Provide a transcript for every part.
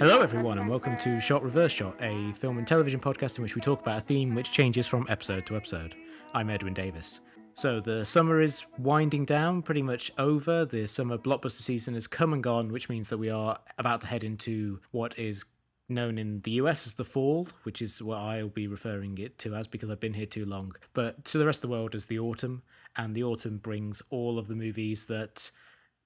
Hello, everyone, and welcome to Shot Reverse Shot, a film and television podcast in which we talk about a theme which changes from episode to episode. I'm Edwin Davis. So, the summer is winding down, pretty much over. The summer blockbuster season has come and gone, which means that we are about to head into what is known in the US as the fall, which is what I'll be referring it to as because I've been here too long, but to the rest of the world as the autumn. And the autumn brings all of the movies that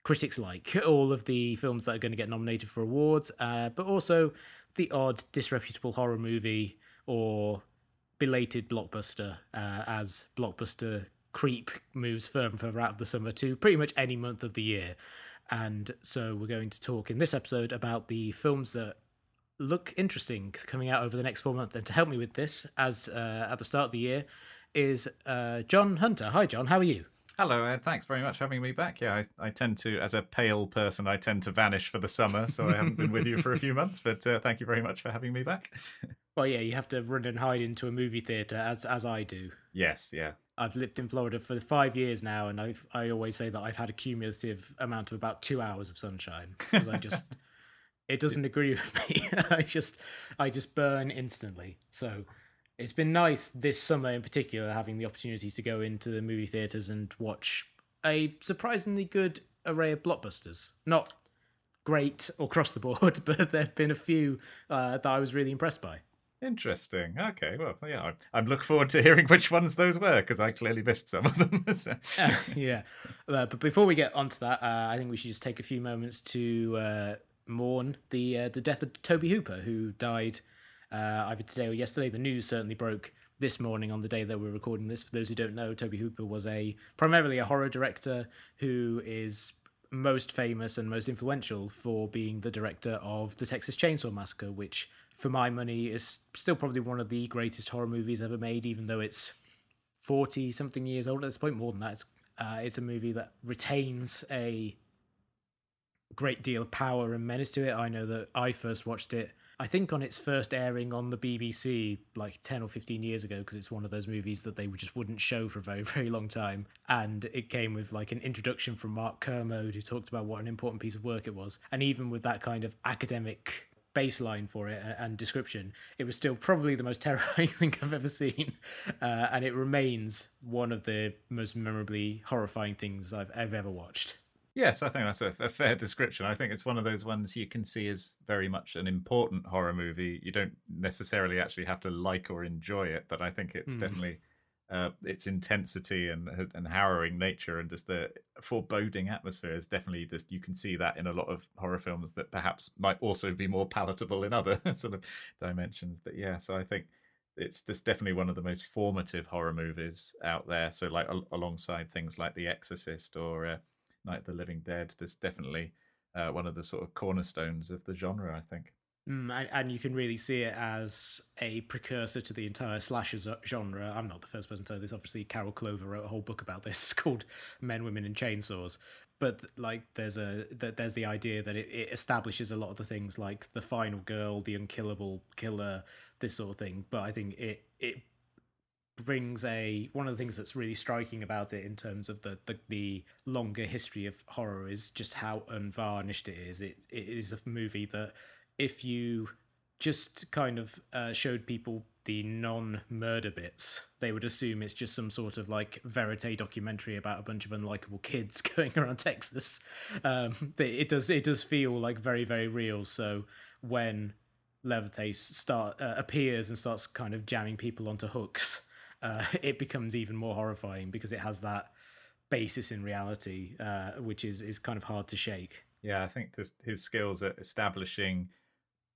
critics like, all of the films that are going to get nominated for awards, uh, but also the odd disreputable horror movie or belated blockbuster uh, as blockbuster creep moves further and further out of the summer to pretty much any month of the year. And so we're going to talk in this episode about the films that look interesting coming out over the next four months. And to help me with this, as uh, at the start of the year, is uh, John Hunter. Hi, John. How are you? Hello, Ed. Thanks very much for having me back. Yeah, I, I tend to, as a pale person, I tend to vanish for the summer, so I haven't been with you for a few months. But uh, thank you very much for having me back. Well, yeah, you have to run and hide into a movie theater as as I do. yes, yeah. I've lived in Florida for five years now, and I've I always say that I've had a cumulative amount of about two hours of sunshine because I just it doesn't agree with me. I just I just burn instantly. So it's been nice this summer in particular having the opportunity to go into the movie theaters and watch a surprisingly good array of blockbusters. Not great across the board, but there've been a few uh, that I was really impressed by. Interesting. Okay, well, yeah, I, I look forward to hearing which ones those were because I clearly missed some of them. so- Uh, yeah, uh, but before we get onto that, uh, I think we should just take a few moments to uh, mourn the uh, the death of Tobe Hooper, who died uh, either today or yesterday. The news certainly broke this morning on the day that we're recording this. For those who don't know, Tobe Hooper was a primarily a horror director who is most famous and most influential for being the director of the Texas Chainsaw Massacre, which, for my money, is still probably one of the greatest horror movies ever made, even though it's 40 something years old at this point, more than that. It's, uh, it's a movie that retains a great deal of power and menace to it. I know that I first watched it, I think, on its first airing on the BBC like 10 or 15 years ago, because it's one of those movies that they just wouldn't show for a very, very long time. And it came with like an introduction from Mark Kermode, who talked about what an important piece of work it was. And even with that kind of academic baseline for it and, description, it was still probably the most terrifying thing I've ever seen. Uh, and it remains one of the most memorably horrifying things I've, I've ever watched. yes, I think that's a, a fair description. I think it's one of those ones you can see as very much an important horror movie. You don't necessarily actually have to like or enjoy it, but I think it's Hmm. definitely uh, its intensity and and harrowing nature and just the foreboding atmosphere is definitely just you can see that in a lot of horror films that perhaps might also be more palatable in other sort of dimensions. But yeah, so I think it's just definitely one of the most formative horror movies out there. So like al- alongside things like The Exorcist or uh, Night of the Living Dead, just definitely uh, one of the sort of cornerstones of the genre. I think. Mm, and, you can really see it as a precursor to the entire slasher genre. I'm not the first person to this. Obviously, Carol Clover wrote a whole book about this called Men, Women, and Chainsaws. But like, there's a th- there's the idea that it, it establishes a lot of the things like the final girl, the unkillable killer, this sort of thing. But I think it it brings a one of the things that's really striking about it in terms of the the, the longer history of horror is just how unvarnished it is. It it is a movie that if you just kind of uh, showed people the non-murder bits, they would assume it's just some sort of like verite documentary about a bunch of unlikable kids going around Texas. Um, it does it does feel like very very real. So when Leatherface start uh, appears and starts kind of jamming people onto hooks, uh, it becomes even more horrifying because it has that basis in reality, uh, which is is kind of hard to shake. Yeah, I think just his skills at establishing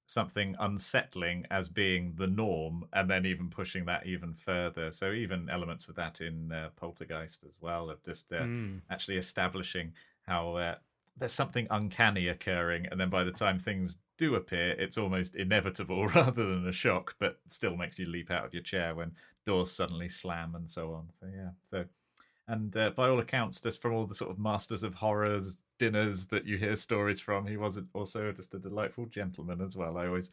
something unsettling as being the norm and then even pushing that even further. So even elements of that in uh, poltergeist as well of just uh, Mm. actually establishing how uh, there's something uncanny occurring and then by the time things do appear it's almost inevitable rather than a shock but still makes you leap out of your chair when doors suddenly slam and so on. So yeah. So And uh, by all accounts, just from all the sort of masters of horrors dinners that you hear stories from, he was also just a delightful gentleman as well. I always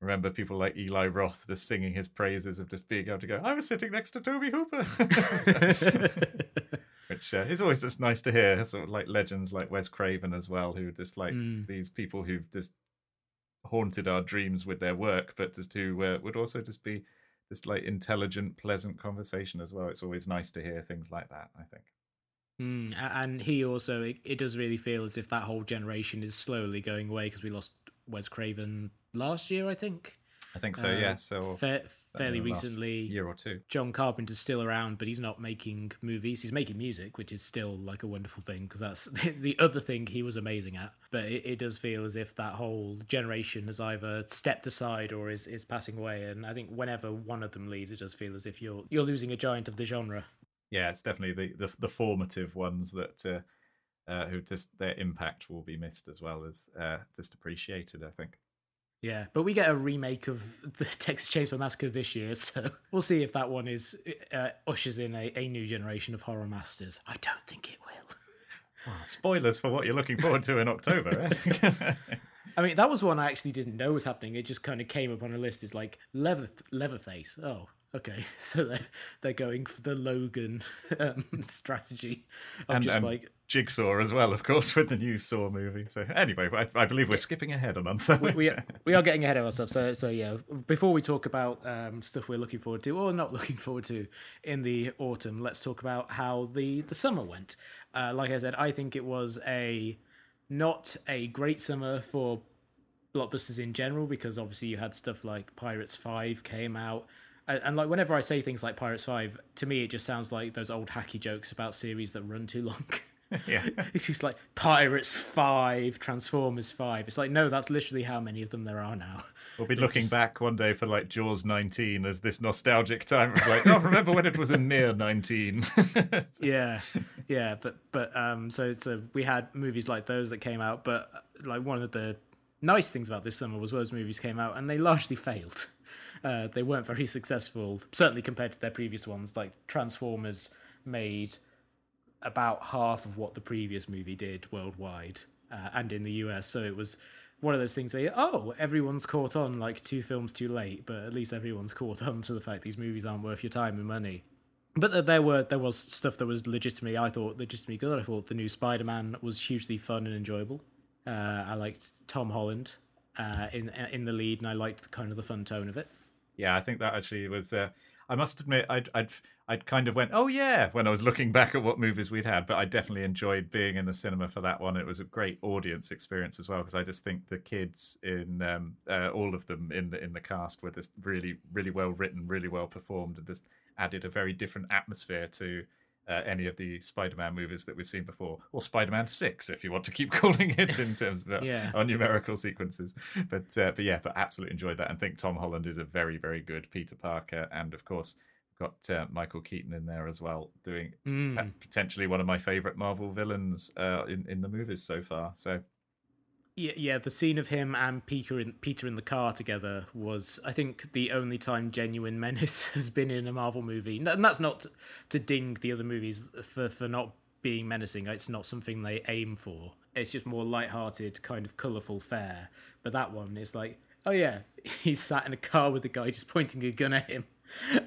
remember people like Eli Roth just singing his praises of just being able to go, I was sitting next to Tobe Hooper. Which uh, is always just nice to hear. Sort of like legends like Wes Craven as well, who just like Mm. these people who've just haunted our dreams with their work, but just who uh, would also just be just like intelligent, pleasant conversation as well. It's always nice to hear things like that, I think. Mm, and he also, it, it does really feel as if that whole generation is slowly going away because we lost Wes Craven last year, I think. I think so, Uh, yeah. So fa- fairly in the last recently, year or two. John Carpenter's still around, but he's not making movies. He's making music, which is still like a wonderful thing because that's the other thing he was amazing at. But it, it does feel as if that whole generation has either stepped aside or is, is passing away. And I think whenever one of them leaves, it does feel as if you're you're losing a giant of the genre. Yeah, it's definitely the the, the formative ones that uh, uh, who just their impact will be missed as well as uh, just appreciated. I think. Yeah, but we get a remake of the Texas Chainsaw Massacre this year, so we'll see if that one is uh, ushers in a, a new generation of horror masters. I don't think it will. Spoilers for what you're looking forward to in October. Eh? I mean, that was one I actually didn't know was happening. It just kind of came up on a list. It's like Leather Leatherface. Oh, okay. So they're they're going for the Logan um, strategy of and, just and like Jigsaw as well, of course, with the new Saw movie. So anyway, I, I believe we're skipping ahead a month. we, we, we are getting ahead of ourselves. So, so yeah, before we talk about um, stuff we're looking forward to or not looking forward to in the autumn, let's talk about how the, the summer went. Uh, like I said, I think it was a not a great summer for blockbusters in general because obviously you had stuff like Pirates 5 came out. And, and like whenever I say things like Pirates 5, to me it just sounds like those old hacky jokes about series that run too long. yeah. It's just like Pirates 5, Transformers 5. It's like, no, that's literally how many of them there are now. We'll be looking back one day for like Jaws 19 as this nostalgic time of like, oh, remember when it was a mere 19? yeah. Yeah. But, but, um, so, so we had movies like those that came out, but uh, like one of the nice things about this summer was those movies came out and they largely failed. Uh, they weren't very successful, certainly compared to their previous ones. Like Transformers made about half of what the previous movie did worldwide uh, and in the US. So it was one of those things where, oh, everyone's caught on like two films too late, but at least everyone's caught on to the fact these movies aren't worth your time and money. But there were there was stuff that was legitimately I thought legitimately good. I thought the new Spider Man was hugely fun and enjoyable. Uh, I liked Tom Holland uh, in in the lead, and I liked the, kind of the fun tone of it. yeah, I think that actually was. Uh, I must admit, I'd, I'd I'd kind of went, oh yeah, when I was looking back at what movies we'd had. But I definitely enjoyed being in the cinema for that one. It was a great audience experience as well because I just think the kids in um, uh, all of them in the in the cast were just really really well written, really well performed, and just added a very different atmosphere to. Uh, any of the Spider-Man movies that we've seen before, or Spider-Man Six, if you want to keep calling it in terms of Yeah. our numerical sequences. But uh, but yeah, but absolutely enjoyed that, and think Tom Holland is a very very good Peter Parker, and of course got uh, Michael Keaton in there as well, doing Mm. potentially one of my favorite Marvel villains uh, in in the movies so far. So Yeah, yeah. The scene of him and Peter in Peter in the car together was, I think, the only time genuine menace has been in a Marvel movie, and that's not to, to ding the other movies for for not being menacing. It's not something they aim for. It's just more light-hearted, kind of colourful fare. But that one is like, oh yeah, he's sat in a car with a guy just pointing a gun at him.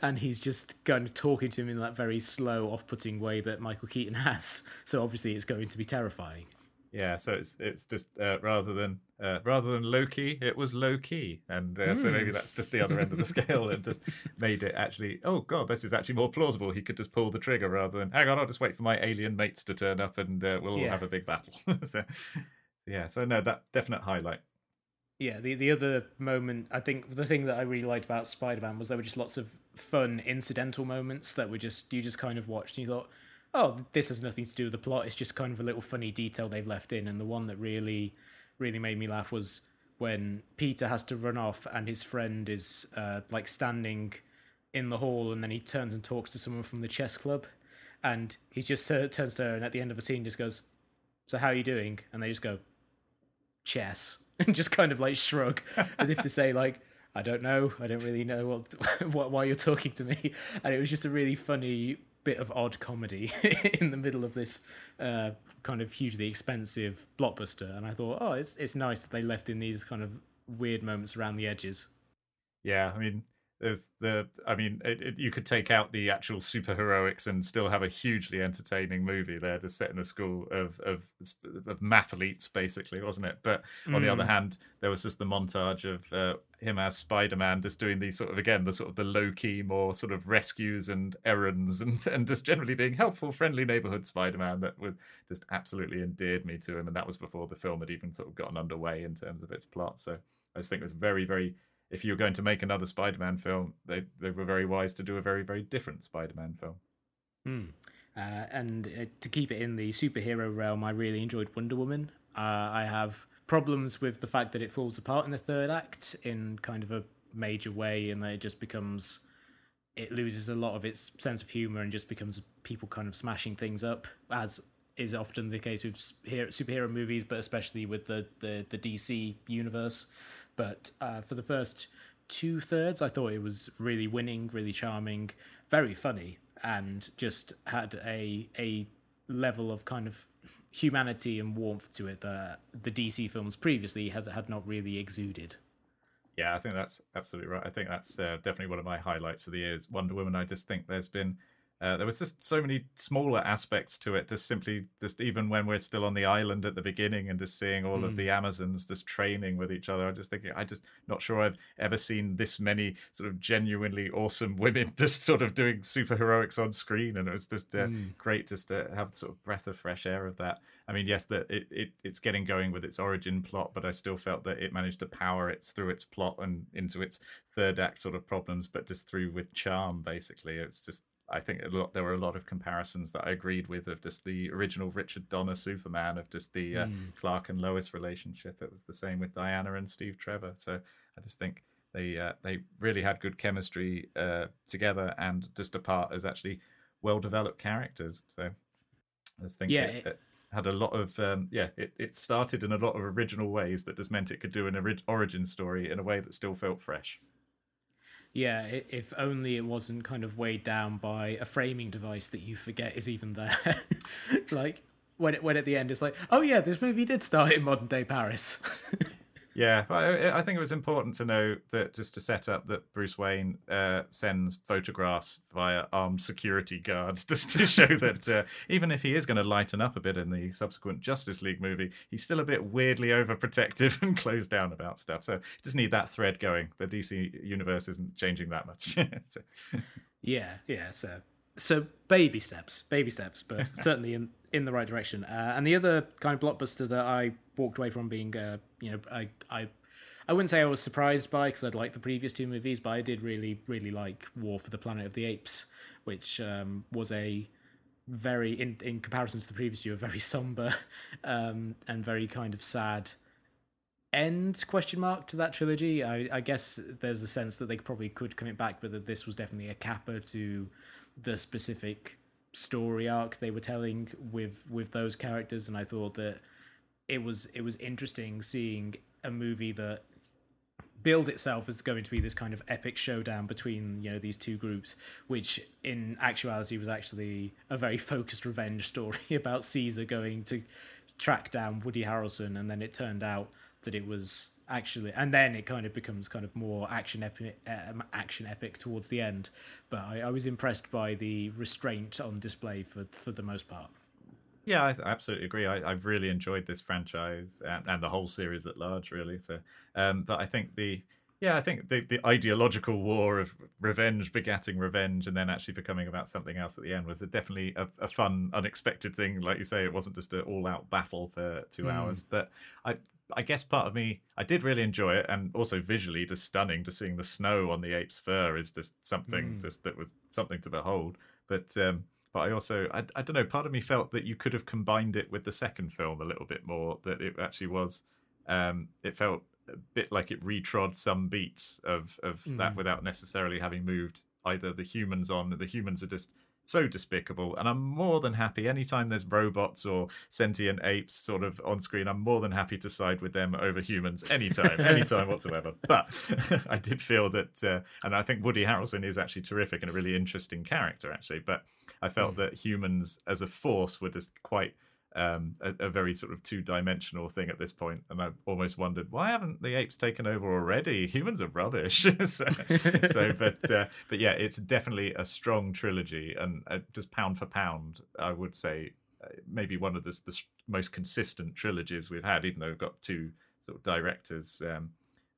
And he's just kind of talking to him in that very slow, off-putting way that Michael Keaton has. So obviously, it's going to be terrifying. yeah, so it's it's just uh, rather than uh, rather than low key, it was low key, and uh, so maybe that's just the other end of the scale, and just made it actually. Oh god, this is actually more plausible. He could just pull the trigger rather than hang on. I'll just wait for my alien mates to turn up, and uh, we'll all have a big battle. so yeah, so no, that definite highlight. Yeah, the the other moment, I think the thing that I really liked about Spider Man was there were just lots of fun incidental moments that were just you just kind of watched and you thought, oh, this has nothing to do with the plot. It's just kind of a little funny detail they've left in. And the one that really, really made me laugh was when Peter has to run off and his friend is uh, like standing in the hall and then he turns and talks to someone from the chess club and he just uh, turns to her and at the end of the scene just goes, so how are you doing? And they just go, chess and just kind of like shrug as if to say like i don't know i don't really know what, what why you're talking to me and it was just a really funny bit of odd comedy in the middle of this uh, kind of hugely expensive blockbuster. And I thought, oh, it's it's nice that they left in these kind of weird moments around the edges. Yeah, I mean, there's the i mean it, it, you could take out the actual superheroics and still have a hugely entertaining movie there just set in a school of of, of mathletes basically wasn't it but mm. on the other mm. hand there was just the montage of uh, him as spider-man just doing these sort of again the sort of the low-key more sort of rescues and errands and, and just generally being helpful friendly neighborhood spider-man that was just absolutely endeared me to him and that was before the film had even sort of gotten underway in terms of its plot so i just think it was very very if you were going to make another Spider-Man film, they they were very wise to do a very very different Spider-Man film. Hmm. Uh, and uh, to keep it in the superhero realm, I really enjoyed Wonder Woman. Uh, I have problems with the fact that it falls apart in the third act in kind of a major way, and that it just becomes it loses a lot of its sense of humor and just becomes people kind of smashing things up, as is often the case with superhero movies, but especially with the the, the DC universe. But uh, for the first two thirds, I thought it was really winning, really charming, very funny, and just had a a level of kind of humanity and warmth to it that the DC films previously had had not really exuded. Yeah, I think that's absolutely right. I think that's uh, definitely one of my highlights of the year Wonder Woman. I just think there's been uh, there was just so many smaller aspects to it. Just simply, just even when we're still on the island at the beginning and just seeing all mm. of the Amazons just training with each other, I just think I just not sure I've ever seen this many sort of genuinely awesome women just sort of doing super heroics on screen, and it was just uh, mm. great just to have sort of breath of fresh air of that. I mean, yes, that it, it it's getting going with its origin plot, but I still felt that it managed to power it through its plot and into its third act sort of problems, but just through with charm. Basically, it's just I think lot, there were a lot of comparisons that I agreed with of just the original Richard Donner Superman, of just the uh, mm. Clark and Lois relationship. It was the same with Diana and Steve Trevor. So I just think they uh, they really had good chemistry uh, together and just apart as actually well developed characters. So I just think yeah, it, it had a lot of um, yeah. It, it started in a lot of original ways that just meant it could do an orig- origin story in a way that still felt fresh. Yeah, if only it wasn't kind of weighed down by a framing device that you forget is even there. like when it, when at the end it's like, oh yeah, this movie did start in modern day Paris. Yeah, I, I, think it was important to know that just to set up that Bruce Wayne uh, sends photographs via armed security guards just to show that uh, even if he is going to lighten up a bit in the subsequent Justice League movie, he's still a bit weirdly overprotective and closed down about stuff. So just need that thread going. The DC universe isn't changing that much. so. Yeah, yeah. So so baby steps, baby steps, but certainly in in the right direction. Uh, and the other kind of blockbuster that I walked away from being, uh, you know, I I I wouldn't say I was surprised by because I'd liked the previous two movies, but I did really really like War for the Planet of the Apes, which um, was a very in in comparison to the previous two, a very somber um, and very kind of sad end question mark to that trilogy. I, I guess there's a sense that they probably could come it back, but that this was definitely a capper to the specific story arc they were telling with with those characters and I thought that it was it was interesting seeing a movie that build itself as going to be this kind of epic showdown between you know these two groups which in actuality was actually a very focused revenge story about Caesar going to track down Woody Harrelson and then it turned out that it was actually and then it kind of becomes kind of more action epic um, action epic towards the end. But I, I was impressed by the restraint on display for for the most part. Yeah i absolutely agree. I, have really enjoyed this franchise and, and, the whole series at large really so um but i think the yeah, I think the, the ideological war of revenge begatting revenge and then actually becoming about something else at the end was a, definitely a, a, fun, unexpected thing. Like you say, it wasn't just an all out battle for two mm. hours. But I I guess part of me, I did really enjoy it, and also visually, just stunning. To seeing the snow on the ape's fur is just something, mm. just that was something to behold. But um, but I also, I, I don't know, part of me felt that you could have combined it with the second film a little bit more. That it actually was, um, it felt a bit like it retrod some beats of of mm. that without necessarily having moved either the humans on. The humans are just so despicable. And I'm more than happy anytime there's robots or sentient apes sort of on screen. I'm more than happy to side with them over humans anytime, anytime whatsoever. But I did feel that, uh, and I think Woody Harrelson is actually terrific and a really interesting character, actually. But I felt mm. that humans as a force were just quite um, a, a, very sort of two-dimensional thing at this point, and I almost wondered why haven't the apes taken over already? Humans are rubbish. so, so, but uh, but yeah, it's definitely a strong trilogy, and uh, just pound for pound, I would say uh, maybe one of the, the, most consistent trilogies we've had, even though we've got two sort of directors. Um,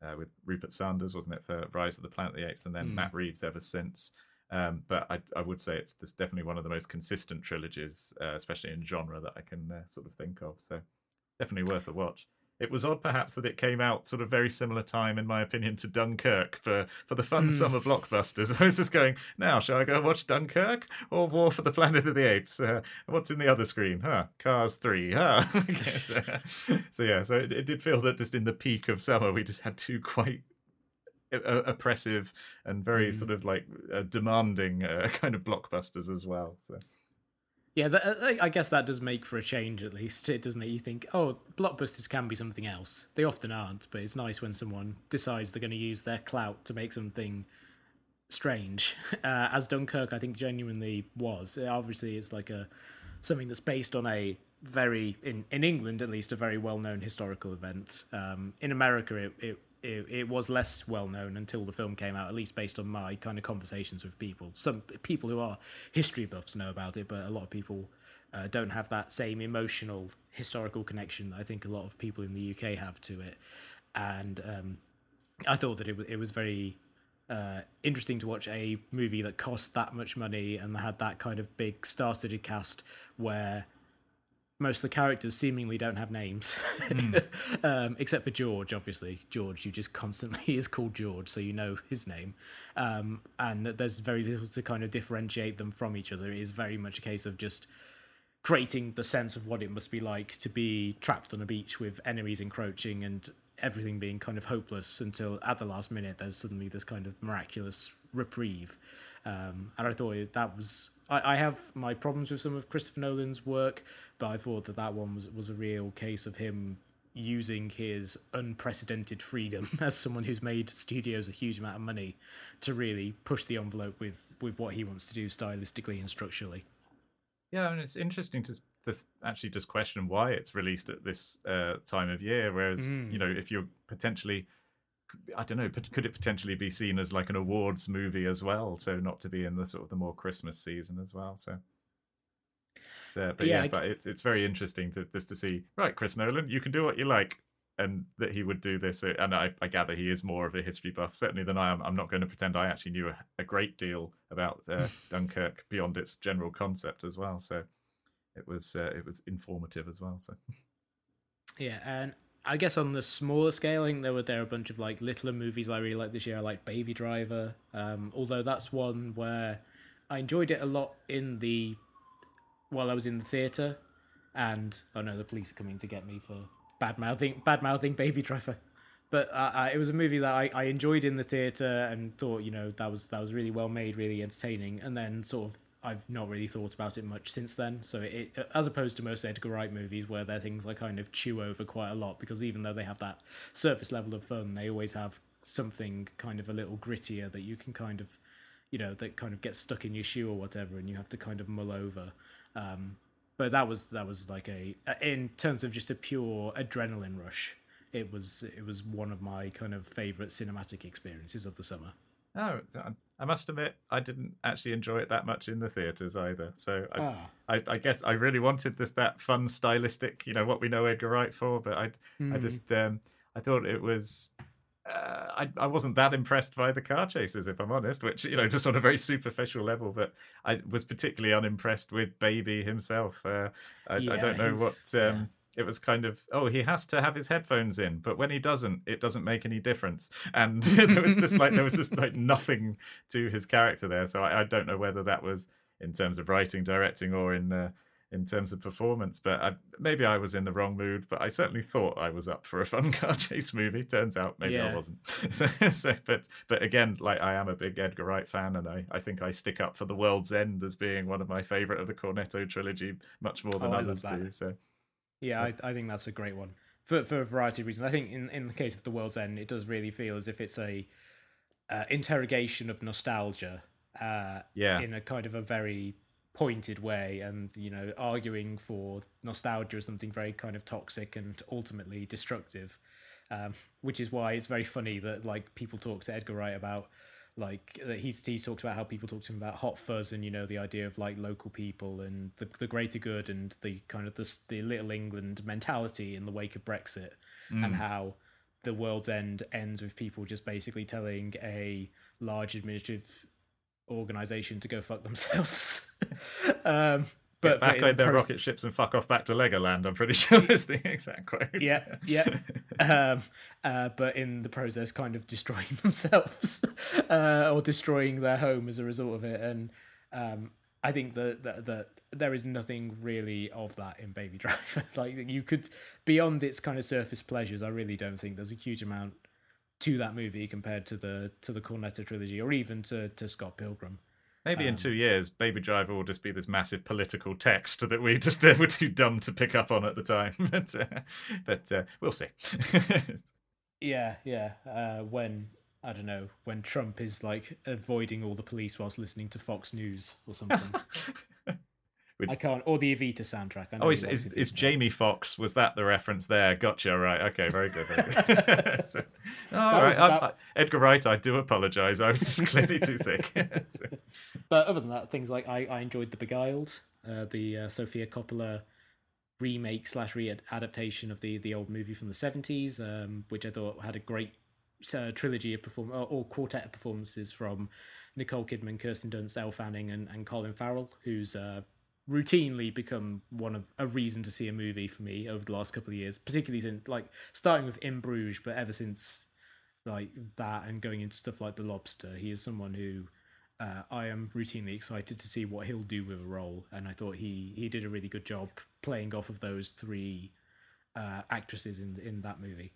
uh, with Rupert Sanders, wasn't it, for Rise of the Planet of the Apes, and then mm. Matt Reeves ever since. Um, but I, I, would say it's just definitely one of the most consistent trilogies, uh, especially in genre that I can uh, sort of think of. So definitely worth a watch. It was odd, perhaps, that it came out sort of very similar time, in my opinion, to Dunkirk for for the fun mm. summer blockbusters. I was just going, now shall I go watch Dunkirk or War for the Planet of the Apes? Uh, what's in the other screen? Huh, Cars Three. Huh. so, so, yeah, so it, it did feel that just in the peak of summer, we just had two quite uh, oppressive and very mm. sort of like uh, demanding uh, kind of blockbusters as well. So. Yeah, that, uh, I guess that does make for a change. At least it does make you think, oh, blockbusters can be something else. They often aren't, but it's nice when someone decides they're going to use their clout to make something strange. Uh, as Dunkirk, I think genuinely was. Obviously, it's like a something that's based on a very in in England at least a very well known historical event. Um, in America, it, it it, it was less well known until the film came out, at least based on my kind of conversations with people. Some people who are history buffs know about it, but a lot of people uh, don't have that same emotional historical connection that I think a lot of people in the UK have to it. And um, I thought that it, it was very uh, interesting to watch a movie that cost that much money and had that kind of big star-studded cast where most of the characters seemingly don't have names, mm. um, except for George. Obviously, George, you just constantly is called George, so you know his name. Um, and there's very little to kind of differentiate them from each other. It is very much a case of just creating the sense of what it must be like to be trapped on a beach with enemies encroaching and everything being kind of hopeless until at the last minute there's suddenly this kind of miraculous reprieve. Um, and I thought that was I, I have my problems with some of Christopher Nolan's work, but I thought that that one was was a real case of him using his unprecedented freedom as someone who's made studios a huge amount of money to really push the envelope with with what he wants to do stylistically and structurally. Yeah, and it's interesting to, to actually just question why it's released at this uh, time of year. Whereas, mm. you know, if you're potentially I don't know. But could it potentially be seen as like an awards movie as well? So not to be in the sort of the more Christmas season as well. So, so but yeah, yeah but it's it's very interesting to just to see. Right, Chris Nolan, you can do what you like, and that he would do this. Uh, and I, I gather he is more of a history buff certainly than I am. I'm not going to pretend I actually knew a, a great deal about uh, Dunkirk beyond its general concept as well. So it was uh, it was informative as well. So yeah, and I guess on the smaller scale, I think there were there were a bunch of like littler movies I really liked this year. I like Baby Driver, um, although that's one where I enjoyed it a lot in the while I was in the theater, and oh no, the police are coming to get me for bad mouthing bad mouthing Baby Driver. But uh, uh, it was a movie that I, I enjoyed in the theater and thought you know that was that was really well made, really entertaining, and then sort of I've not really thought about it much since then. So it, as opposed to most Edgar Wright movies where they're things I kind of chew over quite a lot because even though they have that surface level of fun, they always have something kind of a little grittier that you can kind of, you know, that kind of gets stuck in your shoe or whatever, and you have to kind of mull over. Um, but that was that was like a in terms of just a pure adrenaline rush. It was it was one of my kind of favorite cinematic experiences of the summer. Oh, I must admit, I didn't actually enjoy it that much in the theaters either. So I, ah. I, I, guess I really wanted this that fun stylistic, you know, what we know Edgar Wright for. But I, mm. I hmm. just, um, I thought it was. Uh, I, I wasn't that impressed by the car chases, if I'm honest, which, you know, just on a very superficial level. But I was particularly unimpressed with Baby himself. Uh, I, yeah, I, don't know what. Um, yeah it was kind of oh he has to have his headphones in but when he doesn't it doesn't make any difference. And there was just like there was just like nothing to his character there. So I, I, don't know whether that was in terms of writing directing or in uh, in terms of performance but I, maybe i was in the wrong mood but i certainly thought i was up for a fun car chase movie. Turns out maybe yeah. i wasn't. So, so, but but again like i am a big edgar wright fan and i i think i stick up for the world's end as being one of my favorite of the cornetto trilogy much more than oh, others do so yeah, I, I think that's a great one for for a variety of reasons. I think in, in the case of The World's End, it does really feel as if it's a uh, interrogation of nostalgia. Uh, yeah. In a kind of a very pointed way and you know arguing for nostalgia is something very kind of toxic and ultimately destructive um, which is why it's very funny that like people talk to edgar wright about like he's he's talked about how people talk to him about hot fuzz and you know the idea of like local people and the, the greater good and the kind of the, the little england mentality in the wake of brexit mm. and how the world's end ends with people just basically telling a large administrative organization to go fuck themselves um but back on their rocket ships and fuck off back to Legoland. I'm pretty sure is the exact quote. Yeah, yeah. um, uh, but in the process, kind of destroying themselves uh, or destroying their home as a result of it. And um, I think that, that that there is nothing really of that in Baby Driver. like you could beyond its kind of surface pleasures. I really don't think there's a huge amount to that movie compared to the to the Cornetto trilogy or even to to Scott Pilgrim. Maybe um, in two years, Baby Driver will just be this massive political text that we just uh, were too dumb to pick up on at the time. but uh, but uh, we'll see. yeah, yeah. Uh, when I don't know when Trump is like avoiding all the police whilst listening to Fox News or something. I can't. Or the Evita soundtrack. oh, it's, it's, it's Jamie Foxx. Was that the reference there? Gotcha. Right. Okay. Very good. Very good. so, all right. About... I, Edgar Wright. I do apologise. I was just clearly too thick. but other than that, things like I, I enjoyed The Beguiled, uh, the uh, Sofia Coppola remake slash re adaptation of the the old movie from the seventies, um, which I thought had a great uh, trilogy of perform or, or quartet of performances from Nicole Kidman, Kirsten Dunst, Elle Fanning, and, and Colin Farrell, who's uh, routinely become one of a reason to see a movie for me over the last couple of years, particularly since like starting with In Bruges, but ever since like that and going into stuff like The Lobster, he is someone who uh, I am routinely excited to see what he'll do with a role, and I thought he he did a really good job playing off of those three uh, actresses in in that movie.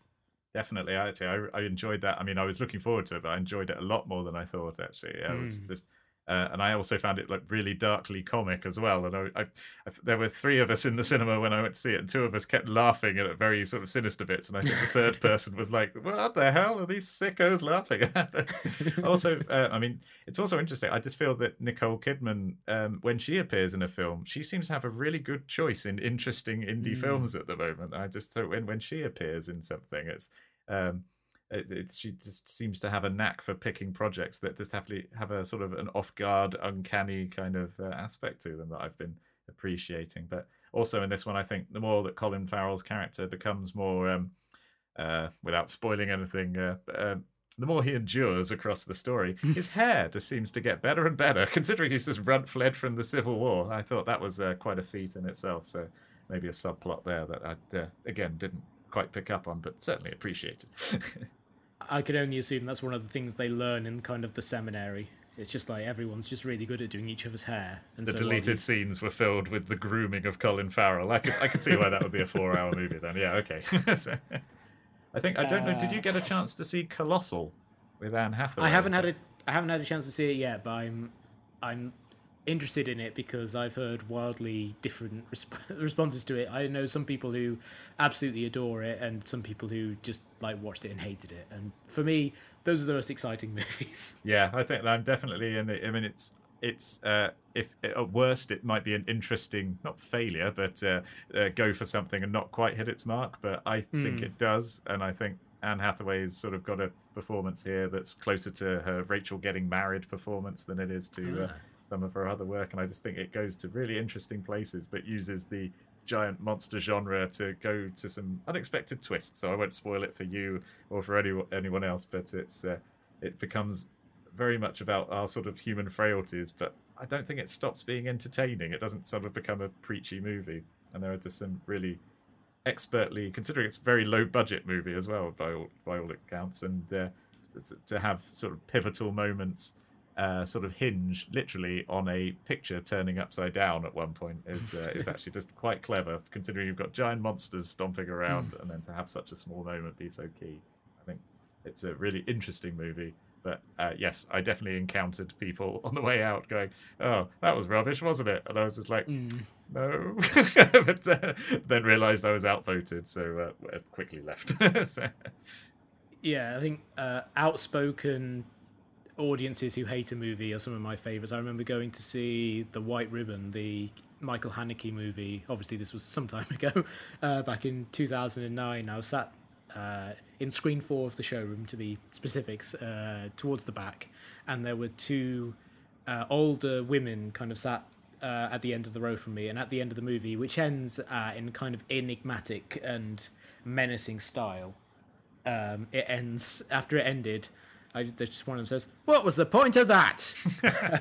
Definitely, actually, I, I enjoyed that. I mean, I was looking forward to it, but I enjoyed it a lot more than I thought. Actually, I was mm. just uh, and I also found it like really darkly comic as well. And I, I, I, there were three of us in the cinema when I went to see it, and two of us kept laughing at very sort of sinister bits. And I think the third person was like, "What the hell are these sickos laughing at?" also, uh, I mean, it's also interesting. I just feel that Nicole Kidman, um, when she appears in a film, she seems to have a really good choice in interesting indie mm. films at the moment. I just thought when when she appears in something, it's um, it, it, she just seems to have a knack for picking projects that just have, have a sort of an off guard, uncanny kind of uh, aspect to them that I've been appreciating. But also in this one, I think the more that Colin Farrell's character becomes more, um, uh, without spoiling anything, uh, uh, the more he endures across the story, his hair just seems to get better and better. Considering he's just run fled from the Civil War, I thought that was uh, quite a feat in itself. So maybe a subplot there that I uh, again didn't quite pick up on, but certainly appreciated. I could only assume that's one of the things they learn in kind of the seminary. It's just like everyone's just really good at doing each other's hair. And the so deleted scenes were filled with the grooming of Colin Farrell. I could, I could see why that would be a four-hour movie then. Yeah, okay. so, I think I don't know. Did you get a uh, chance to see Colossal with Anne Hathaway? I haven't had a I haven't had a chance to see it yet, but I'm I'm interested in it because I've heard wildly different resp- responses to it. I know some people who absolutely adore it, and some people who just like watched it and hated it. And for me, those are the most exciting movies. Yeah, I think I'm definitely in it. I mean, it's it's uh, if at worst it might be an interesting not failure, but uh, uh, go for something and not quite hit its mark. But I think mm. it does, and I think Anne Hathaway's sort of got a performance here that's closer to her Rachel getting married performance than it is to. Ah some of her other work, and I just think it goes to really interesting places, but uses the giant monster genre to go to some unexpected twists. So I won't spoil it for you or for any, anyone else, but it's uh, it becomes very much about our sort of human frailties. But I don't think it stops being entertaining. It doesn't sort of become a preachy movie, and there are just some really expertly, considering it's a very low budget movie as well by all by all accounts, and uh, to have sort of pivotal moments uh, sort of hinge literally on a picture turning upside down at one point is uh, is actually just quite clever considering you've got giant monsters stomping around mm. and then to have such a small moment be so key i think it's a really interesting movie but uh, yes i definitely encountered people on the way out going oh that was rubbish wasn't it and i was just like mm. no but then, then realized i was outvoted so uh, quickly left so. yeah i think uh, outspoken audiences who hate a movie are some of my favorites. I remember going to see The White Ribbon, the Michael Haneke movie. Obviously, this was some time ago, uh, back in 2009. I was sat uh, in screen four of the showroom, to be specifics, uh, towards the back, and there were two uh, older women kind of sat uh, at the end of the row from me, and at the end of the movie, which ends uh, in kind of enigmatic and menacing style. Um, it ends after it ended. I just one of them says, "What was the point of that?"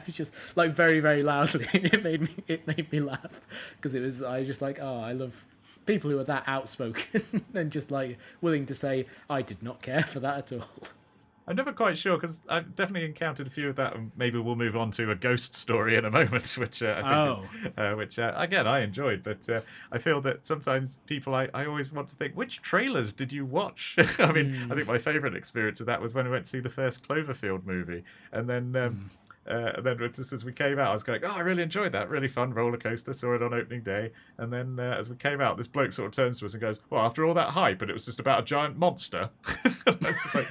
just like very very loudly. it made me it made me laugh because it was I just like oh I love people who are that outspoken and just like willing to say I did not care for that at all. I'm never quite sure because I've definitely encountered a few of that. And maybe we'll move on to a ghost story in a moment, which uh, I think, oh. uh, which uh, again I enjoyed. But uh, I feel that sometimes people, I, I always want to think, which trailers did you watch? I mean, mm. I think my favourite experience of that was when I went to see the first Cloverfield movie, and then. Um, mm. Uh, and then just as we came out, I was going, "Oh, I really enjoyed that. Really fun roller coaster. Saw it on opening day." And then uh, as we came out, this bloke sort of turns to us and goes, "Well, after all that hype, and it was just about a giant monster." like,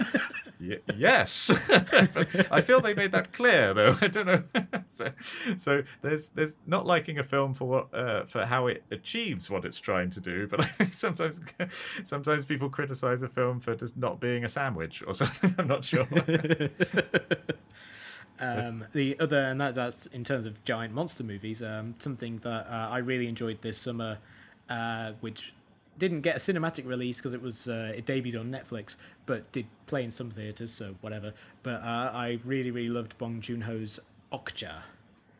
yes, I feel they made that clear, though. I don't know. so, so, there's there's not liking a film for what uh, for how it achieves what it's trying to do, but I think sometimes sometimes people criticize a film for just not being a sandwich or something. I'm not sure. Um, the other, and that, that's in terms of giant monster movies, um, something that uh, I really enjoyed this summer, uh, which didn't get a cinematic release because it was uh, it debuted on Netflix, but did play in some theaters, so whatever. But uh, I really, really loved Bong Joon Ho's Okja.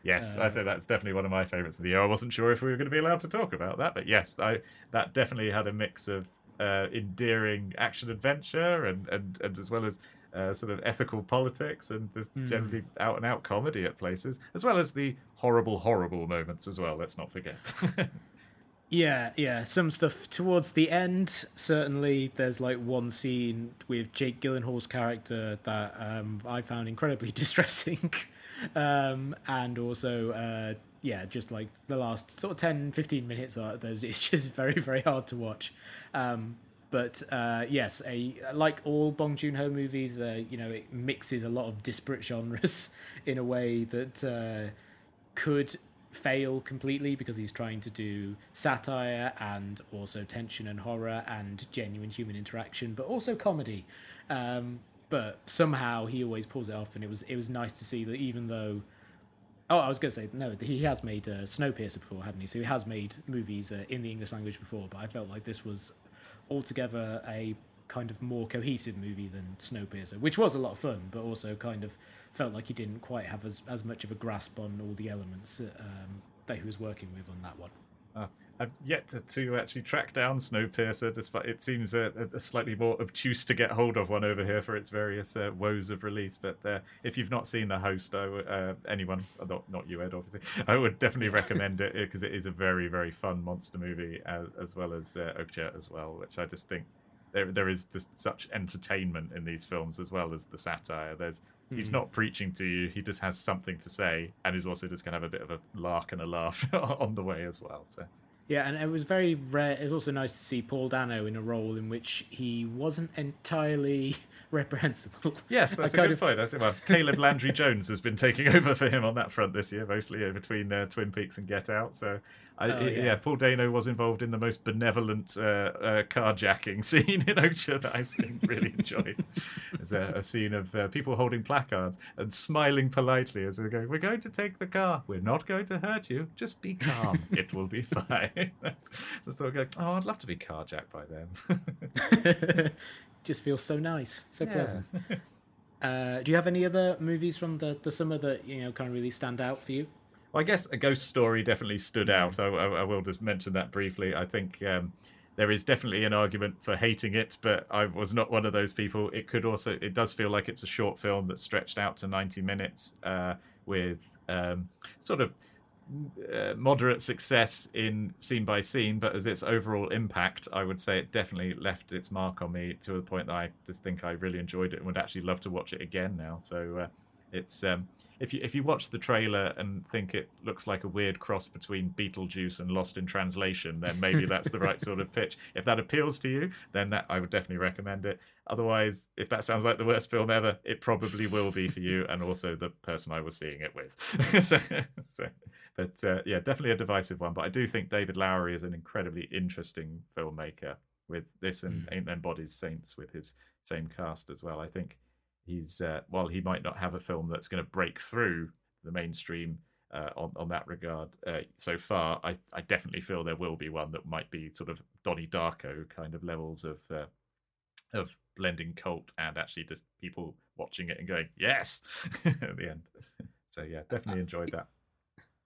Yes, I uh, think that's definitely one of my favorites of the year. I wasn't sure if we were going to be allowed to talk about that, but yes, I that definitely had a mix of uh, endearing action adventure and, and, and as well as uh, sort of ethical politics and just mm. generally out and out comedy at places, as well as the horrible, horrible moments as well. Let's not forget. yeah, yeah. Some stuff towards the end. Certainly, there's like one scene with Jake Gyllenhaal's character that um, I found incredibly distressing, um, and also. Uh, yeah, just like the last sort of 10, 15 minutes, are, there's, it's just very, very hard to watch. Um, but uh, yes, a like all Bong Joon Ho movies, uh, you know, it mixes a lot of disparate genres in a way that uh, could fail completely because he's trying to do satire and also tension and horror and genuine human interaction, but also comedy. Um, but somehow he always pulls it off, and it was it was nice to see that even though. Oh, I was going to say no. He has made uh, Snowpiercer before, hadn't he? So he has made movies uh, in the English language before. But I felt like this was altogether a kind of more cohesive movie than Snowpiercer, which was a lot of fun, but also kind of felt like he didn't quite have as, as much of a grasp on all the elements um, that he was working with on that one. Uh, I've yet to, to, actually track down Snowpiercer, despite it seems a, a, slightly more obtuse to get hold of one over here for its various uh, woes of release. But uh, if you've not seen The Host, uh, anyone, not not you, Ed, obviously, I would definitely recommend it because it is a very very fun monster movie as, as well as uh, Okja as well, which I just think there there is just such entertainment in these films as well as the satire. There's mm. he's hmm. not preaching to you; he just has something to say, and he's also just going to have a bit of a lark and a laugh on the way as well. So. Yeah, and it was very rare. It was also nice to see Paul Dano in a role in which he wasn't entirely reprehensible. Yes, that's a good of... point. That's it. Well, Caleb Landry Jones has been taking over for him on that front this year, mostly between uh, Twin Peaks and Get Out. So I, oh, yeah. yeah. Paul Dano was involved in the most benevolent uh, uh, carjacking scene in Okja that I really enjoyed. There's a, a scene of uh, people holding placards and smiling politely as they're going, "We're going to take the car. We're not going to hurt you. Just be calm. it will be fine." that's, that's of going, "Oh, I'd love to be carjacked by them." Just feels so nice, so yeah. pleasant. Uh, do you have any other movies from the, the summer that you know kind of really stand out for you? Well, I guess a ghost story definitely stood out. I, I, I will just mention that briefly. I think um, there is definitely an argument for hating it, but I was not one of those people. It could also, it does feel like it's a short film that stretched out to 90 minutes uh, with um, sort of uh, moderate success in scene by scene, but as its overall impact, I would say it definitely left its mark on me to the point that I just think I really enjoyed it and would actually love to watch it again now. So uh, It's um, if you if you watch the trailer and think it looks like a weird cross between Beetlejuice and Lost in Translation, then maybe that's the right sort of pitch. If that appeals to you, then that I would definitely recommend it. Otherwise, if that sounds like the worst film ever, it probably will be for you and also the person I was seeing it with. so, so, but uh, yeah, definitely a divisive one. But I do think David Lowery is an incredibly interesting filmmaker with this and mm. Ain't Them Bodies Saints with his same cast as well. I think he's uh, while he might not have a film that's going to break through the mainstream uh, on on that regard uh, so far, I I definitely feel there will be one that might be sort of Donnie Darko kind of levels of uh, of blending cult and actually just people watching it and going yes at the end. So yeah, definitely enjoyed that.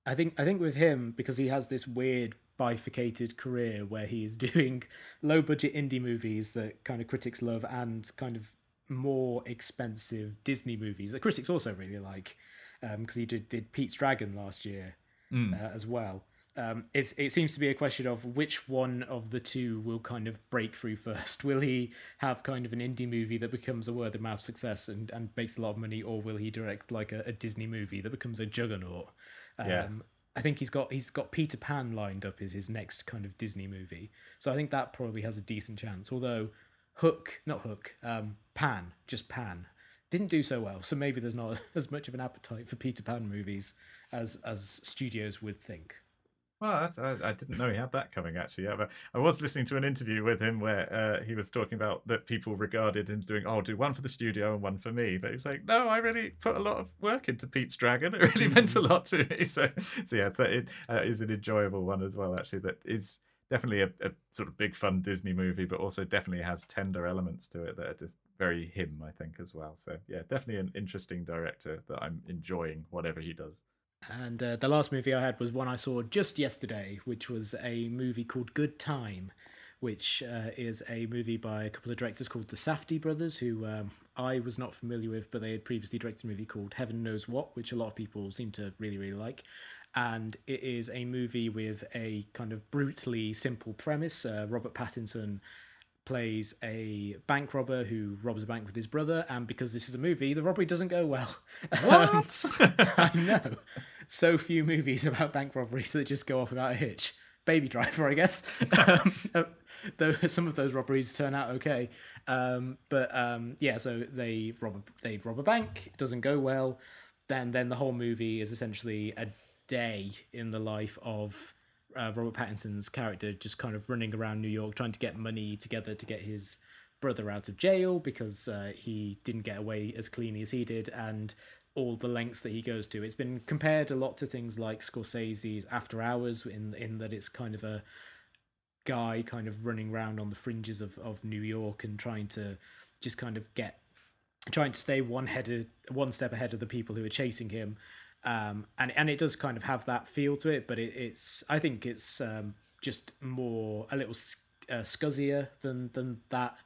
I think I think with him because he has this weird bifurcated career where he is doing low budget indie movies that kind of critics love and kind of more expensive Disney movies that critics also really like because um, he did did Pete's Dragon last year mm. uh, as well. Um, it seems to be a question of which one of the two will kind of break through first. Will he have kind of an indie movie that becomes a word of mouth success and, and makes a lot of money, or will he direct like a, a Disney movie that becomes a juggernaut? Um, yeah. I think he's got he's got Peter Pan lined up as his next kind of Disney movie, so I think that probably has a decent chance. Although Hook, not Hook, um, Pan, just Pan, didn't do so well. So maybe there's not as much of an appetite for Peter Pan movies as as studios would think. Well, I, I, didn't know he had that coming actually. Yeah, but I was listening to an interview with him where uh, he was talking about that people regarded him doing, oh, I'll do one for the studio and one for me. But he's like, no, I really put a lot of work into Pete's Dragon. It really meant a lot to me. So, so yeah, so it uh, is an enjoyable one as well. Actually, that is definitely a, a, sort of big fun Disney movie, but also definitely has tender elements to it that are just very him, I think, as well. So yeah, definitely an interesting director that I'm enjoying whatever he does. And uh, the last movie I had was one I saw just yesterday, which was a movie called Good Time, which uh, is a movie by a couple of directors called the Safdie brothers, who um, I was not familiar with, but they had previously directed a movie called Heaven Knows What, which a lot of people seem to really, really like. And it is a movie with a kind of brutally simple premise. Uh, Robert Pattinson plays a bank robber who robs a bank with his brother, and because this is a movie, the robbery doesn't go well. What? I know. So few movies about bank robberies that just go off without a hitch. Baby Driver, I guess. um, though some of those robberies turn out okay, um, but um, yeah. So they rob a, they rob a bank. It doesn't go well. Then then the whole movie is essentially a day in the life of uh, Robert Pattinson's character just kind of running around New York trying to get money together to get his brother out of jail because uh, he didn't get away as cleanly as he did and all the lengths that he goes to. It's been compared a lot to things like Scorsese's After Hours in in that it's kind of a guy kind of running around on the fringes of, of New York and trying to just kind of get trying to stay one headed one step ahead of the people who are chasing him um, and and it does kind of have that feel to it, but it, it's I think it's um, just more a little uh, scuzzier than than that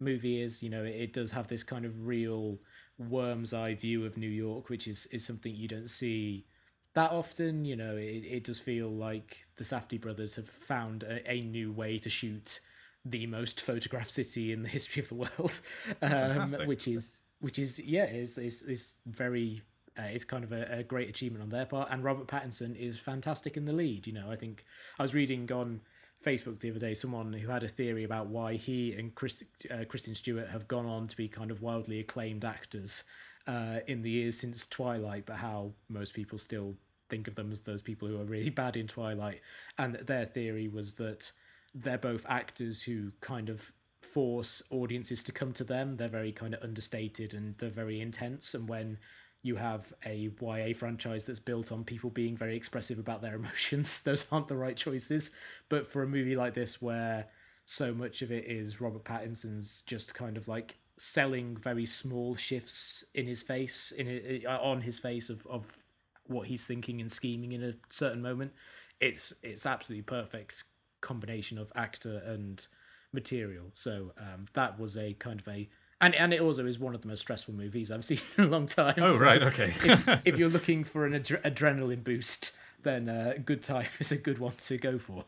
movie is. You know, it, it does have this kind of real worm's eye view of New York, which is is something you don't see that often. You know, it it does feel like the Safdie brothers have found a, a new way to shoot the most photographed city in the history of the world, um, which is which is yeah is is is very uh, is kind of a, a, great achievement on their part. And Robert Pattinson is fantastic in the lead. You know, I think I was reading on Facebook the other day someone who had a theory about why he and Chris, uh, Kristen Stewart have gone on to be kind of wildly acclaimed actors uh, in the years since Twilight, but how most people still think of them as those people who are really bad in Twilight. And their theory was that they're both actors who kind of force audiences to come to them. They're very kind of understated and they're very intense. And when you have a YA franchise that's built on people being very expressive about their emotions. Those aren't the right choices. But for a movie like this, where so much of it is Robert Pattinson's just kind of like selling very small shifts in his face, in uh, on his face of, of what he's thinking and scheming in a certain moment, it's it's absolutely perfect combination of actor and material. So um, that was a kind of a and and it also is one of the most stressful movies I've seen in a long time. Oh so right, okay. if, if, you're looking for an ad- adrenaline boost, then uh, Good Time is a good one to go for.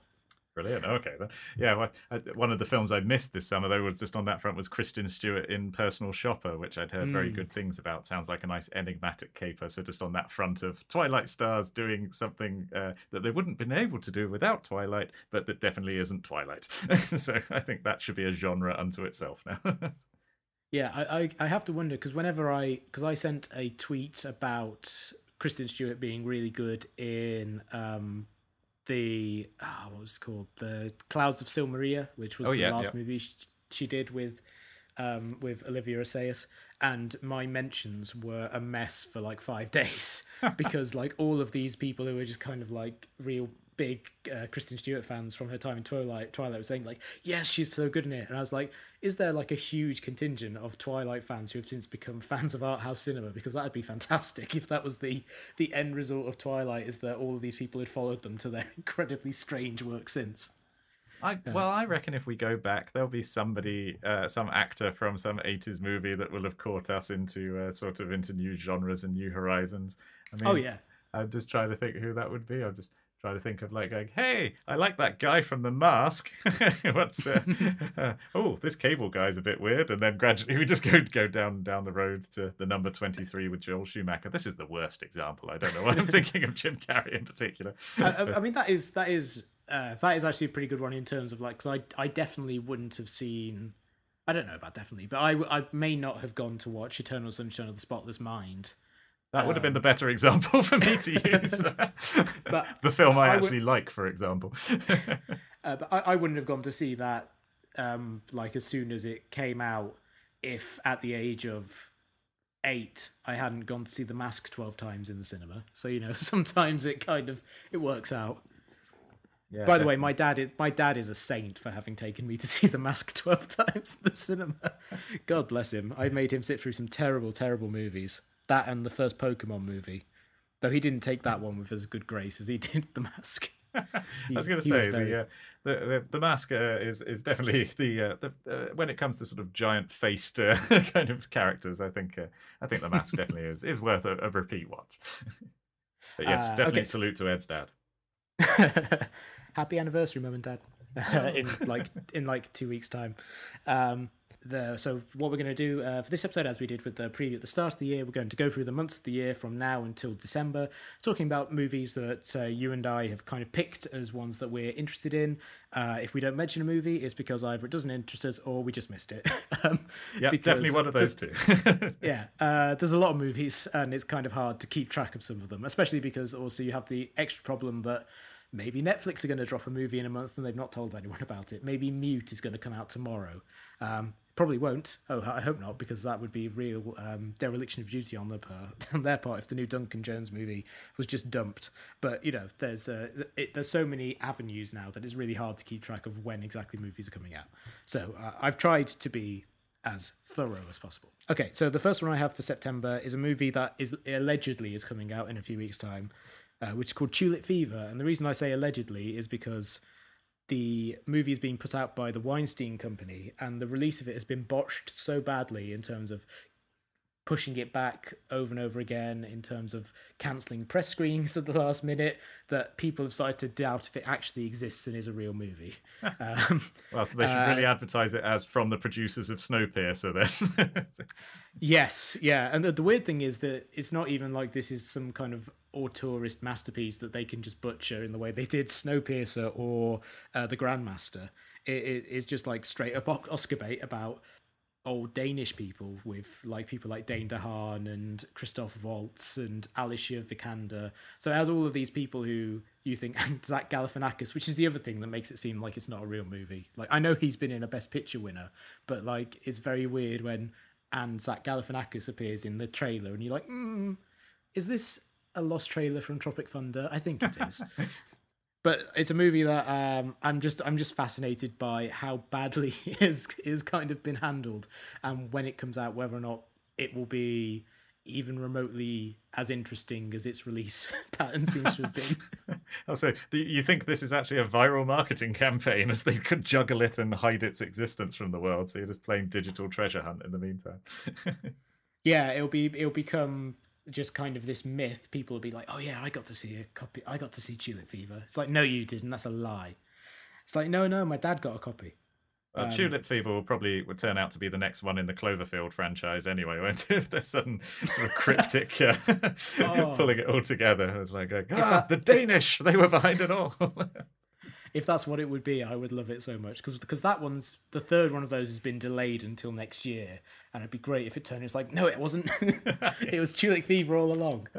Brilliant. Okay. Yeah. Well, I, one of the films I missed this summer, though, was just on that front was Kristen Stewart in Personal Shopper, which I'd heard mm. very good things about. Sounds like a nice enigmatic caper. So just on that front of Twilight stars doing something uh, that they wouldn't have been able to do without Twilight, but that definitely isn't Twilight. so I think that should be a genre unto itself now. Yeah, I, I, I have to wonder because whenever I because I sent a tweet about Kristen Stewart being really good in um, the oh, what was it called the Clouds of Sils Maria, which was oh, the yeah, last yeah. movie she, she, did with um, with Olivier Assayas, and my mentions were a mess for like five days because like all of these people who were just kind of like real big uh, Kristen Stewart fans from her time in Twilight, Twilight were saying like, "Yes, she's so good in it," and I was like, "Is there like a huge contingent of Twilight fans who have since become fans of art house cinema? Because that'd be fantastic if that was the the end result of Twilight is that all of these people had followed them to their incredibly strange work since." I, well, I reckon if we go back, there'll be somebody, uh, some actor from some '80s movie that will have caught us into uh, sort of into new genres and new horizons. I mean, oh yeah. I'm just trying to think who that would be. I'm just try to think of like going, hey, I like that guy from the mask. What's uh, uh, oh, this cable guy's a bit weird, and then gradually we just go go down down the road to the number twenty three with Joel Schumacher. This is the worst example. I don't know why I'm thinking of Jim Carrey in particular. I, I mean, that is that is uh, that is actually a pretty good one in terms of like, because I I definitely wouldn't have seen. I don't know about definitely, but I, I may not have gone to watch Eternal Sunshine of the Spotless Mind that would have been the better example for me to use. but the film I, I actually would, like, for example. uh, but I, I, wouldn't have gone to see that um, like as soon as it came out if at the age of eight I hadn't gone to see The Mask twelve times in the cinema. So you know sometimes it kind of it works out. Yeah, By the way, my dad is my dad is a saint for having taken me to see The Mask twelve times in the cinema. God bless him. I made him sit through some terrible, terrible movies. That and the first Pokemon movie. Though he didn't take that one with as good grace as he did the mask. He, I was going to say very... the, uh, the, the the mask uh, is is definitely the uh, the uh, when it comes to sort of giant faced uh, kind of characters. I think uh, I think the mask definitely is is worth a, a repeat watch. but yes, definitely okay. salute to Ed's dad. Happy anniversary, mum and dad. in like in like two weeks' time. Um, the so what we're going to do uh, for this episode, as we did with the preview at the start of the year, we're going to go through the months of the year from now until December, talking about movies that uh, you and I have kind of picked as ones that we're interested in. Uh, if we don't mention a movie, it's because either it doesn't interest us or we just missed it. um, yeah, definitely one of those two. yeah, uh, there's a lot of movies, and it's kind of hard to keep track of some of them, especially because also you have the extra problem that maybe Netflix are going to drop a movie in a month and they've not told anyone about it. Maybe Mute is going to come out tomorrow. Um, probably won't. Oh, I hope not, because that would be real um, dereliction of duty on their part. on their part, if the new Duncan Jones movie was just dumped. But you know, there's uh, it, there's so many avenues now that it's really hard to keep track of when exactly movies are coming out. So uh, I've tried to be as thorough as possible. Okay, so the first one I have for September is a movie that is allegedly is coming out in a few weeks' time, uh, which is called Tulip Fever. And the reason I say allegedly is because the movie is being put out by the Weinstein Company, and the release of it has been botched so badly in terms of pushing it back over and over again, in terms of cancelling press screenings at the last minute, that people have started to doubt if it actually exists and is a real movie. um, well, so they should uh, really advertise it as from the producers of Snowpiercer, then. yes, yeah, and the, the weird thing is that it's not even like this is some kind of auteurist masterpiece that they can just butcher in the way they did Snowpiercer or uh, The Grandmaster. It, it, it's just like straight up Oscar bait about old Danish people with like people like Dane DeHaan and Christoph Waltz and Alicia Vikander. So it has all of these people who you think and Zach Galifianakis, which is the other thing that makes it seem like it's not a real movie. Like I know he's been in a Best Picture winner, but like it's very weird when and Zach Galifianakis appears in the trailer and you're like, mm, is this a lost trailer from Tropic Thunder? I think it is. but it's a movie that um, I'm just I'm just fascinated by how badly is is kind of been handled, and when it comes out, whether or not it will be even remotely as interesting as its release pattern seems to have been. also, you think this is actually a viral marketing campaign as they could juggle it and hide its existence from the world? So you're just playing digital treasure hunt in the meantime. yeah, it'll be it'll become just kind of this myth. People will be like, "Oh yeah, I got to see a copy. I got to see Tulip Fever." It's like, no, you didn't. That's a lie. It's like, no, no, my dad got a copy. Uh, Um, Tulip Fever will probably would turn out to be the next one in the Cloverfield franchise anyway, won't it? If there's some sort of cryptic uh, Oh. pulling it all together. It's like, ah, the Danish, they were behind it all. If that's what it would be, I would love it so much because because that one's the third one of those has been delayed until next year, and it'd be great if it turned. It's like, no, it wasn't. it was Tulip Fever all along.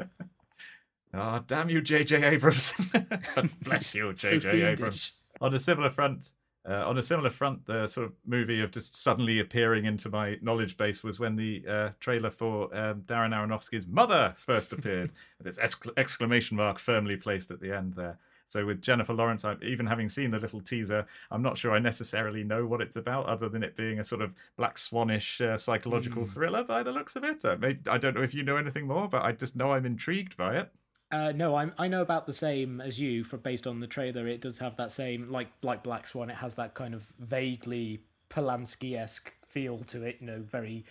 Ah, damn you, J.J. Abrams. Bless you, So J.J. Abrams. on a similar front uh, on a similar front the sort of movie of just suddenly appearing into my knowledge base was when the uh, trailer for um, darren aronofsky's mother first appeared with its exc- exclamation mark firmly placed at the end there so with jennifer lawrence I, even having seen the little teaser i'm not sure i necessarily know what it's about other than it being a sort of black swanish uh, psychological Mm. thriller by the looks of it uh, maybe, i don't know if you know anything more but i just know i'm intrigued by it Uh, no, I'm I know about the same as you for based on the trailer. It does have that same like like Black Swan. It has that kind of vaguely Polanski esque feel to it. You know, very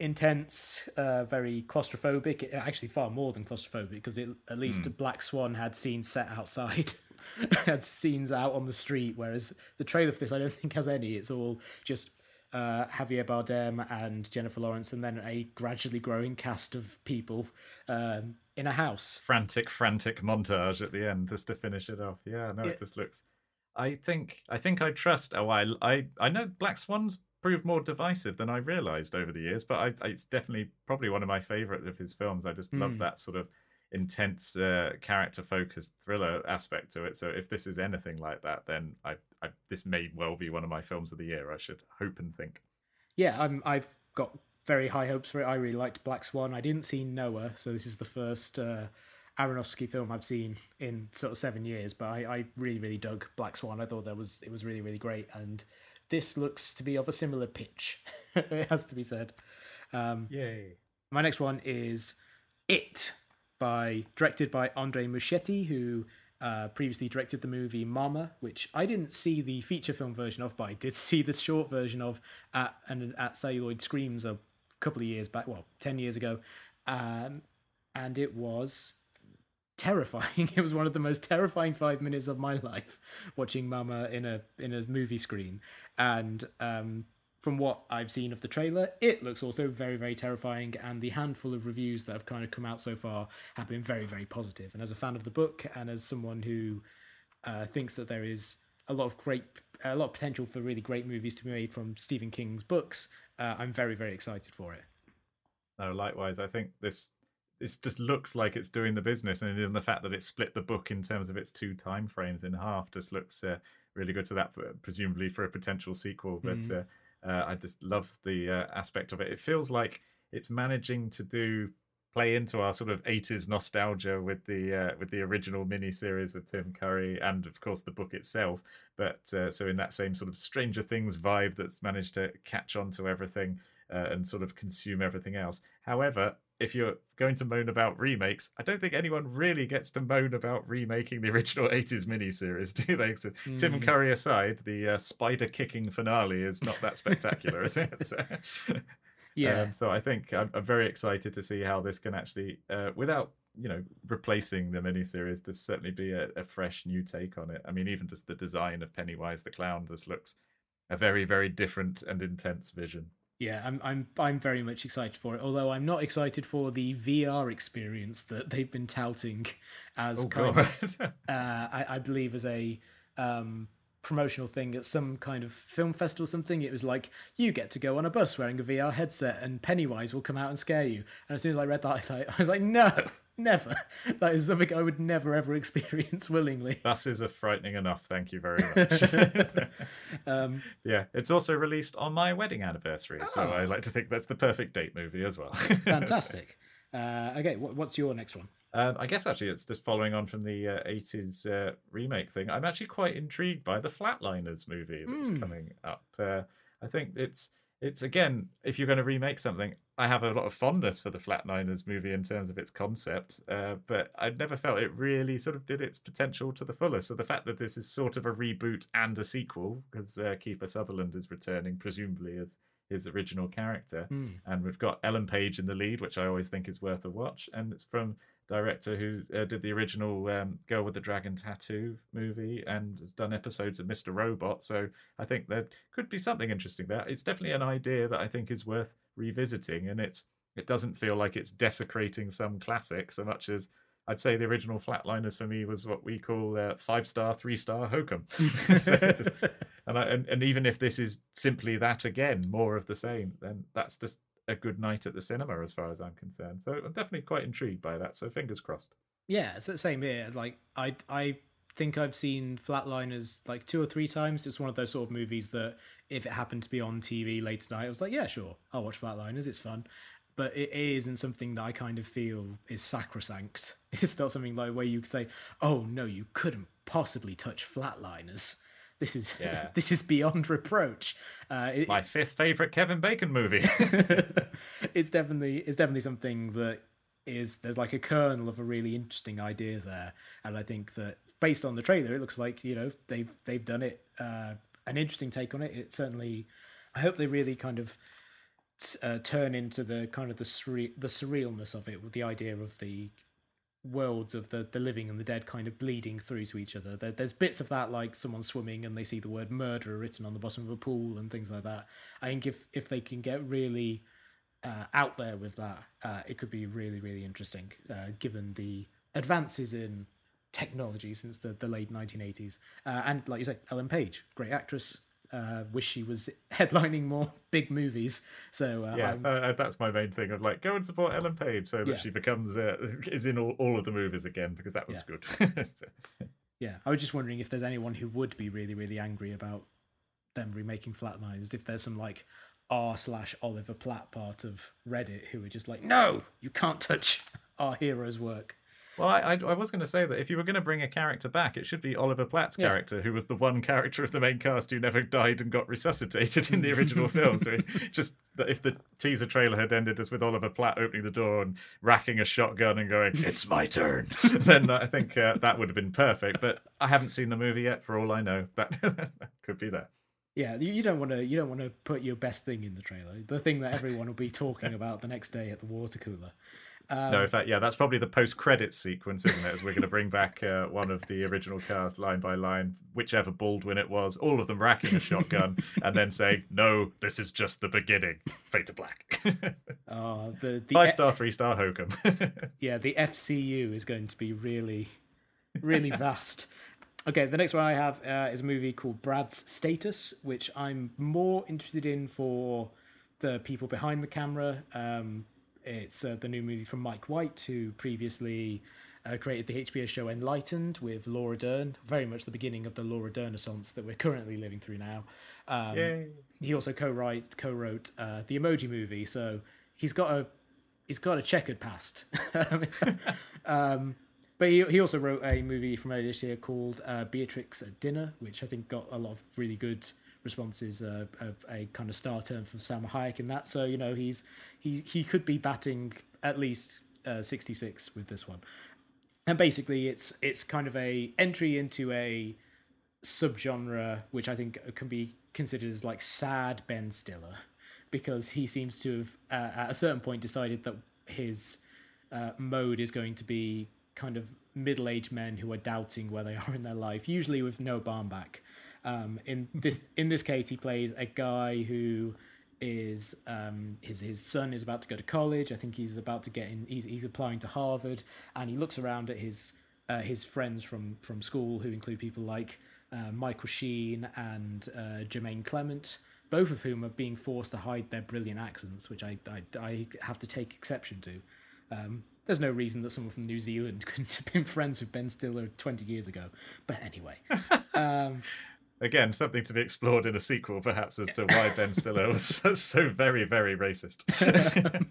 intense, uh, very claustrophobic. Actually, far more than claustrophobic because it at least Black Swan had scenes set outside. had scenes out on the street, whereas the trailer for this I don't think has any. It's all just uh, Javier Bardem and Jennifer Lawrence, and then a gradually growing cast of people um, in a house. frantic, frantic montage at the end just to finish it off. Yeah, no, Yeah. it just looks. I think I think I trust. Oh, I I I know Black Swan's proved more divisive than I realized over the years, but I, it's definitely probably one of my favorite of his films. I just love Hmm. that sort of intense uh, character focused thriller aspect to it. So if this is anything like that, then I, I this may well be one of my films of the year. I should hope and think. Yeah, I'm, I've got very high hopes for it. I really liked Black Swan. I didn't see Noah, so this is the first uh, Aronofsky film I've seen in sort of seven years. But I, I really, really dug Black Swan. I thought that was it was really, really great. And this looks to be of a similar pitch. it has to be said. Um, Yay! my next one is It by directed by Andre Muschietti, who uh, previously directed the movie Mama, which I didn't see the feature film version of, but I did see the short version of at and at Celluloid Screams a couple of years back, well, ten years ago, um, and it was terrifying. It was one of the most terrifying five minutes of my life watching Mama in a in a movie screen, and um, from what I've seen of the trailer, it looks also very, very terrifying. And the handful of reviews that have kind of come out so far have been very, very positive. And as a fan of the book, and as someone who uh, thinks that there is a lot of great, a lot of potential for really great movies to be made from Stephen King's books, uh, I'm very, very excited for it. No, likewise. I think this this just looks like it's doing the business, and even the fact that it split the book in terms of its two time frames in half just looks uh, really good. So that uh, presumably for a potential sequel, but Mhm. uh, uh, I just love the uh, aspect of it. It feels like it's managing to do play into our sort of 80s nostalgia with the uh, with the original miniseries with Tim Curry and of course the book itself but uh, so in that same sort of Stranger Things vibe that's managed to catch on to everything uh, and sort of consume everything else. However, if you're going to moan about remakes, I don't think anyone really gets to moan about remaking the original 80s miniseries, do they? So, Tim Mhm. Curry aside, the uh, spider kicking finale is not that spectacular, is it? So, Yeah. um, so I think I'm, I'm very excited to see how this can actually, uh, without you know replacing the miniseries, to certainly be a, a fresh new take on it. I mean, even just the design of Pennywise the clown just looks a very very different and intense vision. Yeah, I'm I'm I'm very much excited for it. Although I'm not excited for the VR experience that they've been touting as Oh kind god! of uh, I, I believe as a um, promotional thing at some kind of film festival or something. It was like you get to go on a bus wearing a VR headset and Pennywise will come out and scare you. And as soon as I read that, I, thought, I was like, no, never. That is something I would never ever experience willingly. Buses are frightening enough. Thank you very much. Um, yeah, it's also released on my wedding anniversary, so Oh. I like to think that's the perfect date movie as well. fantastic. Uh, okay, what, what's your next one? Um, I guess actually it's just following on from the uh, 80s uh, remake thing. I'm actually quite intrigued by the Flatliners movie that's Mm. coming up. Uh, I think it's it's again, if you're going to remake something, I have a lot of fondness for the Flatliners movie in terms of its concept, uh, but I never felt it really sort of did its potential to the fullest. So the fact that this is sort of a reboot and a sequel, because uh, Kiefer Sutherland is returning, presumably as his original character, Hmm. and we've got Ellen Page in the lead, which I always think is worth a watch, and it's from director who uh, did the original um, Girl with the Dragon Tattoo movie and has done episodes of Mr. Robot. So I think there could be something interesting there. It's definitely an idea that I think is worth revisiting, and it's it doesn't feel like it's desecrating some classic so much as I'd say the original Flatliners for me was what we call uh, five star, three star hokum. so just, and, I, and and even if this is simply that again, more of the same, then that's just a good night at the cinema as far as I'm concerned. So I'm definitely quite intrigued by that. So fingers crossed. Yeah, it's the same here. Like I I think I've seen Flatliners like two or three times. It's one of those sort of movies that if it happened to be on TV late tonight, I was like, yeah, sure, I'll watch Flatliners. It's fun. But it isn't something that I kind of feel is sacrosanct. It's not something like where you could say, "Oh no, you couldn't possibly touch Flatliners." This is yeah. this is beyond reproach. Uh, it, My fifth favorite Kevin Bacon movie. it's definitely it's definitely something that is there's like a kernel of a really interesting idea there, and I think that based on the trailer, it looks like you know they've they've done it uh, an interesting take on it. It certainly, I hope they really kind of uh, turn into the kind of the surre- the surrealness of it with the idea of the worlds of the, the living and the dead kind of bleeding through to each other. There, there's bits of that like someone swimming and they see the word murderer written on the bottom of a pool and things like that. I think if if they can get really uh, out there with that, uh, it could be really really interesting. Uh, given the advances in technology since the, the late 1980s, uh, and like you say, Ellen Page, great actress, uh, wish she was headlining more big movies. So uh, yeah, uh, that's my main thing. Of like, go and support Ellen Page so that yeah. she becomes uh, is in all, all of the movies again because that was yeah. good. so. Yeah, I was just wondering if there's anyone who would be really really angry about them remaking Flatliners. If there's some like r slash Oliver Platt part of Reddit who are just like, no, you can't touch our hero's work. Well, I, I, I was going to say that if you were going to bring a character back, it should be Oliver Platt's yeah. character, who was the one character of the main cast who never died and got resuscitated in the original film. So just that if the teaser trailer had ended as with Oliver Platt opening the door and racking a shotgun and going, "It's my turn," then I think uh, that would have been perfect. But I haven't seen the movie yet. For all I know, that could be that. Yeah, you don't want to. You don't want to put your best thing in the trailer. The thing that everyone will be talking about the next day at the water cooler. Um, no, in fact, yeah, that's probably the post-credit sequence, isn't it? As we're going to bring back uh, one of the original cast line by line, whichever Baldwin it was, all of them racking a shotgun, and then saying, "No, this is just the beginning." Fade to black. uh, the, the five star, three star hokum. yeah, the FCU is going to be really, really vast. Okay, the next one I have uh, is a movie called Brad's Status, which I'm more interested in for the people behind the camera. Um, it's uh, the new movie from Mike White, who previously uh, created the HBO show Enlightened with Laura Dern, very much the beginning of the Laura Dern Renaissance that we're currently living through now. Um, he also co-write co-wrote uh, the Emoji Movie, so he's got a he's got a checkered past. um, but he, he also wrote a movie from earlier this year called uh, Beatriz at Dinner, which I think got a lot of really good responses uh, of a kind of star turn from Salma Hayek in that. So you know he's he he could be batting at least uh, 66 with this one. And basically, it's it's kind of a entry into a subgenre which I think can be considered as like sad Ben Stiller, because he seems to have uh, at a certain point decided that his uh, mode is going to be kind of middle-aged men who are doubting where they are in their life, usually with no Baumbach. Um, in this in this case, he plays a guy who is um, his his son is about to go to college. I think he's about to get in. He's he's applying to Harvard, and he looks around at his uh, his friends from from school, who include people like uh, Michael Sheen and uh, Jemaine Clement, both of whom are being forced to hide their brilliant accents, which I I, I have to take exception to. Um, there's no reason that someone from New Zealand couldn't have been friends with Ben Stiller 20 years ago. But anyway, um, again something to be explored in a sequel perhaps as to why ben stiller was so, very very racist.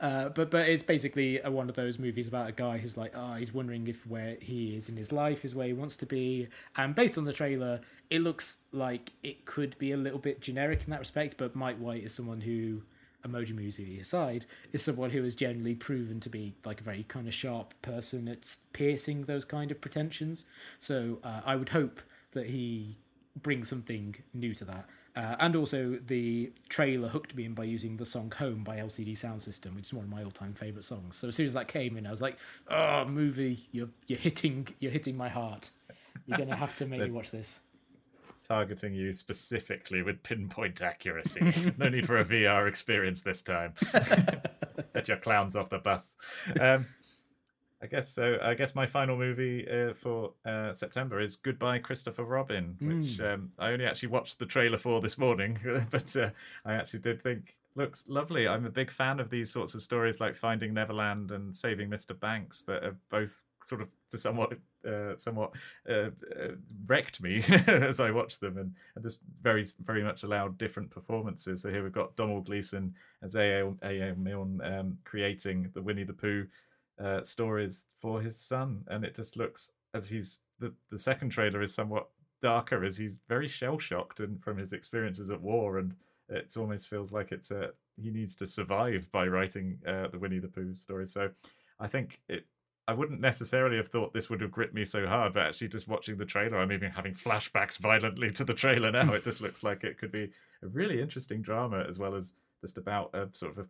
Uh, but but it's basically a, one of those movies about a guy who's like oh he's wondering if where he is in his life is where he wants to be. And based on the trailer it looks like it could be a little bit generic in that respect but mike white is someone who emoji movie aside is someone who has generally proven to be like a very kind of sharp person at piercing those kind of pretensions. So uh, i would hope that he bring something new to that. Uh, and also, the trailer hooked me in by using the song "Home" by LCD Sound System, which is one of my all-time favorite songs. So as soon as that came in, I was like, "Oh, movie, you're you're hitting you're hitting my heart. You're gonna have to make me watch this." Targeting you specifically with pinpoint accuracy. no need for a VR experience this time. Get your clowns off the bus. Um, I guess so. I guess my final movie uh, for uh, September is Goodbye Christopher Robin, which Mm. um, I only actually watched the trailer for this morning, but uh, I actually did think looks lovely. I'm a big fan of these sorts of stories like Finding Neverland and Saving Mr. Banks that are both sort of to somewhat uh, somewhat uh, uh, wrecked me as I watched them and, and just very very much allowed different performances. So here we've got Domhnall Gleeson as A.A. A.A. Milne um, creating the Winnie the Pooh uh, stories for his son, and it just looks as he's the the second trailer is somewhat darker as he's very shell shocked and from his experiences at war, and it almost feels like it's a he needs to survive by writing uh, the Winnie the Pooh story. So I think it. I wouldn't necessarily have thought this would have gripped me so hard, but actually, just watching the trailer, I'm even having flashbacks violently to the trailer now. It just looks like it could be a really interesting drama, as well as just about a sort of a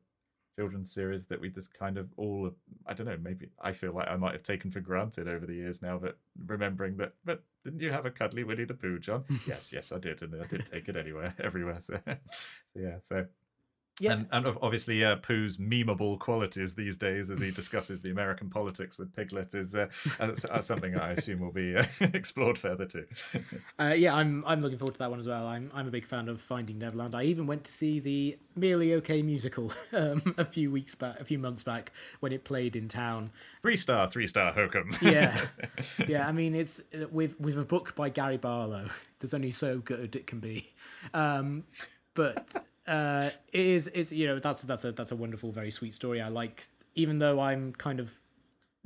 children's series that we just kind of all I don't know, maybe I feel like I might have taken for granted over the years now, but remembering that but didn't you have a cuddly Winnie the Pooh, John? yes, yes, I did, and I did take it anywhere, everywhere. So, so yeah, so Yeah. and, and obviously uh, Pooh's memeable qualities these days as he discusses the American politics with Piglet is uh, uh, uh, something I assume will be uh, explored further too. Uh, yeah, I'm I'm looking forward to that one as well. I'm I'm a big fan of Finding Neverland. I even went to see the Merely Okay musical um, a few weeks back, a few months back when it played in town. three star, three star hokum. Yeah. Yeah, I mean it's with with a book by Gary Barlow. There's only so good it can be, um, but uh, it is it's you know that's that's a that's a wonderful, very sweet story. I like even though I'm kind of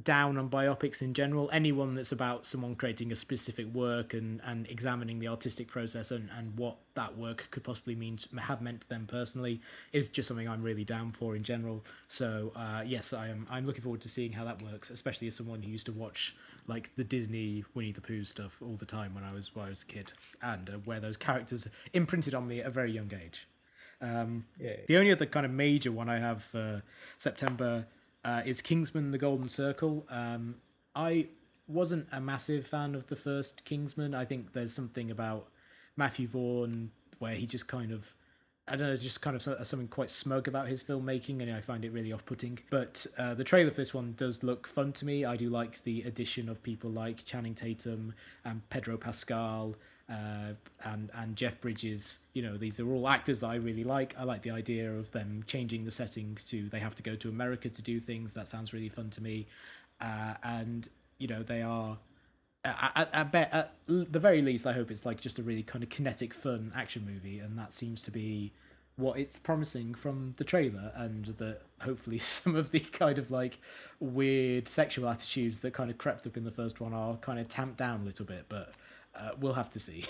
down on biopics in general. Anyone that's about someone creating a specific work and, and examining the artistic process and, and what that work could possibly mean have meant to them personally is just something I'm really down for in general. So uh, yes, I am. I'm looking forward to seeing how that works, especially as someone who used to watch like the Disney Winnie the Pooh stuff all the time when I was when I was a kid, and uh, where those characters imprinted on me at a very young age. Um, Yay. the only other kind of major one I have for September uh, is Kingsman: The Golden Circle. Um, I wasn't a massive fan of the first Kingsman. I think there's something about Matthew Vaughn where he just kind of. I don't know, just kind of so- something quite smug about his filmmaking, and I find it really off-putting. But uh, the trailer for this one does look fun to me. I do like the addition of people like Channing Tatum and Pedro Pascal uh, and and Jeff Bridges. You know, these are all actors that I really like. I like the idea of them changing the settings to they have to go to America to do things. That sounds really fun to me. Uh, and you know, they are. At, at, at, at the very least, I hope it's like just a really kind of kinetic, fun action movie, and that seems to be what it's promising from the trailer, and that hopefully some of the kind of like weird sexual attitudes that kind of crept up in the first one are kind of tamped down a little bit, but uh, we'll have to see.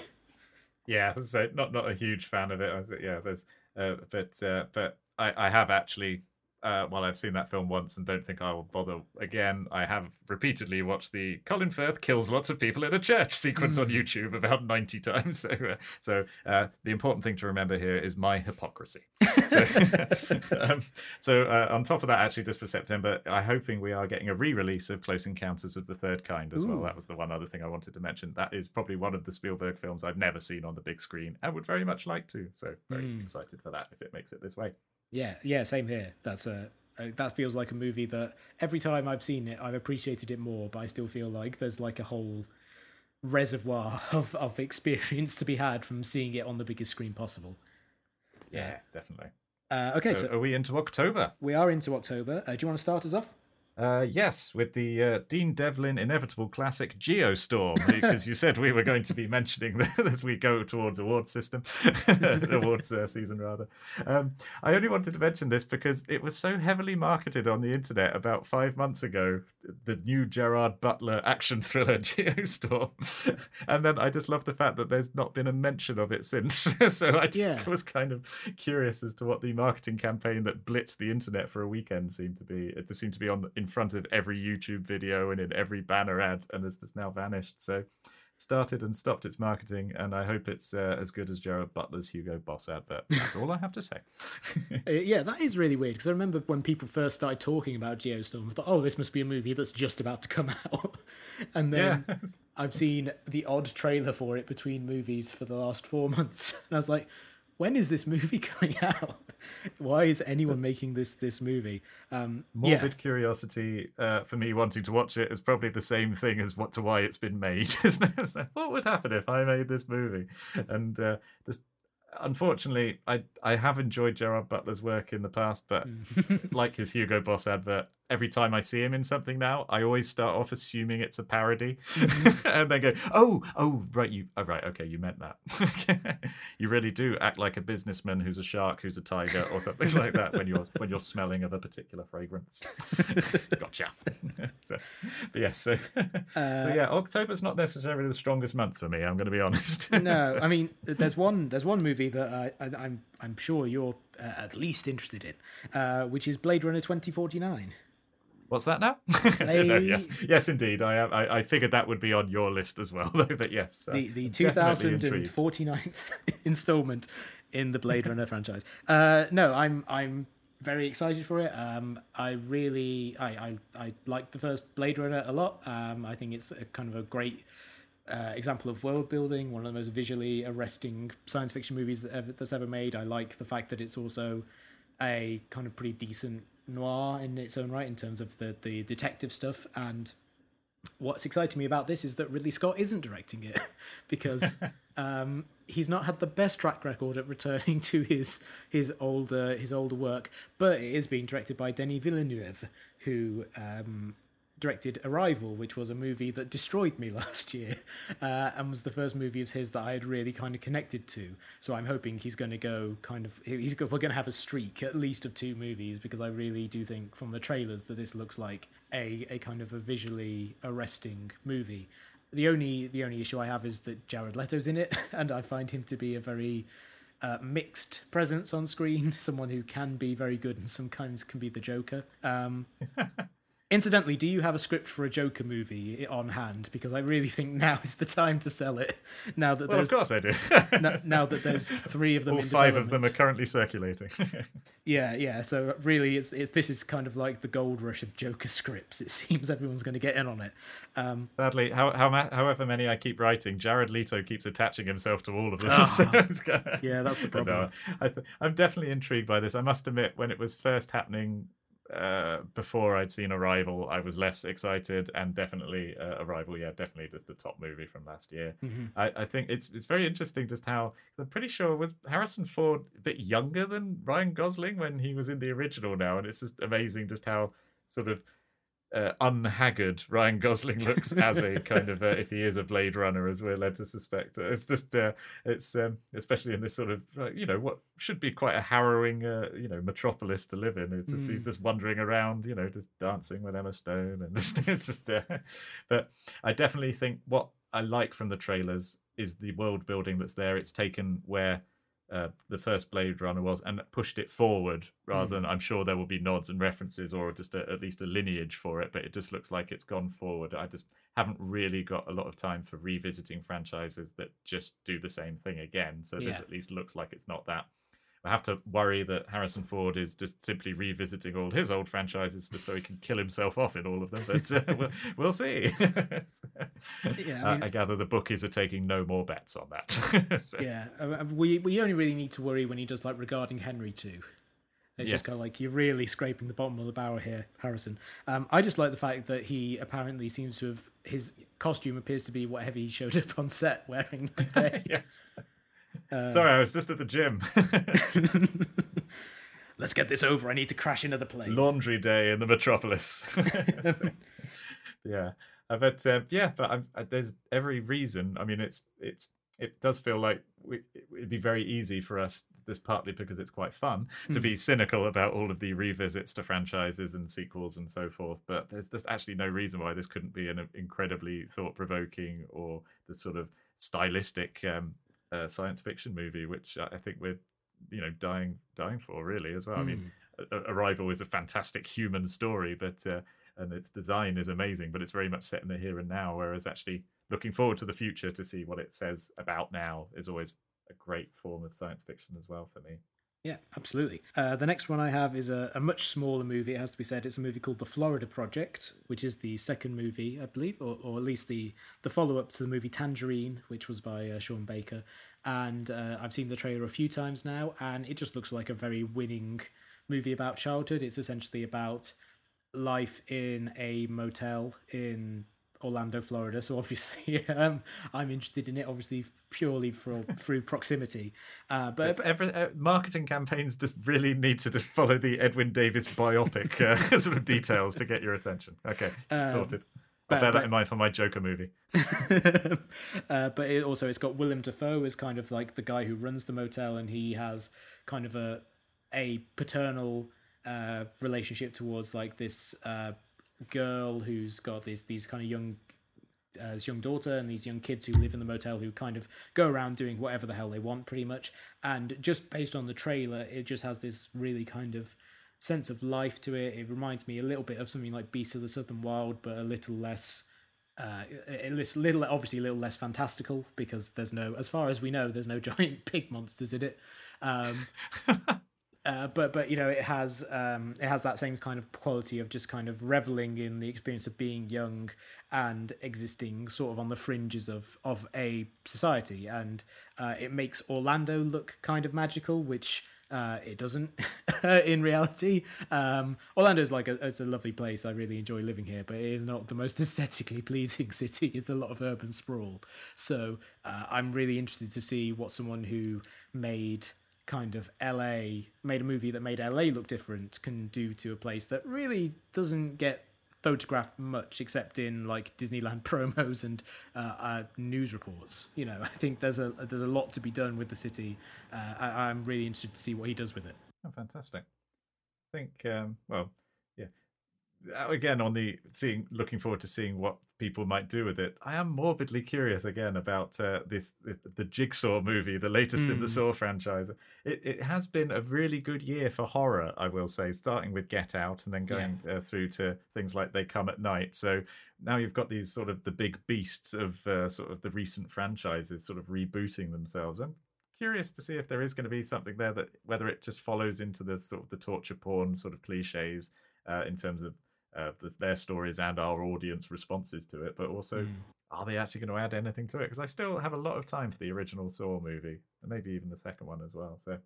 Yeah, so not not a huge fan of it. I think yeah, there's uh, but uh, but I I have actually uh, well I've seen that film once and don't think I will bother again. I have repeatedly watched the Colin Firth kills lots of people in a church sequence on YouTube about ninety times. So uh, so uh, the important thing to remember here is my hypocrisy. So, um, so uh, on top of that, actually, just for September, I'm hoping we are getting a re-release of Close Encounters of the Third Kind as well. That was the one other thing I wanted to mention. That is probably one of the Spielberg films I've never seen on the big screen and would very much like to. So very Mm. excited for that if it makes it this way. Yeah, yeah, same here. That's a that feels like a movie that every time I've seen it, I've appreciated it more, but I still feel like there's like a whole reservoir of, of experience to be had from seeing it on the biggest screen possible. Yeah. definitely. Uh, okay, So, so are we into October? we are into October. Uh, do you want to start us off? Uh, yes, with the uh, Dean Devlin inevitable classic Geostorm, because you said we were going to be mentioning that as we go towards award system, awards uh, season rather. Um, I only wanted to mention this because it was so heavily marketed on the internet about five months ago. The new Gerard Butler action thriller Geostorm, and then I just love the fact that there's not been a mention of it since. so I just Yeah. was kind of curious as to what the marketing campaign that blitzed the internet for a weekend seemed to be. It just seemed to be on the in front of every YouTube video and in every banner ad, and has just now vanished. So, started and stopped its marketing, and I hope it's uh, as good as Gerard Butler's Hugo Boss advert. That's all I have to say. Uh, yeah, that is really weird because I remember when people first started talking about Geostorm, I thought, oh, this must be a movie that's just about to come out. and then Yeah. I've seen the odd trailer for it between movies for the last four months. And I was like, when is this movie coming out? Why is anyone making this this movie? Um, Morbid yeah, curiosity uh, for me wanting to watch it is probably the same thing as what to why it's been made. Isn't it? So what would happen if I made this movie? And uh, just unfortunately, I I have enjoyed Gerard Butler's work in the past, but like his Hugo Boss advert, every time I see him in something now, I always start off assuming it's a parody, and then go, "Oh, oh, right, you, oh, right, okay, you meant that. you really do act like a businessman who's a shark, who's a tiger, or something like that when you're when you're smelling of a particular fragrance." gotcha. so, but yeah, so so yeah, October's not necessarily the strongest month for me. I'm going to be honest. no, I mean, there's one there's one movie that I, I, I'm I'm sure you're uh, at least interested in, uh, which is Blade Runner 2049. What's that now? no, yes, yes, indeed. I, I I figured that would be on your list as well, though. But yes, uh, the the definitely intrigued. 2049th installment in the Blade Runner franchise. Uh, no, I'm I'm very excited for it. Um, I really I, I I like the first Blade Runner a lot. Um, I think it's a kind of a great. Uh, example of world building, one of the most visually arresting science fiction movies that ever, that's ever made. I like the fact that it's also a kind of pretty decent noir in its own right in terms of the the detective stuff. And what's exciting me about this is that Ridley Scott isn't directing it because um, he's not had the best track record at returning to his his older his older work, but it is being directed by Denis Villeneuve, who um, directed Arrival, which was a movie that destroyed me last year, uh, and was the first movie of his that I had really kind of connected to. So I'm hoping he's going to go kind of he's we're going to have a streak at least of two movies because I really do think from the trailers that this looks like a a kind of a visually arresting movie. The only the only issue I have is that Jared Leto's in it, and I find him to be a very uh, mixed presence on screen. Someone who can be very good and sometimes can be the Joker. Um, incidentally, do you have a script for a Joker movie on hand? Because I really think now is the time to sell it. Now that Well, there's of course I do. now, now that there's three of them. All five of them are currently circulating. Yeah, yeah. So really, it's, it's this is kind of like the gold rush of Joker scripts. It seems everyone's going to get in on it. Um, Sadly, how, how ma- however many I keep writing, Jared Leto keeps attaching himself to all of them. Ah. So it's kind of- Yeah, that's the But no, problem. I th- I'm definitely intrigued by this. I must admit, when it was first happening, uh, before I'd seen Arrival, I was less excited, and definitely uh, Arrival, yeah, definitely just the top movie from last year. Mhm. I, I think it's it's very interesting just how I'm pretty sure was Harrison Ford a bit younger than Ryan Gosling when he was in the original now, and it's just amazing just how sort of uh, unhaggard Ryan Gosling looks as a kind of uh, if he is a Blade Runner, as we're led to suspect. It's just uh, it's um, especially in this sort of uh, you know what should be quite a harrowing uh, you know metropolis to live in. It's just he's Mm. just wandering around, you know, just dancing with Emma Stone, and it's, it's just. Uh, but I definitely think what I like from the trailers is the world building that's there. It's taken where uh, the first Blade Runner was and pushed it forward rather Mm. than I'm sure there will be nods and references or just a, at least a lineage for it, but it just looks like it's gone forward. I just haven't really got a lot of time for revisiting franchises that just do the same thing again. So this at least looks like it's not that. I have to worry that Harrison Ford is just simply revisiting all his old franchises just so he can kill himself off in all of them. But uh, we'll, we'll see. Yeah, I mean- I gather the bookies are taking no more bets on that. So- Yeah, uh, we we only really need to worry when he does like regarding Henry too. It's just kind of like you're really scraping the bottom of the barrel here, Harrison. Um, I just like the fact that he apparently seems to have his costume appears to be whatever he showed up on set wearing. that day. yes. Uh, Sorry, I was just at the gym. Let's get this over. I need to crash into the plane. Laundry day in the metropolis. yeah, I bet. Uh, yeah, but I, I, there's every reason. I mean, it's it's it does feel like we, it'd be very easy for us, just partly because it's quite fun, to Hmm. be cynical about all of the revisits to franchises and sequels and so forth. But there's just actually no reason why this couldn't be an incredibly thought provoking or the sort of stylistic um, uh, science fiction movie, which I think we're you know dying dying for really as well. I mean, Hmm. Arrival is a fantastic human story, but uh, and its design is amazing, but it's very much set in the here and now. Whereas actually looking forward to the future to see what it says about now is always a great form of science fiction as well for me. Yeah, absolutely. Uh, the next one I have is a, a, much smaller movie, it has to be said. It's a movie called The Florida Project, which is the second movie, I believe, or, or at least the, the follow up to the movie Tangerine, which was by uh, Sean Baker. And uh, I've seen the trailer a few times now, and it just looks like a very winning movie about childhood. It's essentially about life in a motel in Orlando, Florida. So obviously, um, I'm interested in it. Obviously, purely for through proximity. Uh, but so every, uh, marketing campaigns just really need to just follow the Edwin Davis biopic uh, sort of details to get your attention. Okay, um, sorted. I'll but, bear that but, in mind for my Joker movie. uh, but it also, it's got Willem Dafoe as kind of like the guy who runs the motel, and he has kind of a a paternal uh, relationship towards like this uh, girl who's got these these kind of young uh, this young daughter and these young kids who live in the motel who kind of go around doing whatever the hell they want pretty much. And just based on the trailer it just has this really kind of sense of life to it. It reminds me a little bit of something like beasts of the southern wild but a little less uh, a little obviously a little less fantastical because there's no as far as we know there's no giant pig monsters in it. Um, uh, but but you know it has um, it has that same kind of quality of just kind of reveling in the experience of being young and existing sort of on the fringes of of a society and uh, it makes Orlando look kind of magical which uh, it doesn't in reality. Um, Orlando is like a, it's a lovely place. I really enjoy living here, but it is not the most aesthetically pleasing city. It's a lot of urban sprawl. So uh, I'm really interested to see what someone who made kind of LA made a movie that made LA look different can do to a place that really doesn't get photographed much except in like Disneyland promos and uh, uh, news reports. You know, I think there's a there's a lot to be done with the city. Uh, I, am really interested to see what he does with it. Oh, fantastic! I think um, well, yeah. Again, on the seeing, looking forward to seeing what people might do with it. I am morbidly curious again about uh, this, this, the Jigsaw movie, the latest mm. in the hmm. Saw franchise. It it has been a really good year for horror, I will say, starting with Get Out and then going yeah. uh, through to things like They Come at Night. So now you've got these sort of the big beasts of uh, sort of the recent franchises sort of rebooting themselves. I'm curious to see if there is going to be something there that whether it just follows into the sort of the torture porn sort of cliches uh, in terms of uh, the, their stories and our audience responses to it, but also mm. are they actually going to add anything to it? Because I still have a lot of time for the original Saw movie, and maybe even the second one as well. So,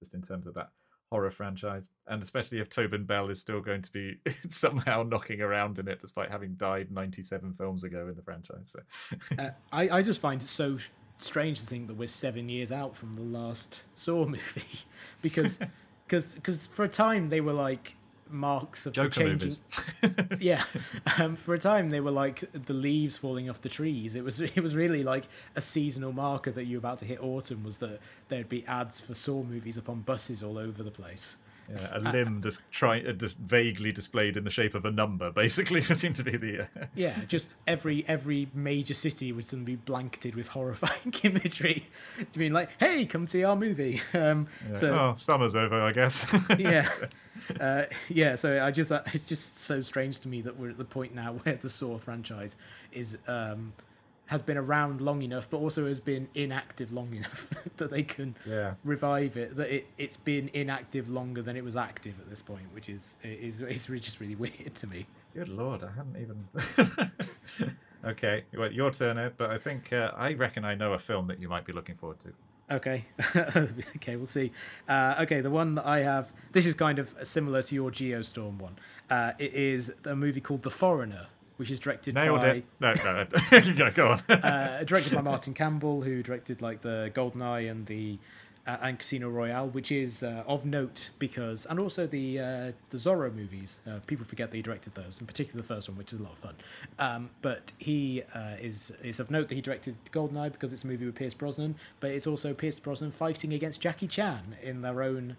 just in terms of that horror franchise, and especially if Tobin Bell is still going to be somehow knocking around in it, despite having died 97 films ago in the franchise. So. uh, I, I just find it so strange to think that we're seven years out from the last Saw movie because because because for a time they were like marks of Joker the changing. yeah, um, for a time they were like the leaves falling off the trees. It was it was really like a seasonal marker that you were about to hit autumn. Was that there'd be ads for Saw movies upon buses all over the place. Yeah, a uh, limb just try uh, just vaguely displayed in the shape of a number, basically, It seemed to be the. Uh... yeah, just every every major city would suddenly be blanketed with horrifying imagery. you mean like, hey, come see our movie? Um, yeah. So, oh, summer's over, I guess. yeah, uh, yeah. So I just uh, it's just so strange to me that we're at the point now where the Saw franchise is. Um, has been around long enough, but also has been inactive long enough that they can yeah. revive it. That it it's been inactive longer than it was active at this point, which is is is just really weird to me. Good lord, I hadn't even. okay, well, your turn, Ed. But I think uh, I reckon I know a film that you might be looking forward to. Okay, okay, we'll see. Uh, okay, the one that I have. This is kind of similar to your Geostorm one. Uh, it is a movie called The Foreigner, which is directed Nailed by it. No, no, no. go, on. uh, directed by Martin Campbell, who directed like the Goldeneye and the uh, and Casino Royale, which is uh, of note because, and also the uh, the Zorro movies. Uh, people forget that he directed those, and particularly the first one, which is a lot of fun. Um, but he uh, is is of note that he directed Goldeneye because it's a movie with Pierce Brosnan, but it's also Pierce Brosnan fighting against Jackie Chan in their own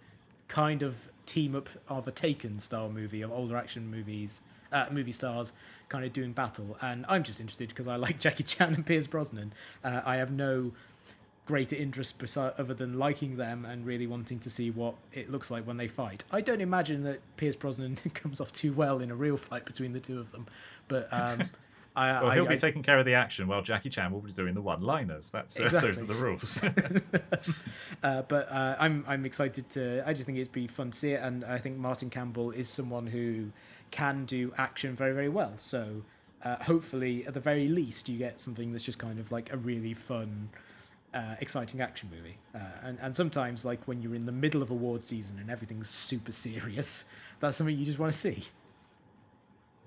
kind of team up of a Taken style movie of older action movies uh, movie stars kind of doing battle. And I'm just interested because I like Jackie Chan and Pierce Brosnan. Uh, I have no greater interest besi- other than liking them and really wanting to see what it looks like when they fight. I don't imagine that Pierce Brosnan comes off too well in a real fight between the two of them, but um, I, well, he'll I, be I, taking care of the action while Jackie Chan will be doing the one-liners. That's uh, those are the rules. uh, but uh, I'm I'm excited to. I just think it'd be fun to see it, and I think Martin Campbell is someone who can do action very very well. So uh, hopefully, at the very least, you get something that's just kind of like a really fun. Uh, exciting action movie, uh, and and sometimes like when you're in the middle of award season and everything's super serious, that's something you just want to see.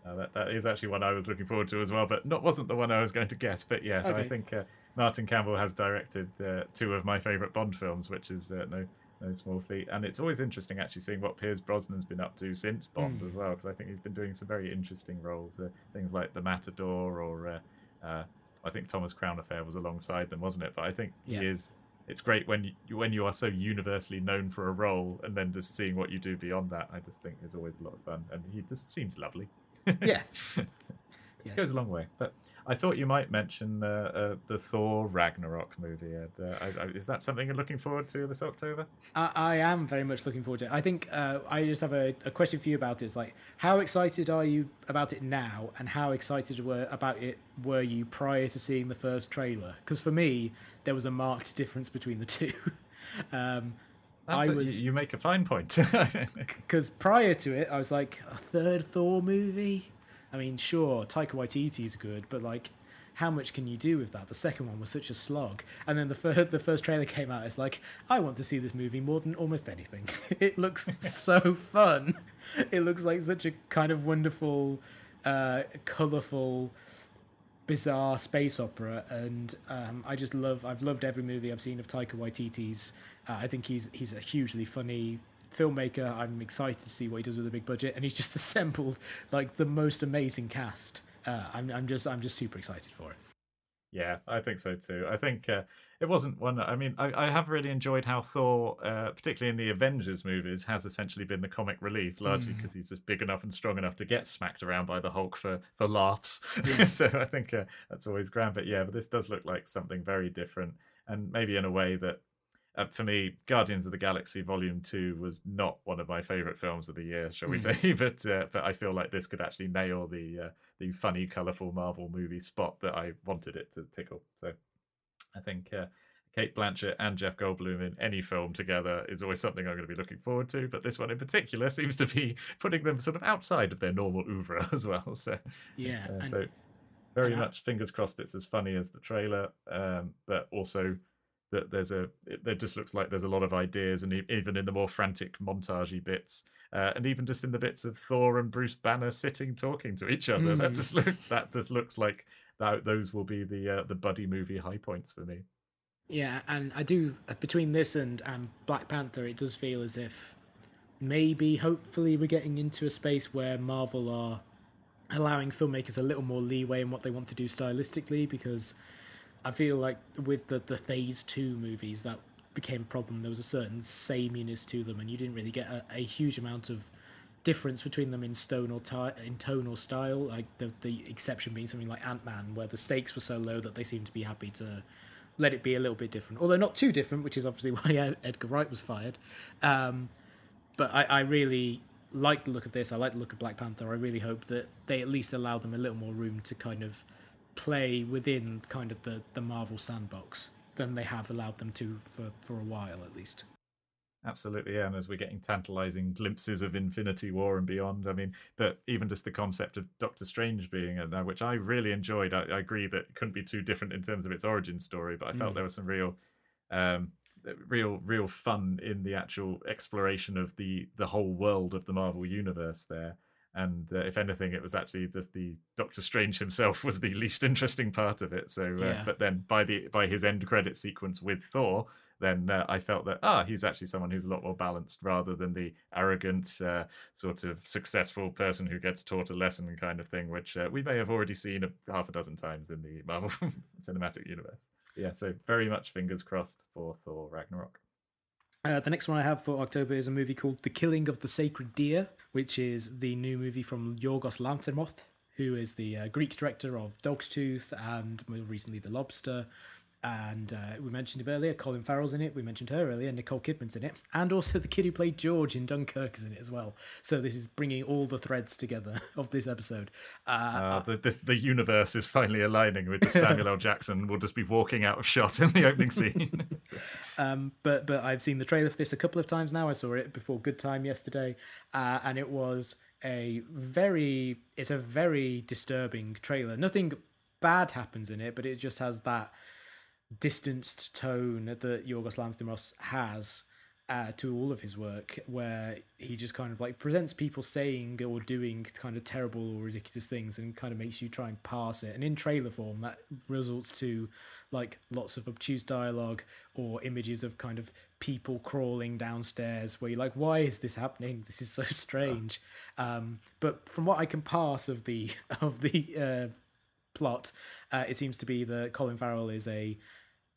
Uh, that, that is actually one I was looking forward to as well, but not wasn't the one I was going to guess. But yeah, I think uh, Martin Campbell has directed uh, two of my favourite Bond films, which is uh, no no small feat. And it's always interesting actually seeing what Pierce Brosnan's been up to since Bond Mm. as well, because I think he's been doing some very interesting roles, uh, things like The Matador or uh, uh, I think Thomas Crown Affair was alongside them, wasn't it? But I think Yeah. he is. It's great when you when you are so universally known for a role, and then just seeing what you do beyond that. I just think is always a lot of fun, and he just seems lovely. Yeah. it goes a long way. But I thought you might mention uh, uh, the Thor Ragnarok movie. Ed. Uh, I, I, is that something you're looking forward to this October? I, I am very much looking forward to it. I think uh, I just have a, a question for you about it. It's like, how excited are you about it now, and how excited were about it were you prior to seeing the first trailer? Because for me, there was a marked difference between the two. um, That's I was you, you make a fine point. because prior to it, I was like a third Thor movie. I mean, sure, Taika Waititi's good, but like, how much can you do with that? The second one was such a slog, and then the first the first trailer came out. It's like I want to see this movie more than almost anything. it looks so fun. It looks like such a kind of wonderful, uh, colorful bizarre space opera, and um, I just love. I've loved every movie I've seen of Taika Waititi's. Uh, I think he's he's a hugely funny filmmaker. I'm excited to see what he does with a big budget, and he's just assembled like the most amazing cast. Uh, I'm I'm just I'm just super excited for it. Yeah, I think so too. I think uh, it wasn't one. I mean, I, I have really enjoyed how Thor, uh, particularly in the Avengers movies, has essentially been the comic relief, largely Mm. because he's just big enough and strong enough to get smacked around by the Hulk for for laughs. Yeah. so I think uh, that's always grand. But yeah, but this does look like something very different, and maybe in a way that. Uh, for me, Guardians of the Galaxy Volume Two was not one of my favorite films of the year, shall we Mm. say? But uh, but I feel like this could actually nail the uh, the funny, colourful Marvel movie spot that I wanted it to tickle. So I think uh, Cate Blanchett and Jeff Goldblum in any film together is always something I'm going to be looking forward to. But this one in particular seems to be putting them sort of outside of their normal oeuvre as well. So Yeah, uh, and- so very and I- much fingers crossed it's as funny as the trailer, um, but also that there's a it, it just looks like there's a lot of ideas and even in the more frantic montagey bits uh, and even just in the bits of Thor and Bruce Banner sitting talking to each other that Mm. just looks that just looks like that those will be the uh, the buddy movie high points for me. Yeah, and I do uh, between this and and Black Panther, it does feel as if maybe, hopefully, we're getting into a space where Marvel are allowing filmmakers a little more leeway in what they want to do stylistically. Because I feel like with the the Phase Two movies, that became a problem. There was a certain sameness to them, and you didn't really get a, a huge amount of difference between them in tone or ti- in tone or style. Like the the exception being something like Ant Man, where the stakes were so low that they seemed to be happy to let it be a little bit different, although not too different, which is obviously why Edgar Wright was fired. Um, but I, I really like the look of this. I like the look of Black Panther. I really hope that they at least allow them a little more room to kind of play within kind of the, the Marvel sandbox than they have allowed them to for, for a while at least. Absolutely, yeah. And as we're getting tantalizing glimpses of Infinity War and beyond, I mean, but even just the concept of Doctor Strange being in there, which I really enjoyed. I, I agree that it couldn't be too different in terms of its origin story, but I felt Mm. there was some real, um, real, real fun in the actual exploration of the the whole world of the Marvel universe there. And uh, if anything, it was actually just the Doctor Strange himself was the least interesting part of it. So, uh, Yeah. but then by the by his end credit sequence with Thor, then uh, I felt that ah, he's actually someone who's a lot more balanced rather than the arrogant uh, sort of successful person who gets taught a lesson kind of thing, which uh, we may have already seen a half a dozen times in the Marvel Cinematic Universe. Yeah, so very much fingers crossed for Thor Ragnarok. Uh, the next one I have for October is a movie called The Killing of the Sacred Deer, which is the new movie from Yorgos Lanthimos, who is the uh, Greek director of Dog's Tooth and more recently The Lobster. And uh, we mentioned it earlier. Colin Farrell's in it. We mentioned her earlier. Nicole Kidman's in it, and also the kid who played George in Dunkirk is in it as well. So this is bringing all the threads together of this episode. Uh, uh, the, the, the universe is finally aligning with the Samuel L. Jackson. We'll just be walking out of shot in the opening scene. um, but but I've seen the trailer for this a couple of times now. I saw it before Good Time yesterday, uh, and it was a very it's a very disturbing trailer. Nothing bad happens in it, but it just has that distanced tone that Yorgos Lanthimos has uh, to all of his work, where he just kind of like presents people saying or doing kind of terrible or ridiculous things and kind of makes you try and pass it. And in trailer form, that results to like lots of obtuse dialogue or images of kind of people crawling downstairs where you're like, why is this happening? This is so strange. Um, but from what I can pass of the of the uh, plot, uh, it seems to be that Colin Farrell is a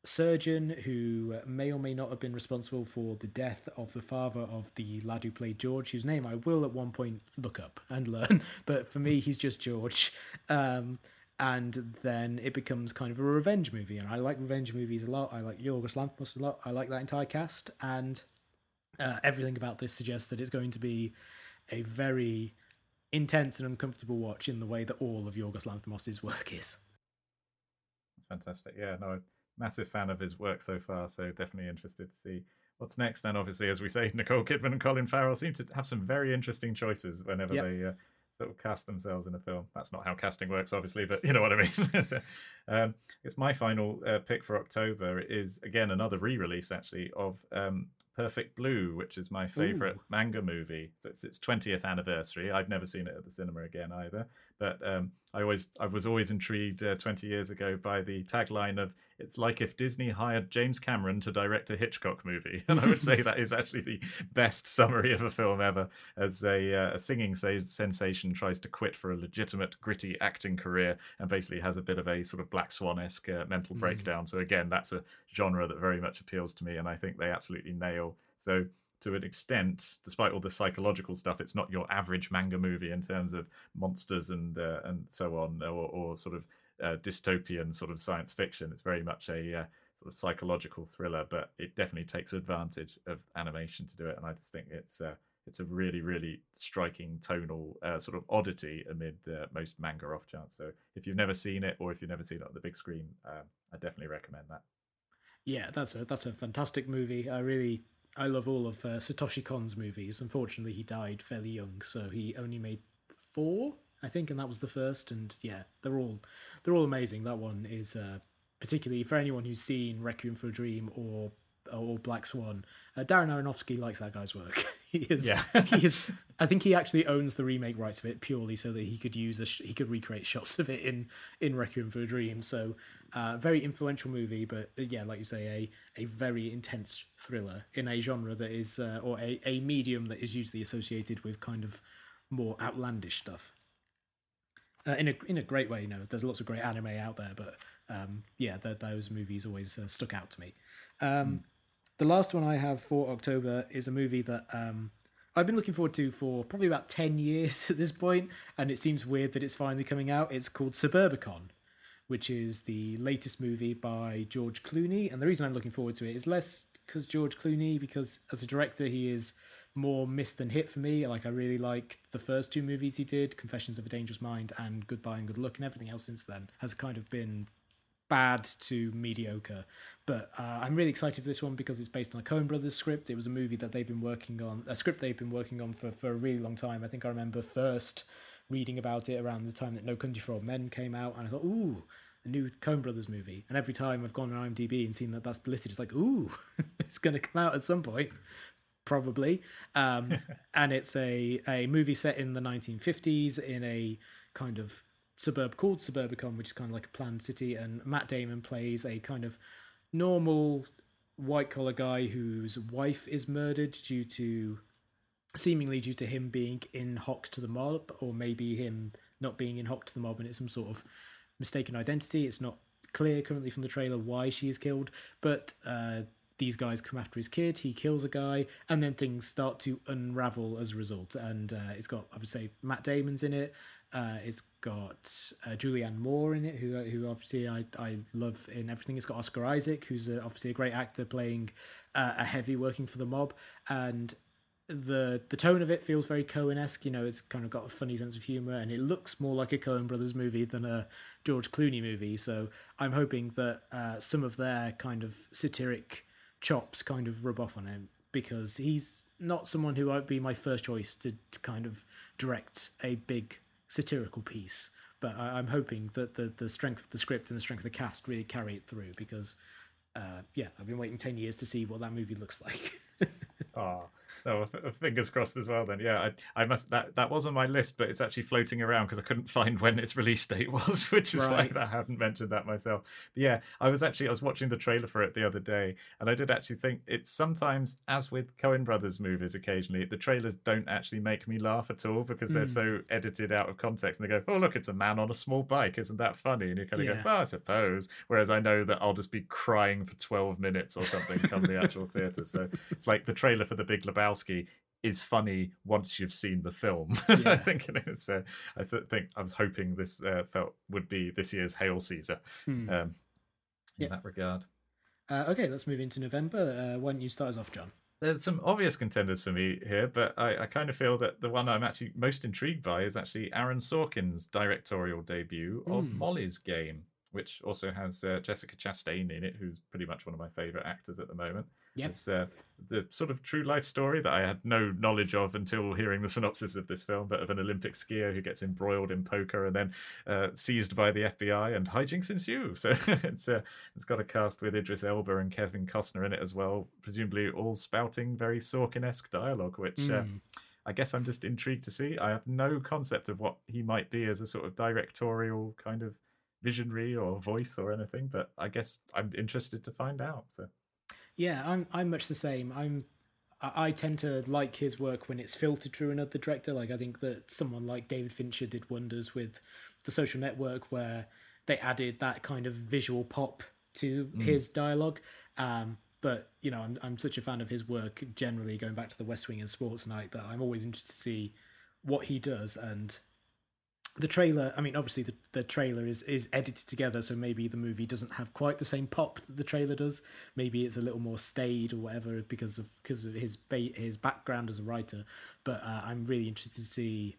surgeon who may or may not have been responsible for the death of the father of the lad who played George, whose name I will at one point look up and learn. But for me, he's just George. Um, and then it becomes kind of a revenge movie. And I like revenge movies a lot. I like Yorgos Lanthimos a lot. I like that entire cast. And uh, everything about this suggests that it's going to be a very intense and uncomfortable watch in the way that all of Yorgos Lanthimos' work is. Fantastic. Yeah, no, massive fan of his work so far, so definitely interested to see what's next. And obviously, as we say, Nicole Kidman and Colin Farrell seem to have some very interesting choices whenever yep. they uh, sort of cast themselves in a film. That's not how casting works, obviously, but you know what I mean. so, um, it's my final uh, pick for October. It is again another re-release actually of um, Perfect Blue, which is my favorite Ooh. manga movie. So it's its 20th anniversary. I've never seen it at the cinema again either. But um, I always, I was always intrigued uh, 20 years ago by the tagline of "It's like if Disney hired James Cameron to direct a Hitchcock movie," and I would say that is actually the best summary of a film ever. As a, uh, a singing sensation tries to quit for a legitimate, gritty acting career, and basically has a bit of a sort of Black Swan-esque uh, mental mm. breakdown. So again, that's a genre that very much appeals to me, and I think they absolutely nail. So to an extent, despite all the psychological stuff, it's not your average manga movie in terms of monsters and uh, and so on, or, or sort of uh, dystopian sort of science fiction. It's very much a uh, sort of psychological thriller, but it definitely takes advantage of animation to do it. And I just think it's uh, it's a really really striking tonal uh, sort of oddity amid uh, most manga off chance. So if you've never seen it, or if you've never seen it on the big screen, I definitely recommend that. Yeah, that's a that's a fantastic movie. I really I love all of uh, Satoshi Kon's movies. Unfortunately, he died fairly young, so he only made four, I think, and that was the first. And yeah, they're all they're all amazing. That one is uh, particularly for anyone who's seen Requiem for a Dream or or Black Swan. Uh, Darren Aronofsky likes that guy's work. he is. Yeah. he is. I think he actually owns the remake rights of it purely so that he could use a sh- he could recreate shots of it in in Requiem for a Dream. So, uh, very influential movie, but uh, yeah, like you say, a a very intense thriller in a genre that is uh, or a a medium that is usually associated with kind of more outlandish stuff. Uh, in a in a great way, you know. There's lots of great anime out there, but um, yeah, the, those movies always uh, stuck out to me. Um, mm the last one I have for October is a movie that um, I've been looking forward to for probably about 10 years at this point, and it seems weird that it's finally coming out. It's called Suburbicon, which is the latest movie by George Clooney. And the reason I'm looking forward to it is less because George Clooney, because as a director, he is more missed than hit for me. Like, I really like the first two movies he did Confessions of a Dangerous Mind and Goodbye and Good Luck, and everything else since then has kind of been bad to mediocre. But uh, I'm really excited for this one because it's based on a Coen Brothers script. It was a movie that they've been working on, a script they've been working on for, for a really long time. I think I remember first reading about it around the time that No Country for Old Men came out, and I thought, ooh, a new Coen Brothers movie. And every time I've gone on IMDb and seen that that's listed, it's like, ooh, it's going to come out at some point probably. Um, and it's a, a movie set in the 1950s in a kind of suburb called Suburbicon, which is kind of like a planned city, and Matt Damon plays a kind of normal white collar guy whose wife is murdered due to seemingly due to him being in hock to the mob, or maybe him not being in hock to the mob and it's some sort of mistaken identity. It's not clear currently from the trailer why she is killed, but uh, these guys come after his kid. He kills a guy, and then things start to unravel as a result. And uh, it's got, I would say, Matt Damon's in it. Uh, it's got uh, Julianne Moore in it, who who obviously I, I love in everything. It's got Oscar Isaac, who's a, obviously a great actor playing uh, a heavy working for the mob, and the the tone of it feels very Coen esque. You know, it's kind of got a funny sense of humor, and it looks more like a Coen Brothers movie than a George Clooney movie. So I'm hoping that uh, some of their kind of satiric chops kind of rub off on him because he's not someone who would be my first choice to, to kind of direct a big satirical piece. But I, am hoping that the the strength of the script and the strength of the cast really carry it through because. Uh, yeah, I've been waiting ten years to see what that movie looks like. oh, oh, fingers crossed as well. Then, yeah, I, I must that that was on my list, but it's actually floating around because I couldn't find when its release date was, which is right. why I hadn't mentioned that myself. But yeah, I was actually I was watching the trailer for it the other day, and I did actually think it's sometimes, as with Coen Brothers movies, occasionally the trailers don't actually make me laugh at all because they're mm. so edited out of context, and they go, "Oh, look, it's a man on a small bike, isn't that funny?" And you kind of yeah. go, "Well, I suppose." Whereas I know that I'll just be crying for twelve minutes or something come the actual theater. So it's like the trailer for The Big Lebowski is funny once you've seen the film. Yeah. I think it's. Uh, I th- think I was hoping this uh, felt would be this year's Hail Caesar. Hmm. Um, in yeah. that regard. Uh, okay, let's move into November. Uh, why don't you start us off, John? There's some obvious contenders for me here, but I, I kind of feel that the one I'm actually most intrigued by is actually Aaron Sorkin's directorial debut of mm. Molly's Game, which also has uh, Jessica Chastain in it, who's pretty much one of my favorite actors at the moment. Yep. It's uh, the sort of true life story that I had no knowledge of until hearing the synopsis of this film, but of an Olympic skier who gets embroiled in poker and then uh, seized by the FBI and hijinks ensue. So it's uh, it's got a cast with Idris Elba and Kevin Costner in it as well, presumably all spouting very Sorkin-esque dialogue, which. Mm. I guess I'm just intrigued to see. I have no concept of what he might be as a sort of directorial kind of visionary or voice or anything, but I guess I'm interested to find out. So yeah, I'm I'm much the same. I'm I tend to like his work when it's filtered through another director. Like I think that someone like David Fincher did wonders with the Social Network, where they added that kind of visual pop to mm. his dialogue. Um, but you know, I'm I'm such a fan of his work generally, going back to the West Wing and Sports Night, that I'm always interested to see what he does and the trailer i mean obviously the, the trailer is is edited together so maybe the movie doesn't have quite the same pop that the trailer does. Maybe it's a little more staid or whatever because of because of his ba- his background as a writer. But uh, i'm really interested to see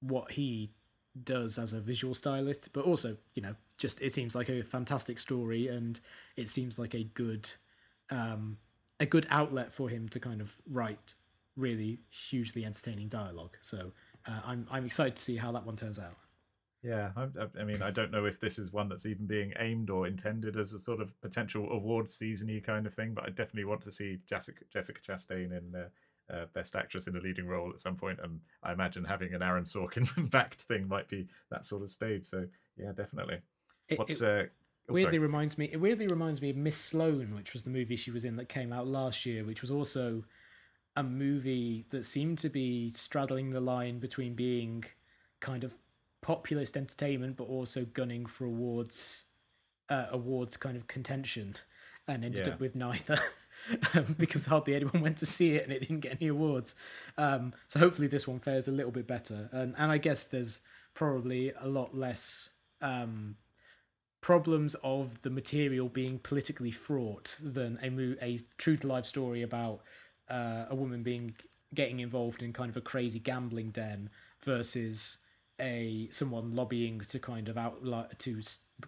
what he does as a visual stylist. But also you know just it seems like a fantastic story and it seems like a good um a good outlet for him to kind of write really hugely entertaining dialogue. So uh, I'm I'm excited to see how that one turns out. Yeah, I, I, mean, I don't know if this is one that's even being aimed or intended as a sort of potential awards seasony kind of thing, but I definitely want to see Jessica, Jessica Chastain in uh, uh, Best Actress in a Leading Role at some point, and I imagine having an Aaron Sorkin backed thing might be that sort of stage. So yeah, definitely. What's it, uh, oh, weirdly sorry. reminds me? It weirdly reminds me of Miss Sloane, which was the movie she was in that came out last year, which was also a movie that seemed to be straddling the line between being kind of populist entertainment but also gunning for awards uh, awards kind of contention and ended yeah. up with neither um, because hardly anyone went to see it and it didn't get any awards um, so hopefully this one fares a little bit better and and I guess there's probably a lot less um, problems of the material being politically fraught than a mo- a true to life story about uh, a woman being getting involved in kind of a crazy gambling den versus a someone lobbying to kind of out to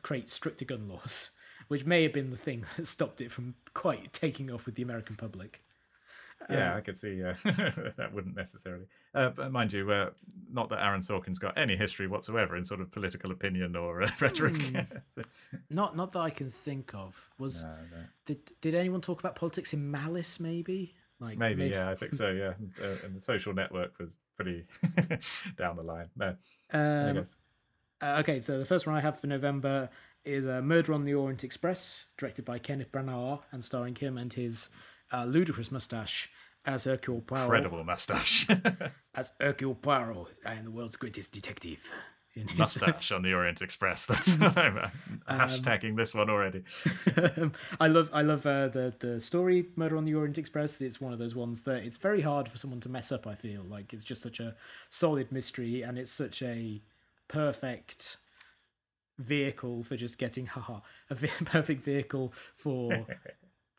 create stricter gun laws, which may have been the thing that stopped it from quite taking off with the American public. Yeah, um, I could see uh, that wouldn't necessarily. Uh, but mind you, uh, not that Aaron Sorkin's got any history whatsoever in sort of political opinion or uh, rhetoric. Mm, not, not that I can think of. Was no, no. did did anyone talk about politics in Malice? Maybe. Like maybe, maybe, yeah, I think so. Yeah, uh, and the social network was pretty down the line. No, um, I guess. Uh, okay, so the first one I have for November is uh, Murder on the Orient Express, directed by Kenneth Branagh and starring him and his uh, ludicrous mustache as Hercule Poirot. Incredible mustache. as Hercule Poirot, I am the world's greatest detective. In his mustache on the Orient Express. That's I'm uh, hashtagging this one already. I love I love uh, the the story Murder on the Orient Express. It's one of those ones that it's very hard for someone to mess up. I feel like it's just such a solid mystery, and it's such a perfect vehicle for just getting haha a perfect vehicle for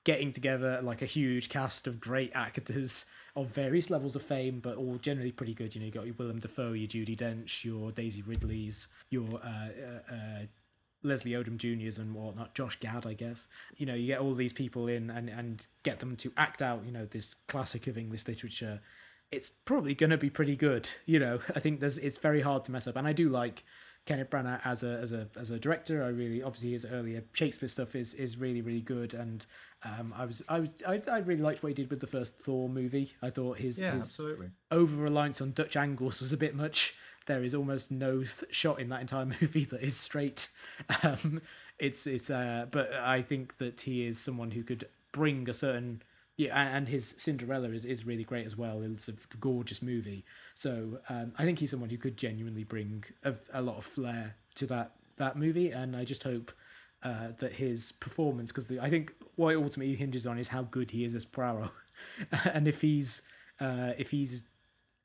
getting together like a huge cast of great actors of various levels of fame, but all generally pretty good. You know, you got your Willem Dafoe, your Judi Dench, your Daisy Ridleys, your uh, uh, uh, Leslie Odom Juniors and whatnot, Josh Gad, I guess. You know, you get all these people in and and get them to act out. You know, this classic of English literature. It's probably going to be pretty good. You know, I think there's it's very hard to mess up, and I do like Kenneth Branagh as a as a as a director. I really obviously his earlier Shakespeare stuff is is really really good, and um, I was I was I, I really liked what he did with the first Thor movie. I thought his Yeah, his over reliance on Dutch angles was a bit much. There is almost no shot in that entire movie that is straight. Um, it's it's uh, but I think that he is someone who could bring a certain yeah, and and his Cinderella is, is really great as well. It's a gorgeous movie. So um, I think he's someone who could genuinely bring a, a lot of flair to that that movie, and I just hope uh, that his performance, because I think what it ultimately hinges on is how good he is as Poirot, and if he's uh, if he's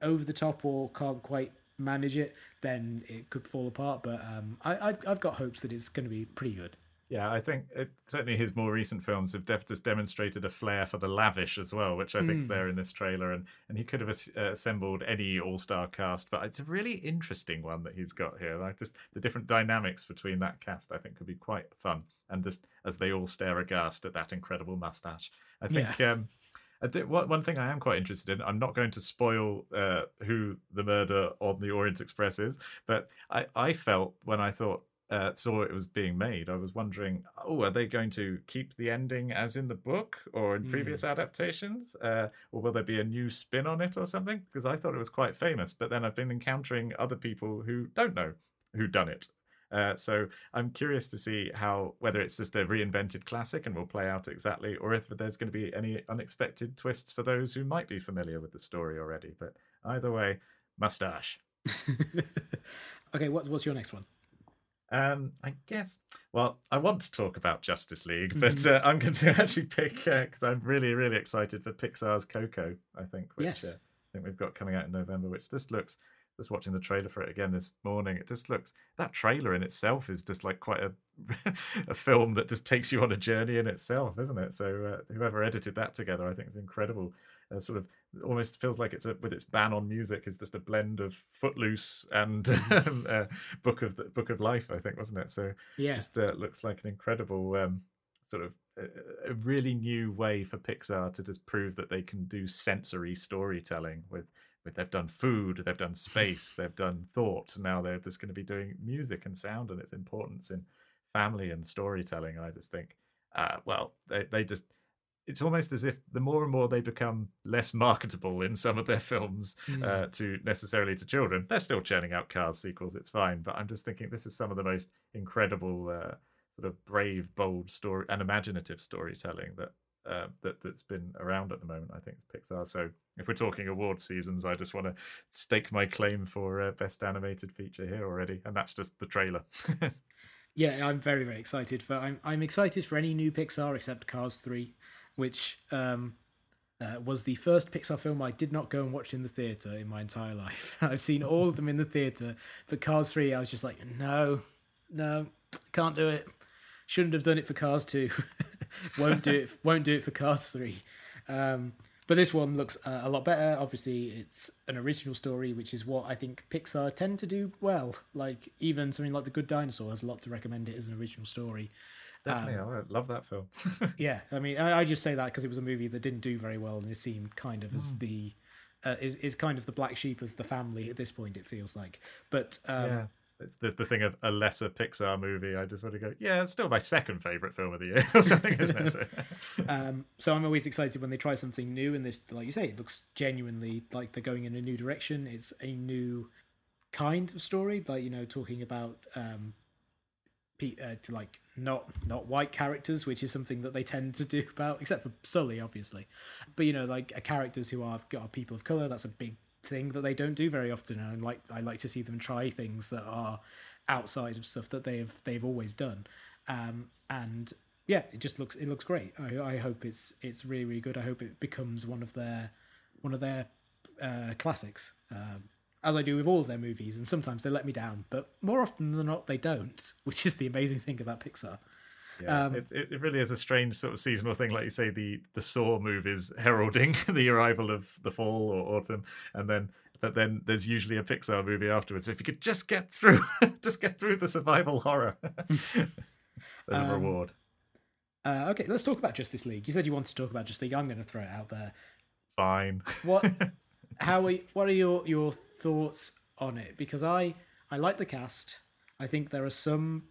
over the top or can't quite manage it, then it could fall apart. But um, I, I've I've got hopes that it's going to be pretty good. Yeah, I think it, certainly his more recent films have just demonstrated a flair for the lavish as well, which I think is there in this trailer. And and he could have as- uh, assembled any all star cast, but it's a really interesting one that he's got here. Like just the different dynamics between that cast, I think, could be quite fun. And just as they all stare aghast at that incredible mustache, I think. Um, I one one thing I am quite interested in. I'm not going to spoil uh, who the murder on the Orient Express is, but I, I felt when I thought uh, saw it was being made, I was wondering, oh, are they going to keep the ending as in the book or in previous adaptations, uh, or will there be a new spin on it or something? Because I thought it was quite famous, but then I've been encountering other people who don't know who done it. Uh, so I'm curious to see how whether it's just a reinvented classic and will play out exactly, or if there's going to be any unexpected twists for those who might be familiar with the story already. But either way, mustache. okay, what, what's your next one? Um, I guess. Well, I want to talk about Justice League, but uh, I'm going to actually pick because I'm really, really excited for Pixar's Coco. I think, which Yes. uh, I think we've got coming out in November, which just looks. Just watching the trailer for it again this morning, it just looks that trailer in itself is just like quite a a film that just takes you on a journey in itself, isn't it? So uh, whoever edited that together, I think is incredible. Uh, sort of almost feels like it's a, with its ban on music is just a blend of Footloose and uh, Book of the Book of Life, I think, wasn't it? So Yeah, just uh, looks like an incredible um, sort of a, a really new way for Pixar to just prove that they can do sensory storytelling with. with They've done food, they've done space, they've done thought. Now they're just going to be doing music and sound and its importance in family and storytelling. I just think, uh, well, they, they just, it's almost as if the more and more they become less marketable in some of their films uh, to necessarily to children, they're still churning out Cars sequels. It's fine, but I'm just thinking this is some of the most incredible, uh, sort of brave, bold story and imaginative storytelling that. Uh, that that's been around at the moment, I think it's Pixar. So if we're talking award seasons, I just want to stake my claim for uh, best animated feature here already, and that's just the trailer. yeah, I'm very very excited for. I'm I'm excited for any new Pixar except Cars three, which um, uh, was the first Pixar film I did not go and watch in the theater in my entire life. I've seen all of them in the theater, but Cars three, I was just like, no, no, can't do it. Shouldn't have done it for Cars two. won't do it. Won't do it for Cars three. Um, but this one looks uh, a lot better. Obviously, it's an original story, which is what I think Pixar tend to do well. Like even something like The Good Dinosaur has a lot to recommend it as an original story. Definitely, I love that film. Yeah, I mean, I, I just say that because it was a movie that didn't do very well, and it seemed kind of Hmm. as the uh, is is kind of the black sheep of the family at this point. It feels like, but um, yeah. It's the, the thing of a lesser Pixar movie. I just want to go, yeah, it's still my second favorite film of the year or something, isn't it? So, um, so I'm always excited when they try something new, and this, like you say, it looks genuinely like they're going in a new direction. It's a new kind of story, like you know, talking about um, pe- uh, to like not not white characters, which is something that they tend to do about, except for Sully, obviously. But you know, like uh, characters who are, people of color. That's a big thing that they don't do very often, and I like I like to see them try things that are outside of stuff that they've they've always done. Um, and yeah, it just looks it looks great. I, I hope it's it's really really good. I hope it becomes one of their one of their uh, classics, um, as I do with all of their movies. And sometimes they let me down, but more often than not they don't, which is the amazing thing about Pixar. Yeah, um, it, it really is a strange sort of seasonal thing. Like you say, the the Saw movies heralding the arrival of the fall or autumn, and then but then there's usually a Pixar movie afterwards. So if you could just get through, just get through the survival horror, um, a reward. Uh, okay, let's talk about Justice League. You said you wanted to talk about Justice League. I'm going to throw it out there. Fine. What? how? Are, You, what are your your thoughts on it? Because I I like the cast. I think there are some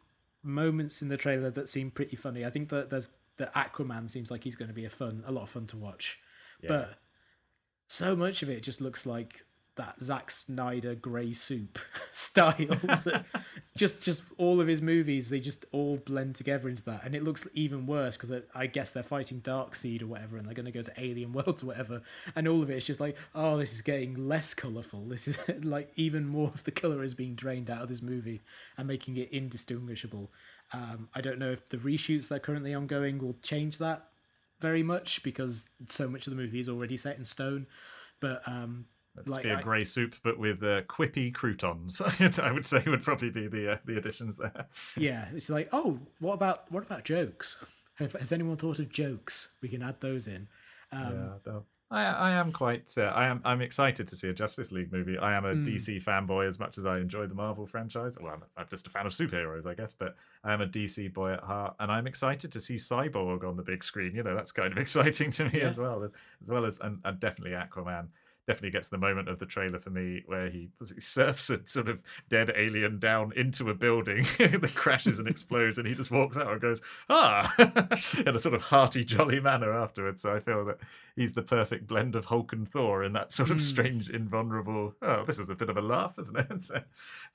moments in the trailer that seem pretty funny. I think that there's that Aquaman seems like he's going to be a fun, a lot of fun to watch, yeah. but so much of it just looks like that Zack Snyder grey soup style. just just all of his movies, they just all blend together into that, and it looks even worse because I guess they're fighting Darkseid or whatever, and they're going to go to alien worlds or whatever, and all of it is just like, oh, this is getting less colourful. This is like even more of the colour is being drained out of this movie and making it indistinguishable. Um, I don't know if the reshoots that are currently ongoing will change that very much because so much of the movie is already set in stone. But um, It'd like, be a grey soup, but with uh, quippy croutons. I would say would probably be the uh, the additions there. Yeah, it's like, oh, what about what about jokes? Has anyone thought of jokes? We can add those in. Um, yeah, I, I am quite. Uh, I am. I'm excited to see a Justice League movie. I am a mm. DC fanboy as much as I enjoy the Marvel franchise. Well, I'm, I'm, just a fan of superheroes, I guess. But I am a DC boy at heart, and I'm excited to see Cyborg on the big screen. You know, that's kind of exciting to me yeah. as well, as, as well as and, and definitely Aquaman definitely gets the moment of the trailer for me where he, he surfs a sort of dead alien down into a building that crashes and explodes, and he just walks out and goes, ah, in a sort of hearty, jolly manner afterwards. So I feel that he's the perfect blend of Hulk and Thor in that sort of mm. strange, invulnerable, oh, this is a bit of a laugh, isn't it? so,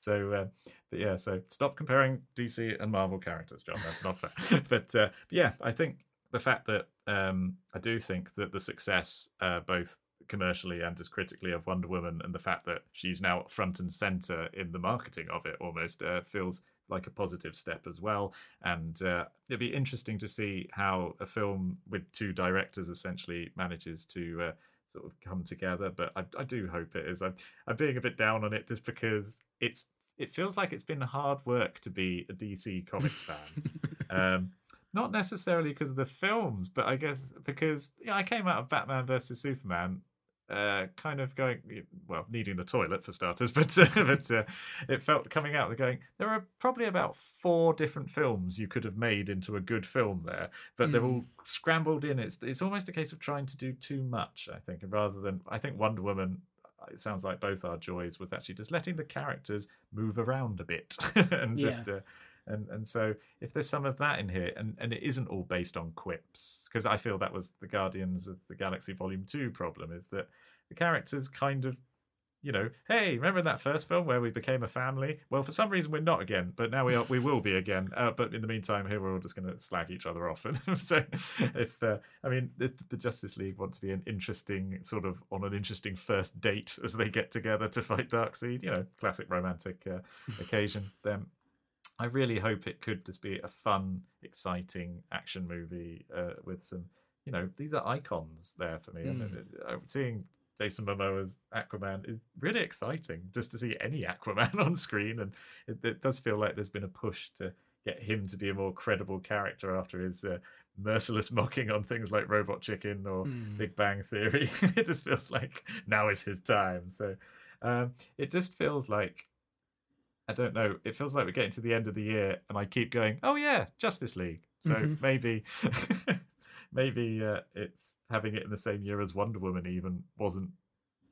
so uh, but yeah, so stop comparing DC and Marvel characters, John. That's not fair. but, uh, yeah, I think the fact that um, I do think that the success, uh, both commercially and as critically of Wonder Woman, and the fact that she's now front and center in the marketing of it almost uh, feels like a positive step as well. And uh, it'd be interesting to see how a film with two directors essentially manages to. Uh, sort of come together but I, I do hope it is I'm, I'm being a bit down on it just because it's it feels like it's been hard work to be a DC Comics fan. um, not necessarily because of the films, but I guess because yeah, I came out of Batman versus Superman uh, kind of going well, needing the toilet for starters, but uh, but uh, it felt coming out. They're going. There are probably about four different films you could have made into a good film there, but mm. they're all hmm. scrambled in. It's it's almost a case of trying to do too much. I think, rather than I think Wonder Woman. Uh, it sounds like both our joys was actually just letting the characters move around a bit and yeah. just uh, and and so if there's some of that in here and and it isn't all based on quips because i feel that was the guardians of the galaxy volume 2 problem is that the characters kind of you know, hey, remember that first film where we became a family? Well, for some reason we're not again, but now we are, we will be again. Uh, but in the meantime, here we're all just going to slag each other off. so, if uh, I mean, if the Justice League want to be an interesting sort of on an interesting first date as they get together to fight Darkseid, you know, classic romantic uh, occasion, then I really hope it could just be a fun, exciting action movie uh, with some, you know, these are icons there for me. Mm. And uh, seeing Jason Momoa's Aquaman is really exciting just to see any Aquaman on screen. And it, it, does feel like there's been a push to get him to be a more credible character after his uh, merciless mocking on things like Robot Chicken or mm. Big Bang Theory. it just feels like now is his time. So um, it just feels like I don't know. It feels like we're getting to the end of the year, and I keep going, "Oh yeah, Justice League." So mm-hmm. maybe, maybe uh, it's having it in the same year as Wonder Woman even wasn't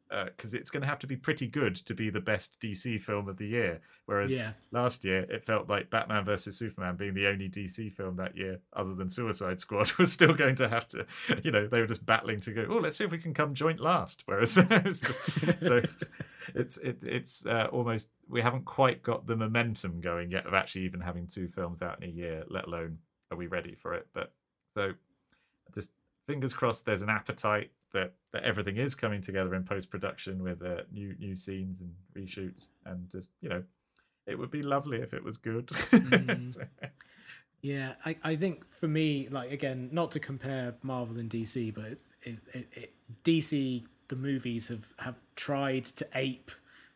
because uh, it's going to have to be pretty good to be the best DC film of the year. Whereas yeah. last year it felt like Batman versus Superman being the only DC film that year, other than Suicide Squad, was still going to have to, you know, they were just battling to go. Oh, let's see if we can come joint last. Whereas just, so it's it, it's uh, almost we haven't quite got the momentum going yet of actually even having two films out in a year, let alone are we ready for it. But so just fingers crossed there's an appetite that that everything is coming together in post production with uh, new new scenes and reshoots, and just you know, it would be lovely if it was good. Mm. so. Yeah, I, I think for me, like again, not to compare Marvel and DC, but it, it, it, DC the movies have have tried to ape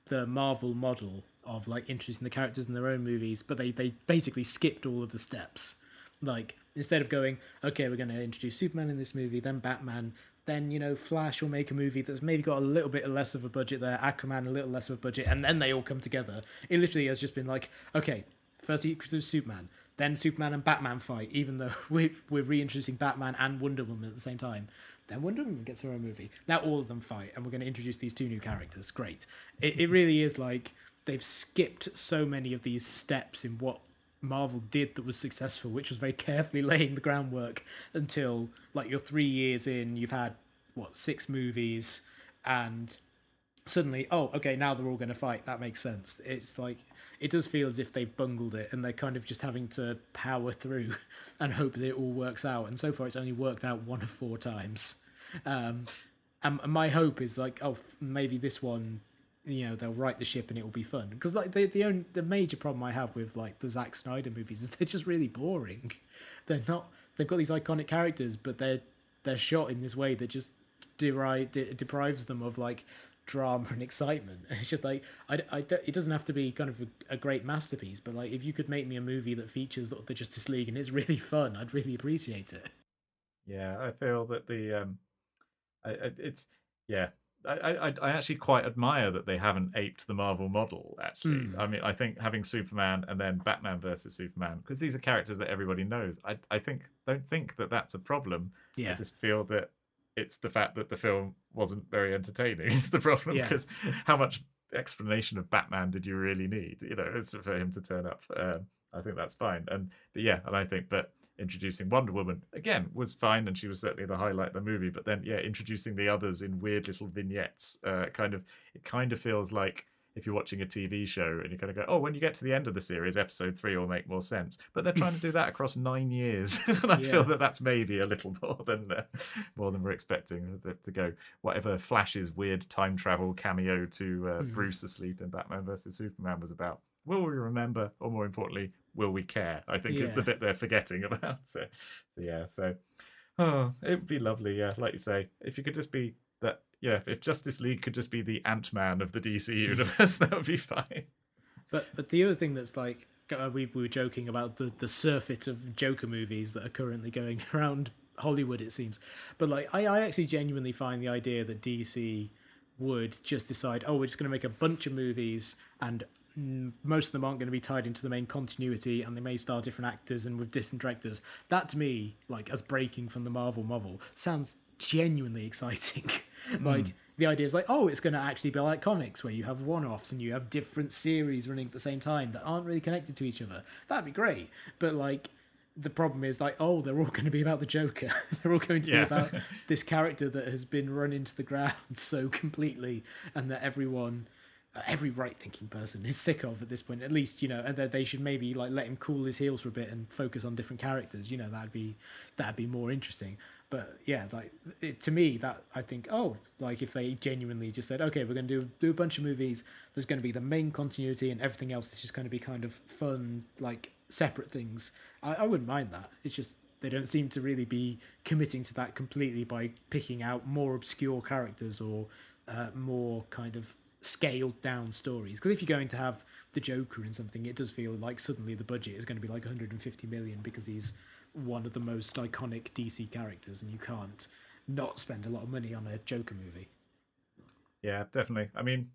the Marvel model of like introducing the characters in their own movies, but they they basically skipped all of the steps. Like instead of going, okay, we're going to introduce Superman in this movie, then Batman, then you know Flash will make a movie that's maybe got a little bit less of a budget there, Aquaman a little less of a budget, and then they all come together. It literally has just been like, okay, first introduce Superman, then Superman and Batman fight, even though we're, we're reintroducing Batman and Wonder Woman at the same time. Then Wonder Woman gets her own movie. Now all of them fight, and we're going to introduce these two new characters. Great. It, it really is like they've skipped so many of these steps in what Marvel did that was successful, which was very carefully laying the groundwork until like you're three years in, you've had what six movies, and suddenly, oh, okay, now they're all going to fight. That makes sense. It's like it does feel as if they've bungled it and they're kind of just having to power through and hope that it all works out. And so far, it's only worked out one of four times. Um, and my hope is like, oh, maybe this one you know they'll write the ship and it will be fun because like the the only the major problem I have with like the Zack Snyder movies is they're just really boring. They're not. They've got these iconic characters, but they're they're shot in this way that just derive de- deprives them of like drama and excitement. It's just like I, I it doesn't have to be kind of a, a, great masterpiece, but like if you could make me a movie that features the Justice League and it's really fun, I'd really appreciate it. Yeah, I feel that the um, I, I it's yeah I, I, I actually quite admire that they haven't aped the Marvel model. Actually, mm. I mean, I think having Superman and then Batman versus Superman because these are characters that everybody knows. I I think don't think that that's a problem. Yeah. I just feel that it's the fact that the film wasn't very entertaining. It's the problem because yeah. how much explanation of Batman did you really need? You know, for him to turn up. Um, I think that's fine. And but yeah, and I think but introducing Wonder Woman again was fine, and she was certainly the highlight of the movie. But then, yeah, introducing the others in weird little vignettes, uh, kind of it kind of feels like if you're watching a TV show and you're going to go, oh, when you get to the end of the series, episode three will make more sense. But they're trying to do that across nine years, and I yeah. feel that that's maybe a little more than uh, more than we're expecting to go. Whatever Flash's weird time travel cameo to uh, mm. Bruce asleep in Batman versus Superman was about. Will we remember, or more importantly, will we care? I think yeah. is the bit they're forgetting about. So, so yeah, so oh, it would be lovely. Yeah, like you say, if you could just be that. Yeah, if Justice League could just be the Ant Man of the DC universe, that would be fine. But but the other thing that's like uh, we, we were joking about the the surfeit of Joker movies that are currently going around Hollywood, it seems. But like I, I actually genuinely find the idea that DC would just decide, oh, we're just going to make a bunch of movies and most of them aren't going to be tied into the main continuity and they may star different actors and with different directors. That to me like as breaking from the marvel model sounds genuinely exciting. Mm. like the idea is like oh it's going to actually be like comics where you have one-offs and you have different series running at the same time that aren't really connected to each other. That'd be great. But like the problem is like oh they're all going to be about the joker. They're all going to yeah. be about this character that has been run into the ground so completely and that everyone every right thinking person is sick of at this point at least you know and that they should maybe like let him cool his heels for a bit and focus on different characters you know that'd be that'd be more interesting. But yeah like it, to me that i think oh like if they genuinely just said okay we're going to do do a bunch of movies there's going to be the main continuity and everything else is just going to be kind of fun like separate things I, I wouldn't mind that. It's just they don't seem to really be committing to that completely by picking out more obscure characters or uh, more kind of scaled down stories. Because if you're going to have the Joker in something, it does feel like suddenly the budget is going to be like 150 million because he's one of the most iconic DC characters, and you can't not spend a lot of money on a Joker movie. Yeah, definitely. I mean,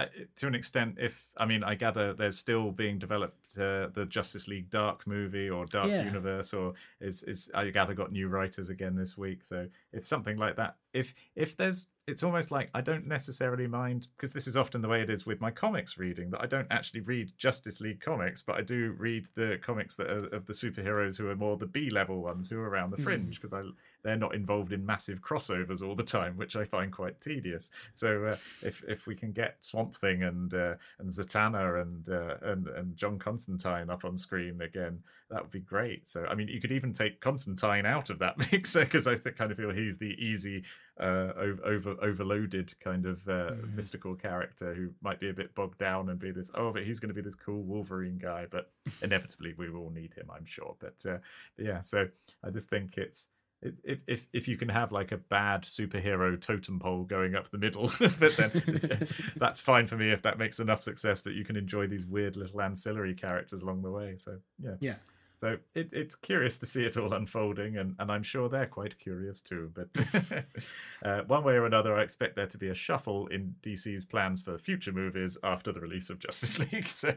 I, to an extent, if I mean, I gather there's still being developed uh, the Justice League Dark movie or Dark yeah. Universe, or is is I gather got new writers again this week. So if something like that, if if there's it's almost like I don't necessarily mind because this is often the way it is with my comics reading that I don't actually read Justice League comics, but I do read the comics that are of the superheroes who are more the B level ones who are around the hmm. fringe because mm. I they're not involved in massive crossovers all the time, which I find quite tedious. So uh, if if we can get Swamp Thing and uh, and Zatanna and uh, and and John Constantine up on screen again, that would be great. So, I mean, you could even take Constantine out of that mix because I th- kind of feel he's the easy, uh, over overloaded kind of uh, mm. mystical character who might be a bit bogged down and be this. Oh, but he's going to be this cool Wolverine guy. But inevitably, we will need him, I'm sure. But, uh, but yeah, so I just think it's if if if you can have like a bad superhero totem pole going up the middle, but then that's fine for me if that makes enough success. But you can enjoy these weird little ancillary characters along the way. So yeah, yeah. So it, it's curious to see it all unfolding, and, and I'm sure they're quite curious too. But uh, one way or another, I expect there to be a shuffle in DC's plans for future movies after the release of Justice League. So.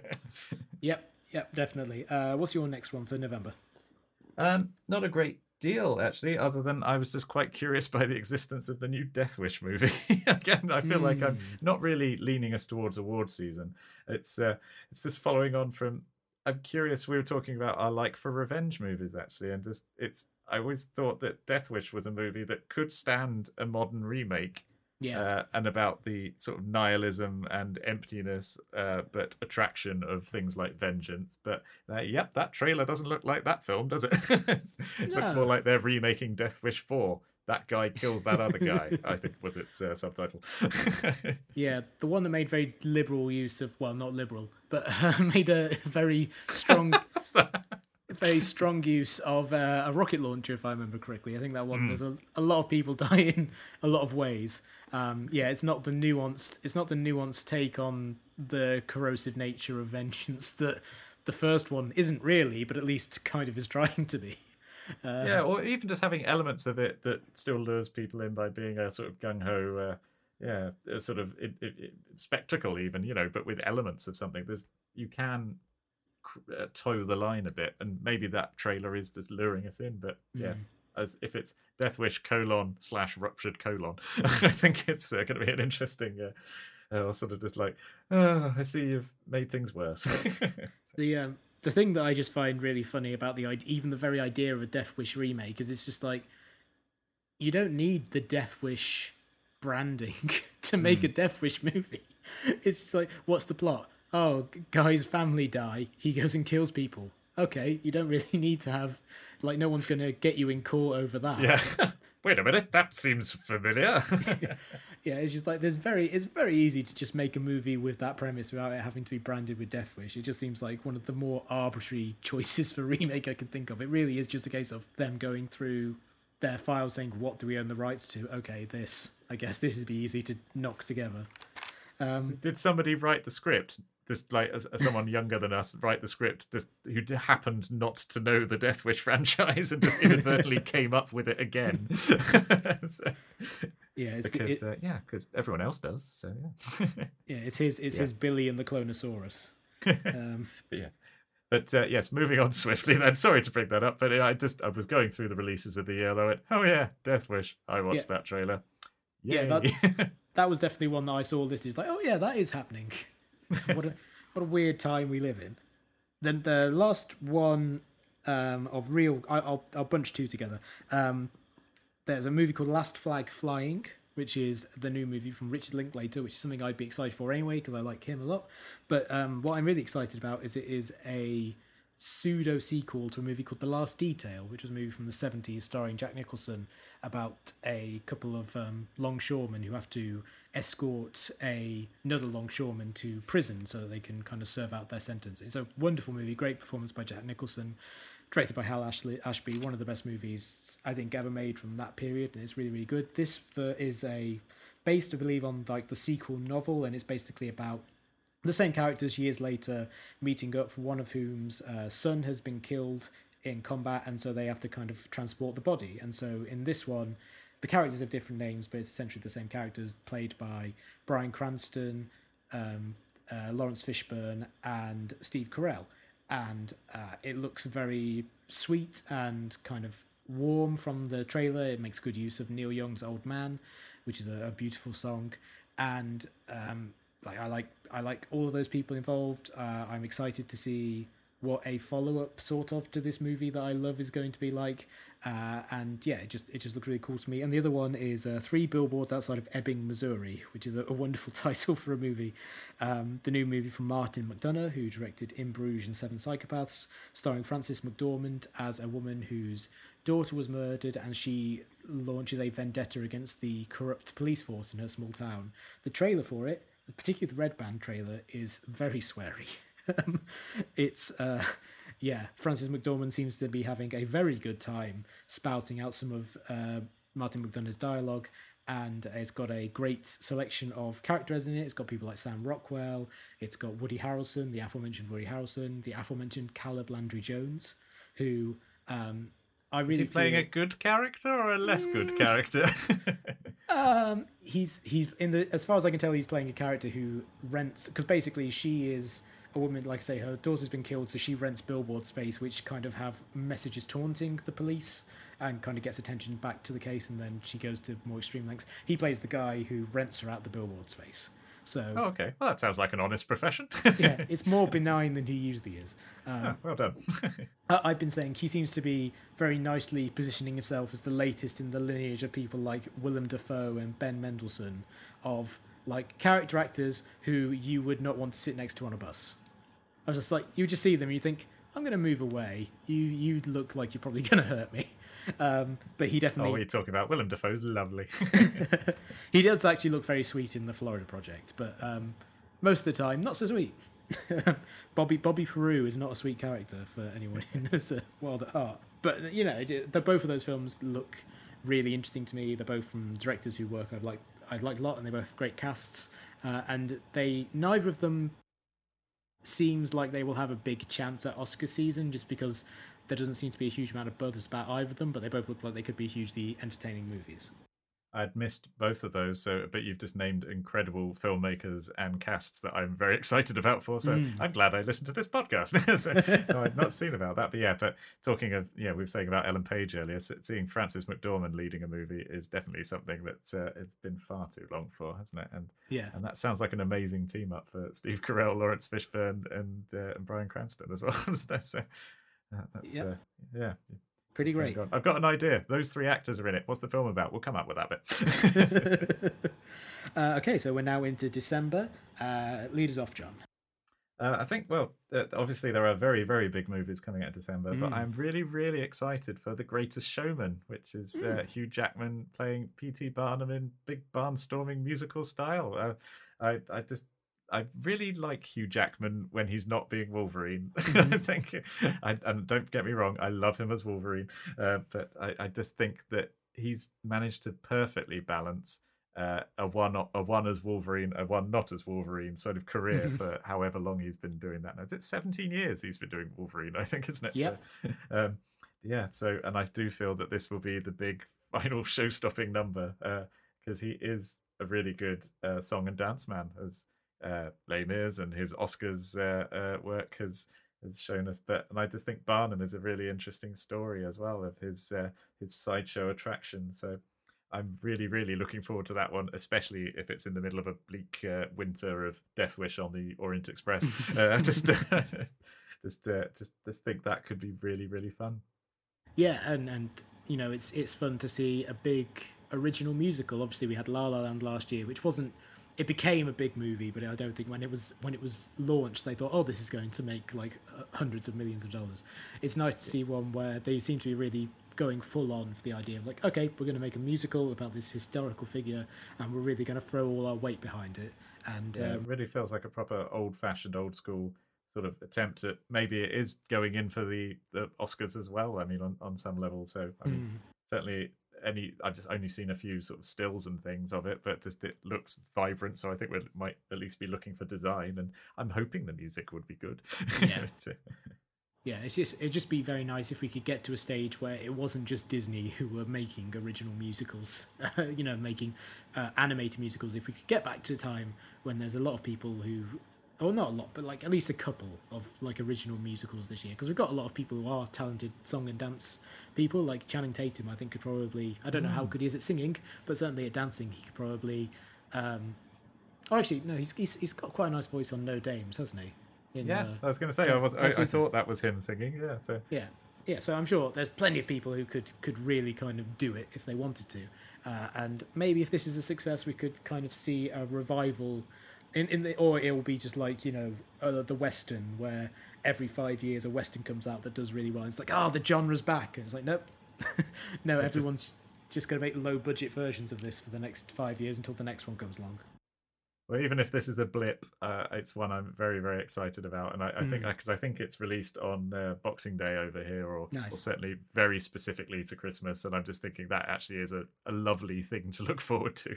Yep, yep, definitely. Uh, what's your next one for November? Um, not a great deal actually other than i was just quite curious by the existence of the new death wish movie again i feel mm. like i'm hmm. not really leaning us towards award season it's uh, it's just following on from i'm curious we were talking about our like for revenge movies actually and just it's i always thought that death wish was a movie that could stand a modern remake yeah, uh, and about the sort of nihilism and emptiness, uh, but attraction of things like vengeance. But uh, yep, that trailer doesn't look like that film, does it? it no. looks more like they're remaking Death Wish Four. That guy kills that other guy. I think was its uh, subtitle. yeah, the one that made very liberal use of well, not liberal, but made a very strong. Very strong use of uh, a rocket launcher, if I remember correctly. I think that one mm. there's a, a lot of people die in a lot of ways. Um, yeah, it's not the nuanced. It's not the nuanced take on the corrosive nature of vengeance that the first one isn't really, but at least kind of is trying to be. Uh, yeah, or even just having elements of it that still lures people in by being a sort of gung ho, uh, yeah, a sort of it, it, it, spectacle, even you know, but with elements of something. There's you can uh, toe the line a bit, and maybe that trailer is just luring us in. But yeah, mm as if it's Death Wish colon slash ruptured colon. I think it's uh, going to be an interesting. Uh, uh, sort of just like, oh, I see you've made things worse. the um, the thing that I just find really funny about the even the very idea of a Death Wish remake is it's just like you don't need the Death Wish branding to make mm. a Death Wish movie. It's just like, what's the plot? Oh, guy's family die. He goes and kills people okay, you don't really need to have like no one's going to get you in court over that. Yeah. Wait a minute, that seems familiar. yeah, it's just like there's very it's very easy to just make a movie with that premise without it having to be branded with Death Wish. It just seems like one of the more arbitrary choices for remake I can think of. It really is just a case of them going through their files saying what do we own the rights to? Okay, this. I guess this would be easy to knock together. Um, Did somebody write the script? Just like as, as, someone younger than us write the script just who happened not to know the death wish franchise and just inadvertently came up with it again so, yeah because it, uh, yeah because everyone else does so yeah yeah it's his it's yeah. his billy and the Cloneasaurus um, but yeah but uh, yes, moving on swiftly. Then sorry to bring that up, but I just I was going through the releases of the year. And I went, oh yeah, Death Wish. I watched yeah. that trailer. Yay. Yeah, that, that was definitely one that I saw listed. Like, oh yeah, that is happening. what a what a weird time we live in. Then the last one um, of real, I, will I'll bunch two together. Um, there's a movie called Last Flag Flying, which is the new movie from Richard Linklater, which is something I'd be excited for anyway because I like him a lot. But um, what I'm really excited about is it is a pseudo sequel to a movie called The Last Detail, which was a movie from the 70s starring Jack Nicholson about a couple of um, longshoremen who have to escort a another longshoreman to prison so that they can kind of serve out their sentence. It's a wonderful movie, great performance by Jack Nicholson, directed by Hal Ashley, Ashby, one of the best movies I think ever made from that period, and it's really really good. This is a based, I believe, on like the sequel novel, and it's basically about the same characters years later meeting up. One of whom's uh, son has been killed in combat, and so they have to kind of transport the body. And so in this one, the characters have different names, but it's essentially the same characters played by Bryan Cranston, um, uh, Laurence Fishburne, and Steve Carell. And uh, it looks very sweet and kind of warm from the trailer. It makes good use of Neil Young's "Old Man," which is a, a beautiful song, and um, like I like I like all of those people involved. Uh, I'm excited to see what a follow up sort of to this movie that I love is going to be like. Uh, and yeah, it just it just looked really cool to me. And the other one is uh, Three Billboards Outside of Ebbing, Missouri, which is a, a wonderful title for a movie. Um, the new movie from Martin McDonagh, who directed In Bruges and Seven Psychopaths, starring Frances McDormand as a woman whose daughter was murdered and she launches a vendetta against the corrupt police force in her small town. The trailer for it, particularly the Red Band trailer, is very sweary. it's uh, yeah, Frances McDormand seems to be having a very good time spouting out some of uh, Martin McDonagh's dialogue, and it's got a great selection of characters in it. It's got people like Sam Rockwell, it's got Woody Harrelson, the aforementioned Woody Harrelson, the aforementioned Caleb Landry Jones, who um, I really Is he playing feel... a good character or a less good character? Um, he's he's in the as far as I can tell, he's playing a character who rents because basically she is a woman. Like I say, her daughter's been killed, so she rents billboard space, which kind of have messages taunting the police and kind of gets attention back to the case, and then she goes to more extreme lengths. He plays the guy who rents her out the billboard space. So oh, okay. Well, that sounds like an honest profession. yeah, it's more benign than he usually is. Um, Oh, well done. I've been saying he seems to be very nicely positioning himself as the latest in the lineage of people like Willem Dafoe and Ben Mendelsohn, of like character actors who you would not want to sit next to on a bus. I was just like, you just see them, and you think, I'm going to move away. You you look like you're probably going to hurt me. Um, but he definitely. oh, what are you talking about? Willem Dafoe's lovely. he does actually look very sweet in the Florida Project, but um, most of the time, not so sweet. Bobby Bobby Peru is not a sweet character for anyone who knows the Wild at Heart. But you know, the, both of those films look really interesting to me. They're both from directors who work I've liked I've liked a lot, and they're both great casts. Uh, and they neither of them seems like they will have a big chance at Oscar season, just because there doesn't seem to be a huge amount of buzz about either of them. But they both look like they could be hugely entertaining movies. I'd missed both of those, so but you've just named incredible filmmakers and casts that I'm very excited about for. So Mm. I'm glad I listened to this podcast. so, no, I'd not seen about that, but yeah. But talking of yeah, we were saying about Ellen Page earlier. So seeing Frances McDormand leading a movie is definitely something that uh, it's been far too long for, hasn't it? And Yeah. and that sounds like an amazing team up for Steve Carell, Laurence Fishburne, and uh, and Bryan Cranston as well. so, so, uh, that's Yep. uh, yeah. Pretty great. on. I've got an idea. Those three actors are in it. What's the film about? We'll come up with that bit. uh, okay, so we're now into December. Uh, lead us off, John. Uh, I think, well, uh, obviously there are very, very big movies coming out in December, but Mm. I'm really, really excited for The Greatest Showman, which is uh, Hugh Jackman playing P.T. Barnum in big barnstorming musical style. Uh, I, I just, I really like Hugh Jackman when he's not being Wolverine. I think, I, and don't get me wrong, I love him as Wolverine, uh, but I, I just think that he's managed to perfectly balance uh, a one a one as Wolverine, a one not as Wolverine sort of career for however long he's been doing that. Now, is it 17 years he's been doing Wolverine? I think, isn't it? Yep. So, um, yeah. So, and I do feel that this will be the big final show-stopping number because he is a really good uh, song and dance man, as uh, Les Mis and his Oscars uh, uh, work has has shown us. But and I just think Barnum is a really interesting story as well of his uh, his sideshow attraction. So I'm really, really looking forward to that one, especially if it's in the middle of a bleak uh, winter of Death Wish on the Orient Express. uh, just, just, uh, just, just think that could be really, really fun. Yeah, and and you know it's it's fun to see a big original musical. Obviously, we had La La Land last year, which wasn't. It became a big movie, but I don't think when it was when it was launched, they thought, "Oh, this is going to make like uh, hundreds of millions of dollars." It's nice to see one where they seem to be really going full on for the idea of like, okay, we're going to make a musical about this historical figure, and we're really going to throw all our weight behind it. And Yeah, um, it really feels like a proper old-fashioned, old school sort of attempt at maybe it is going in for the, the Oscars as well. I mean, on, on some level. So I mean, mm, certainly any I've just only seen a few sort of stills and things of it, but just it looks vibrant. So I think we might at least be looking for design, and I'm hoping the music would be good. Yeah. But, uh, Yeah, it's just it'd just be very nice if we could get to a stage where it wasn't just Disney who were making original musicals, you know, making uh, animated musicals. If we could get back to a time when there's a lot of people who, or not a lot, but like at least a couple of like original musicals this year, because we've got a lot of people who are talented song and dance people. Like Channing Tatum, I think could probably I don't know how good he is at singing, but certainly at dancing he could probably. Um, oh, actually, no, he's, he's he's got quite a nice voice on No Dames, hasn't he? In, Yeah, uh, I was going to say I was. I, I thought that was him singing. Yeah, so Yeah, yeah. So I'm sure there's plenty of people who could could really kind of do it if they wanted to, uh, and maybe if this is a success, we could kind of see a revival, in in the or it will be just like you know uh, the western where every five years a western comes out that does really well. It's like oh the genre's back, and it's like nope, no just- everyone's just going to make low budget versions of this for the next five years until the next one comes along. Well, even if this is a blip, uh, it's one I'm very, very excited about, and I, I think Mm. because I think it's released on uh, Boxing Day over here, or, or certainly very specifically to Christmas, and I'm just thinking that actually is a, a lovely thing to look forward to.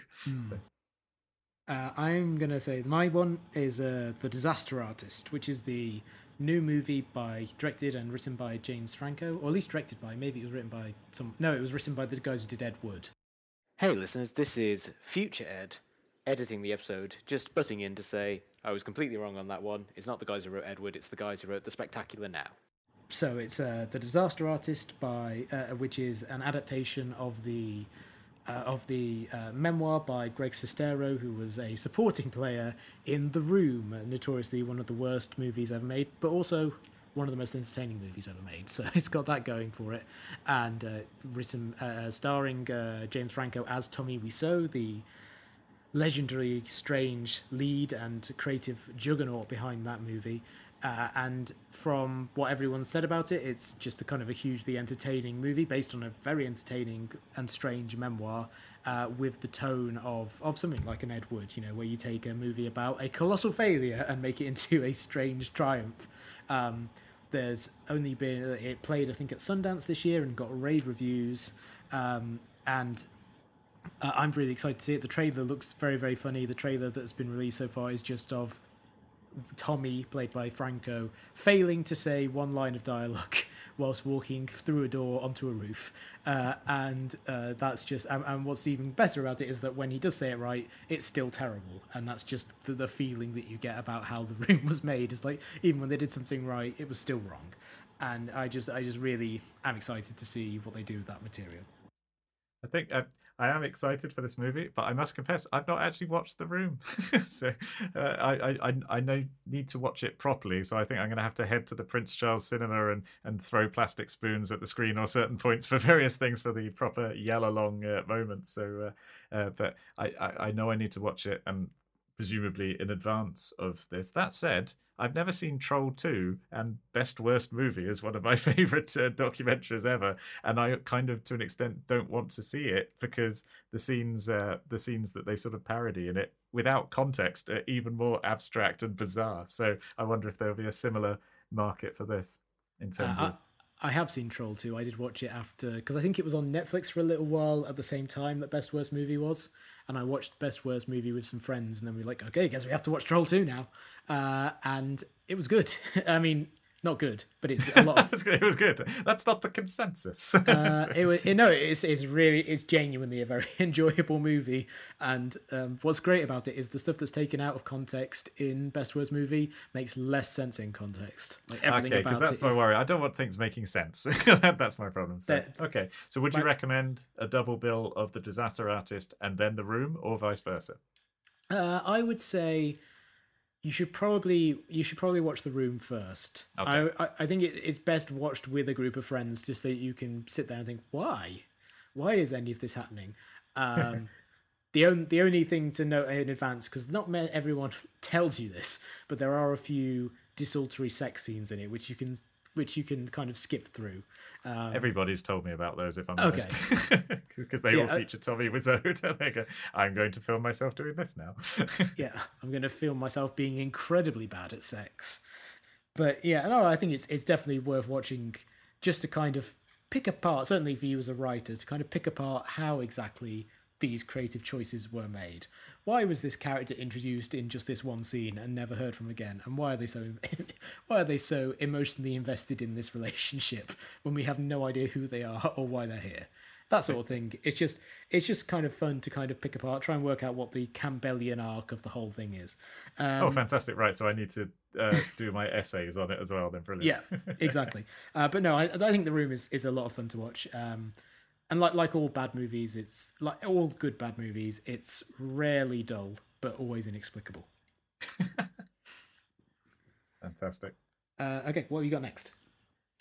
Uh, I'm gonna say my one is uh, the Disaster Artist, which is the new movie by directed and written by James Franco, or at least directed by. Maybe it was written by some. No, it was written by the guys who did Ed Wood. Hey listeners, this is Future Ed, editing the episode, just butting in to say I was completely wrong on that one. It's not the guys who wrote Ed Wood; it's the guys who wrote The Spectacular Now. So it's uh, the Disaster Artist by, uh, which is an adaptation of the uh, of the uh, memoir by Greg Sestero, who was a supporting player in The Room, notoriously one of the worst movies ever made, but also one of the most entertaining movies ever made. So it's got that going for it, and uh, written uh, starring uh, James Franco as Tommy Wiseau, the legendary, strange lead and creative juggernaut behind that movie. Uh, and from what everyone said about it, it's just a kind of a hugely entertaining movie based on a very entertaining and strange memoir uh, with the tone of, of something like an Ed Wood, you know, where you take a movie about a colossal failure and make it into a strange triumph. Um, there's only been, it played, I think, at Sundance this year and got rave reviews. Um, and uh, I'm really excited to see it. The trailer looks very, very funny. The trailer that's been released so far is just of Tommy, played by Franco, failing to say one line of dialogue whilst walking through a door onto a roof. Uh, and uh, that's just, and, and what's even better about it is that when he does say it right, it's still terrible. And that's just the, the feeling that you get about how the room was made. Is like, even when they did something right, it was still wrong. And I just, I just really am excited to see what they do with that material. I think I, I am excited for this movie, but I must confess I've not actually watched The Room, so uh, I, I I know need to watch it properly. So I think I'm going to have to head to the Prince Charles Cinema and and throw plastic spoons at the screen or certain points for various things for the proper yell along uh, moments. So, uh, uh, but I, I I know I need to watch it and presumably in advance of this. That said, I've never seen Troll 2, and Best Worst Movie is one of my favorite uh, documentaries ever, and I kind of, to an extent, don't want to see it because the scenes, uh, the scenes that they sort of parody in it, without context, are even more abstract and bizarre. So I wonder if there'll be a similar market for this in terms Uh, of. I, I have seen Troll 2. I did watch it after because I think it was on Netflix for a little while at the same time that Best Worst Movie was, and I watched Best Worst Movie with some friends, and then we were like, okay, guess we have to watch Troll 2 now, uh, and it was good. I mean, not good, but it's a lot of. it was good- it was good. That's not the consensus. Uh, it was it, no, it's it's really it's genuinely a very enjoyable movie, and um, what's great about it is the stuff that's taken out of context in Best Worst Movie makes less sense in context. Like everything okay, because that's it my is- worry. I don't want things making sense. That- that's my problem. So, okay, so would you my- recommend a double bill of the Disaster Artist and then The Room, or vice versa? Uh, I would say you should probably you should probably watch The Room first. Okay. I, I I think it, it's best watched with a group of friends, just so you can sit there and think, why, why is any of this happening? Um, the only the only thing to note in advance, because not everyone tells you this, but there are a few desultory sex scenes in it, which you can which you can kind of skip through. Um, Everybody's told me about those, if I'm Okay. honest, because they Yeah, all uh, feature Tommy Wiseau. and they go, "I'm going to film myself doing this now." yeah, I'm going to film myself being incredibly bad at sex. But yeah, no, I think it's it's definitely worth watching just to kind of pick apart, certainly for you as a writer, to kind of pick apart how exactly these creative choices were made. Why was this character introduced in just this one scene and never heard from again? And why are they so why are they so emotionally invested in this relationship when we have no idea who they are or why they're here? That sort of thing. It's just it's just kind of fun to kind of pick apart, try and work out what the Campbellian arc of the whole thing is. Um, oh, fantastic! Right, so I need to uh, do my essays on it as well. Then, brilliant. yeah, exactly. Uh, but no, I, I think the room is, is a lot of fun to watch. Um, and like like all bad movies, it's like all good bad movies. It's rarely dull, but always inexplicable. Fantastic. Uh, okay, what have you got next?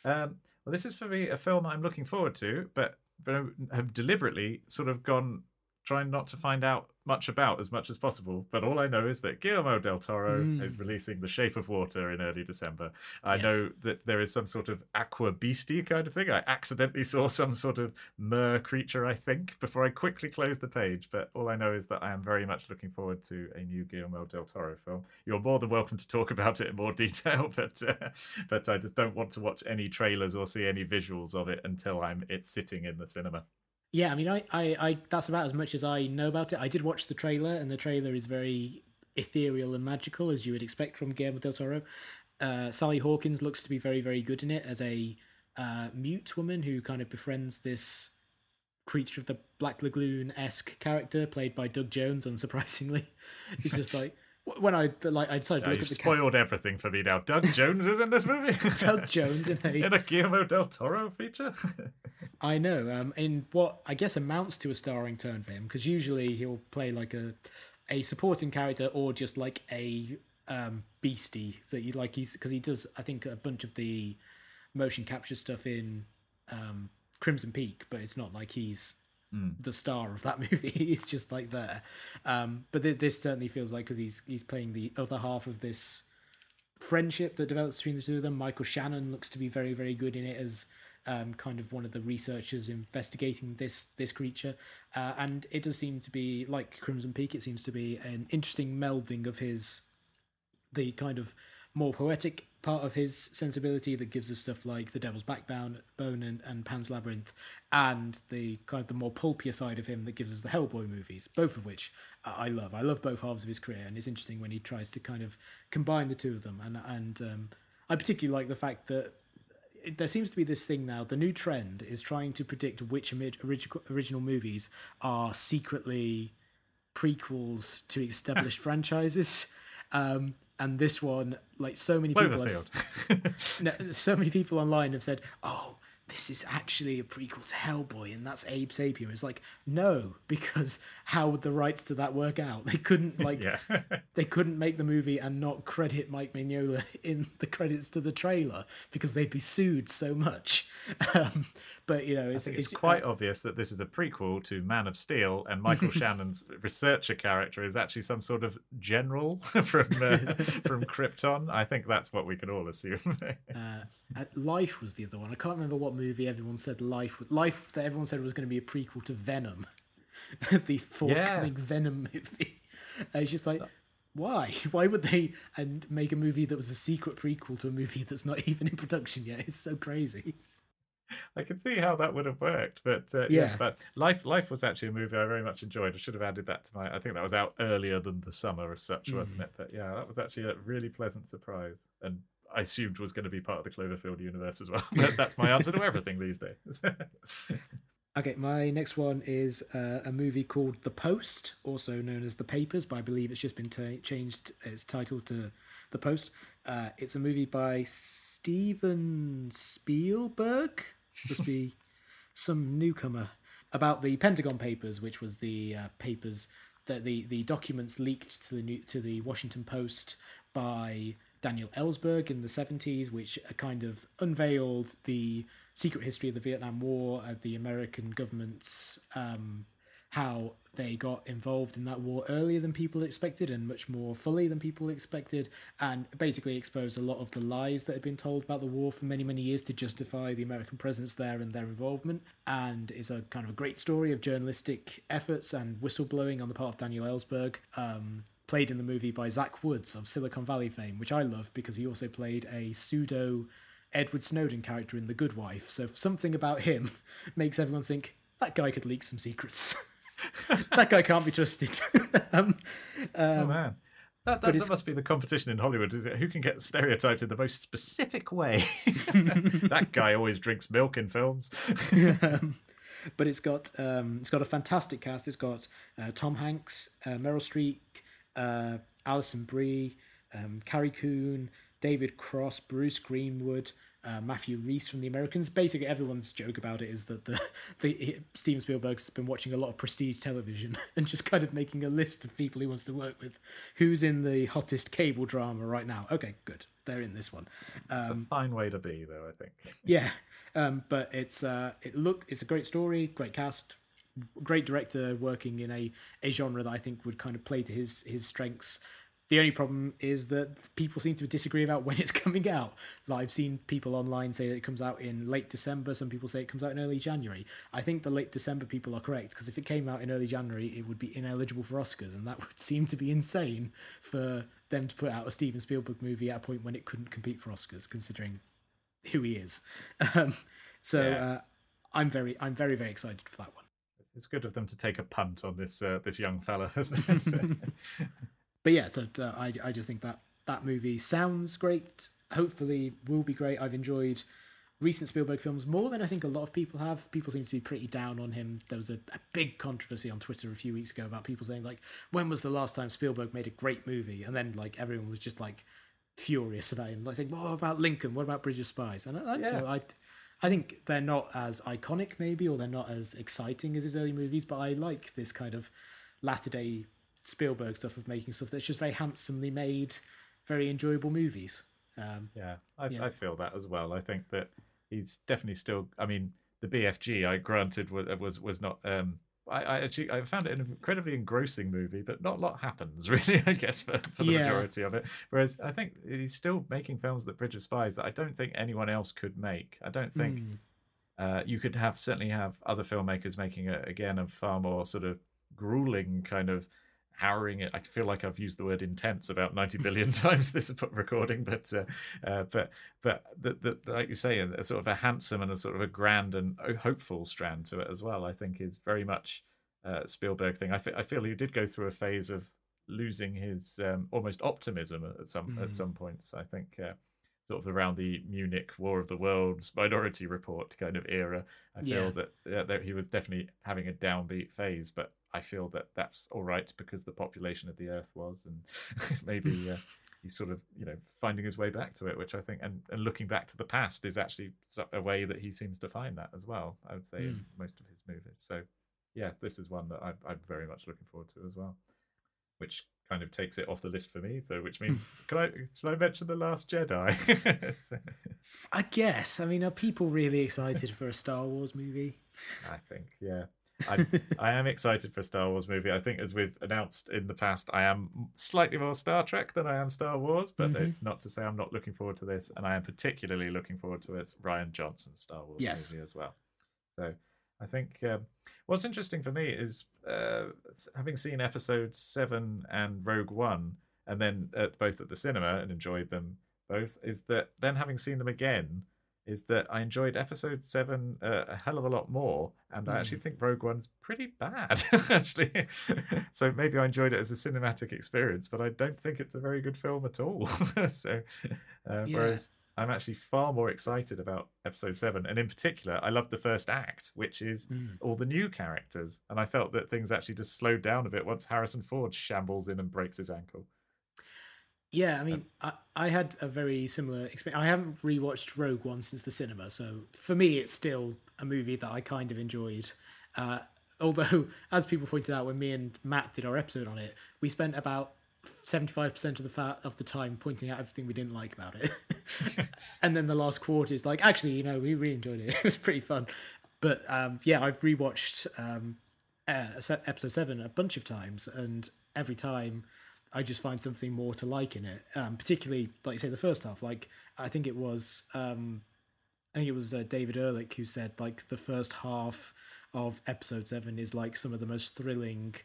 Um, well, this is for me a film I'm looking forward to, but, but have deliberately sort of gone trying not to find out much about as much as possible. But all I know is that Guillermo del Toro Mm. is releasing The Shape of Water in early December. I Yes. know that there is some sort of aqua beastie kind of thing. I accidentally saw some sort of mer creature, I think, before I quickly closed the page. But all I know is that I am very much looking forward to a new Guillermo del Toro film. You're more than welcome to talk about it in more detail, but uh, but I just don't want to watch any trailers or see any visuals of it until I'm it's sitting in the cinema. Yeah, I mean, I, I, I, that's about as much as I know about it. I did watch the trailer, and the trailer is very ethereal and magical, as you would expect from Guillermo del Toro. Uh, Sally Hawkins looks to be very, very good in it as a uh, mute woman who kind of befriends this creature of the Black Lagoon esque character played by Doug Jones. Unsurprisingly, he's just like when I like I decided to look you've at the spoiled everything for me now. Doug Jones is in this movie. Doug Jones in a in a Guillermo del Toro feature. I know. Um, in what I guess amounts to a starring turn for him, because usually he'll play like a a supporting character or just like a um beastie that you like. He's because he does I think a bunch of the motion capture stuff in um Crimson Peak, but it's not like he's the star of that movie. he's just like there. Um, but th- this certainly feels like because he's he's playing the other half of this friendship that develops between the two of them. Michael Shannon looks to be very, very good in it as um, kind of one of the researchers investigating this this creature, uh, and it does seem to be like Crimson Peak. It seems to be an interesting melding of his the kind of more poetic part of his sensibility that gives us stuff like The Devil's Backbone Bone and, and Pan's Labyrinth, and the kind of the more pulpier side of him that gives us the Hellboy movies, both of which I love. I love both halves of his career, and it's interesting when he tries to kind of combine the two of them. And and um, I particularly like the fact that there seems to be this thing now. The new trend is trying to predict which original original movies are secretly prequels to established franchises. Um, and this one, like so many people, have, no, so many people online have said, "Oh, this is actually a prequel to Hellboy, and that's Abe Sapien." It's like, no, because how would the rights to that work out? They couldn't like they couldn't make the movie and not credit Mike Mignola in the credits to the trailer because they'd be sued so much. Um, but you know, it's, it's uh, quite obvious that this is a prequel to Man of Steel, and Michael Shannon's researcher character is actually some sort of general from uh, from Krypton. I think that's what we can all assume. uh, Life was the other one. I can't remember what movie everyone said Life. Life that everyone said was going to be a prequel to Venom, the forthcoming Venom movie. And it's just like, why? Why would they and make a movie that was a secret prequel to a movie that's not even in production yet? It's so crazy. I can see how that would have worked, but uh, yeah. Yeah. But Life, Life was actually a movie I very much enjoyed. I should have added that to my. I think that was out earlier than the summer as such, wasn't it? But yeah, that was actually a really pleasant surprise, and I assumed was going to be part of the Cloverfield universe as well. That's my answer to everything these days. Okay, my next one is uh, a movie called The Post, also known as The Papers, but I believe it's just been ta changed its title to The Post. Uh, it's a movie by Steven Spielberg, must be some newcomer, about the Pentagon Papers, which was the uh, papers that the, the documents leaked to the new, to the Washington Post by Daniel Ellsberg in the 70s, which kind of unveiled the secret history of the Vietnam War, uh, the American government's um, how they got involved in that war earlier than people expected and much more fully than people expected, and basically exposed a lot of the lies that had been told about the war for many, many years to justify the American presence there and their involvement. And is a kind of a great story of journalistic efforts and whistleblowing on the part of Daniel Ellsberg. Um, played in the movie by Zach Woods of Silicon Valley fame, which I love because he also played a pseudo Edward Snowden character in The Good Wife. So something about him makes everyone think that guy could leak some secrets. that guy can't be trusted. um, oh man. That, that, that must be the competition in Hollywood, is it? Who can get stereotyped in the most specific way? that guy always drinks milk in films. um, but it's got um, it's got a fantastic cast. It's got uh, Tom Hanks, uh, Meryl Streep, uh, Alison Brie, um, Carrie Coon, David Cross, Bruce Greenwood, uh, Matthew Rhys from The Americans. Basically, everyone's joke about it is that the, the Steven Spielberg's been watching a lot of prestige television and just kind of making a list of people he wants to work with. Who's in the hottest cable drama right now? Okay, good. They're in this one. It's a fine way to be, though. I think. Yeah, um, but it's uh, it look it's a great story, great cast, great director working in a, a genre that I think would kind of play to his his strengths. The only problem is that people seem to disagree about when it's coming out. Like I've seen people online say that it comes out in late December. Some people say it comes out in early January. I think the late December people are correct because if it came out in early January, it would be ineligible for Oscars, and that would seem to be insane for them to put out a Steven Spielberg movie at a point when it couldn't compete for Oscars, considering who he is. Um, so Yeah. uh, I'm very, I'm very, very excited for that one. It's good of them to take a punt on this uh, this young fella. Isn't it? So- but yeah, so uh, I I just think that that movie sounds great. Hopefully, will be great. I've enjoyed recent Spielberg films more than I think a lot of people have. People seem to be pretty down on him. There was a, a big controversy on Twitter a few weeks ago about people saying like, when was the last time Spielberg made a great movie? And then like everyone was just like furious about him, like saying, "What about Lincoln? What about Bridge of Spies?" And I, I, Yeah. I, I think they're not as iconic, maybe, or they're not as exciting as his early movies. But I like this kind of latter day Spielberg stuff of making stuff that's just very handsomely made, very enjoyable movies. Um, Yeah, I, Yeah. I feel that as well. I think that he's definitely still. I mean, the BFG, I granted was was, was not. Um, I, I actually I found it an incredibly engrossing movie, but not a lot happens really. I guess for, for the Yeah. majority of it. Whereas I think he's still making films that Bridge of Spies that I don't think anyone else could make. I don't think mm, uh, you could have certainly have other filmmakers making a, again a far more sort of grueling kind of harrowing it. I feel like I've used the word intense about 90 billion times this recording, but uh, uh, but but the, the, like you say, a sort of a handsome and a sort of a grand and hopeful strand to it as well. I think is very much uh, Spielberg thing. I, feel he did go through a phase of losing his um, almost optimism at some at Mm. some points. I think. Uh, Sort of around the Munich War of the Worlds Minority Report kind of era, I feel Yeah. that, that he was definitely having a downbeat phase. But I feel that that's all right because the population of the Earth was, and maybe uh, he's sort of you know finding his way back to it, which I think, and, and looking back to the past is actually a way that he seems to find that as well. I would say in most of his movies. So yeah, this is one that I'm, I'm very much looking forward to as well, which kind of takes it off the list for me. So which means can I should I mention the Last Jedi? I guess. I mean, are people really excited for a Star Wars movie? I think, yeah. I, I am excited for a Star Wars movie. I think, as we've announced in the past, I am slightly more Star Trek than I am Star Wars, but Mhm. it's not to say I'm not looking forward to this. And I am particularly looking forward to its Rian Johnson Star Wars Yes. movie as well. So I think um, what's interesting for me is uh, having seen episodes seven and Rogue One, and then uh, both at the cinema and enjoyed them both, is that then having seen them again is that I enjoyed episode seven uh, a hell of a lot more, and I actually think Rogue One's pretty bad, actually. so maybe I enjoyed it as a cinematic experience, but I don't think it's a very good film at all. so, uh, Yeah. whereas I'm actually far more excited about episode seven, and in particular, I love the first act, which is Mm. all the new characters, and I felt that things actually just slowed down a bit once Harrison Ford shambles in and breaks his ankle. Yeah, I mean, I, I had a very similar experience. I haven't rewatched Rogue One since the cinema, so for me, it's still a movie that I kind of enjoyed. Uh, although, as people pointed out, when me and Matt did our episode on it, we spent about seventy-five percent of the fa- of the time pointing out everything we didn't like about it, and then the last quarter is like, actually, you know, we really enjoyed it. It was pretty fun. But um, yeah, I've rewatched um, uh, episode seven a bunch of times, and every time I just find something more to like in it. Um, particularly, like you say, the first half. Like I think it was, um, I think it was uh, David Ehrlich who said like the first half of episode seven is like some of the most thrilling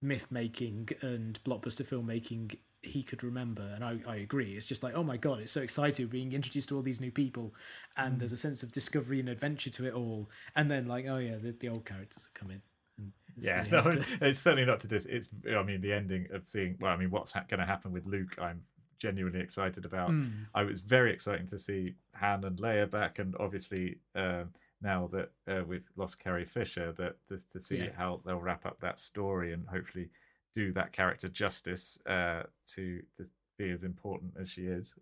myth making and blockbuster filmmaking he could remember and I, I agree it's just like oh my god it's so exciting being introduced to all these new people and there's a sense of discovery and adventure to it all and then like oh yeah the, the old characters have come in Yeah, no, to- it's certainly not to dis. It's, I mean, the ending of seeing. Well, I mean, what's ha- going to happen with Luke? I'm genuinely excited about. Mm. I was very exciting to see Han and Leia back, and obviously uh, now that uh, we've lost Carrie Fisher, that just to see Yeah. how they'll wrap up that story and hopefully do that character justice uh, to to be as important as she is.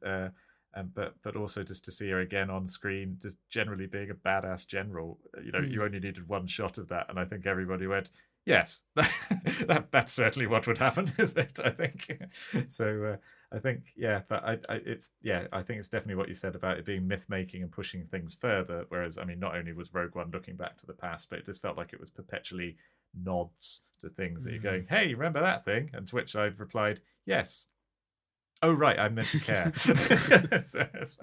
Uh, and but but also just to see her again on screen, just generally being a badass general. You know, Mm. you only needed one shot of that, and I think everybody went, "Yes, that that's certainly what would happen, isn't it?" I think so. Uh, I think yeah, but I, I it's yeah, I think it's definitely what you said about it being myth making and pushing things further. Whereas I mean, not only was Rogue One looking back to the past, but it just felt like it was perpetually nods to things that you're Mhm. going, "Hey, remember that thing?" And to which I've replied, "Yes." Oh right, I meant to care. So it's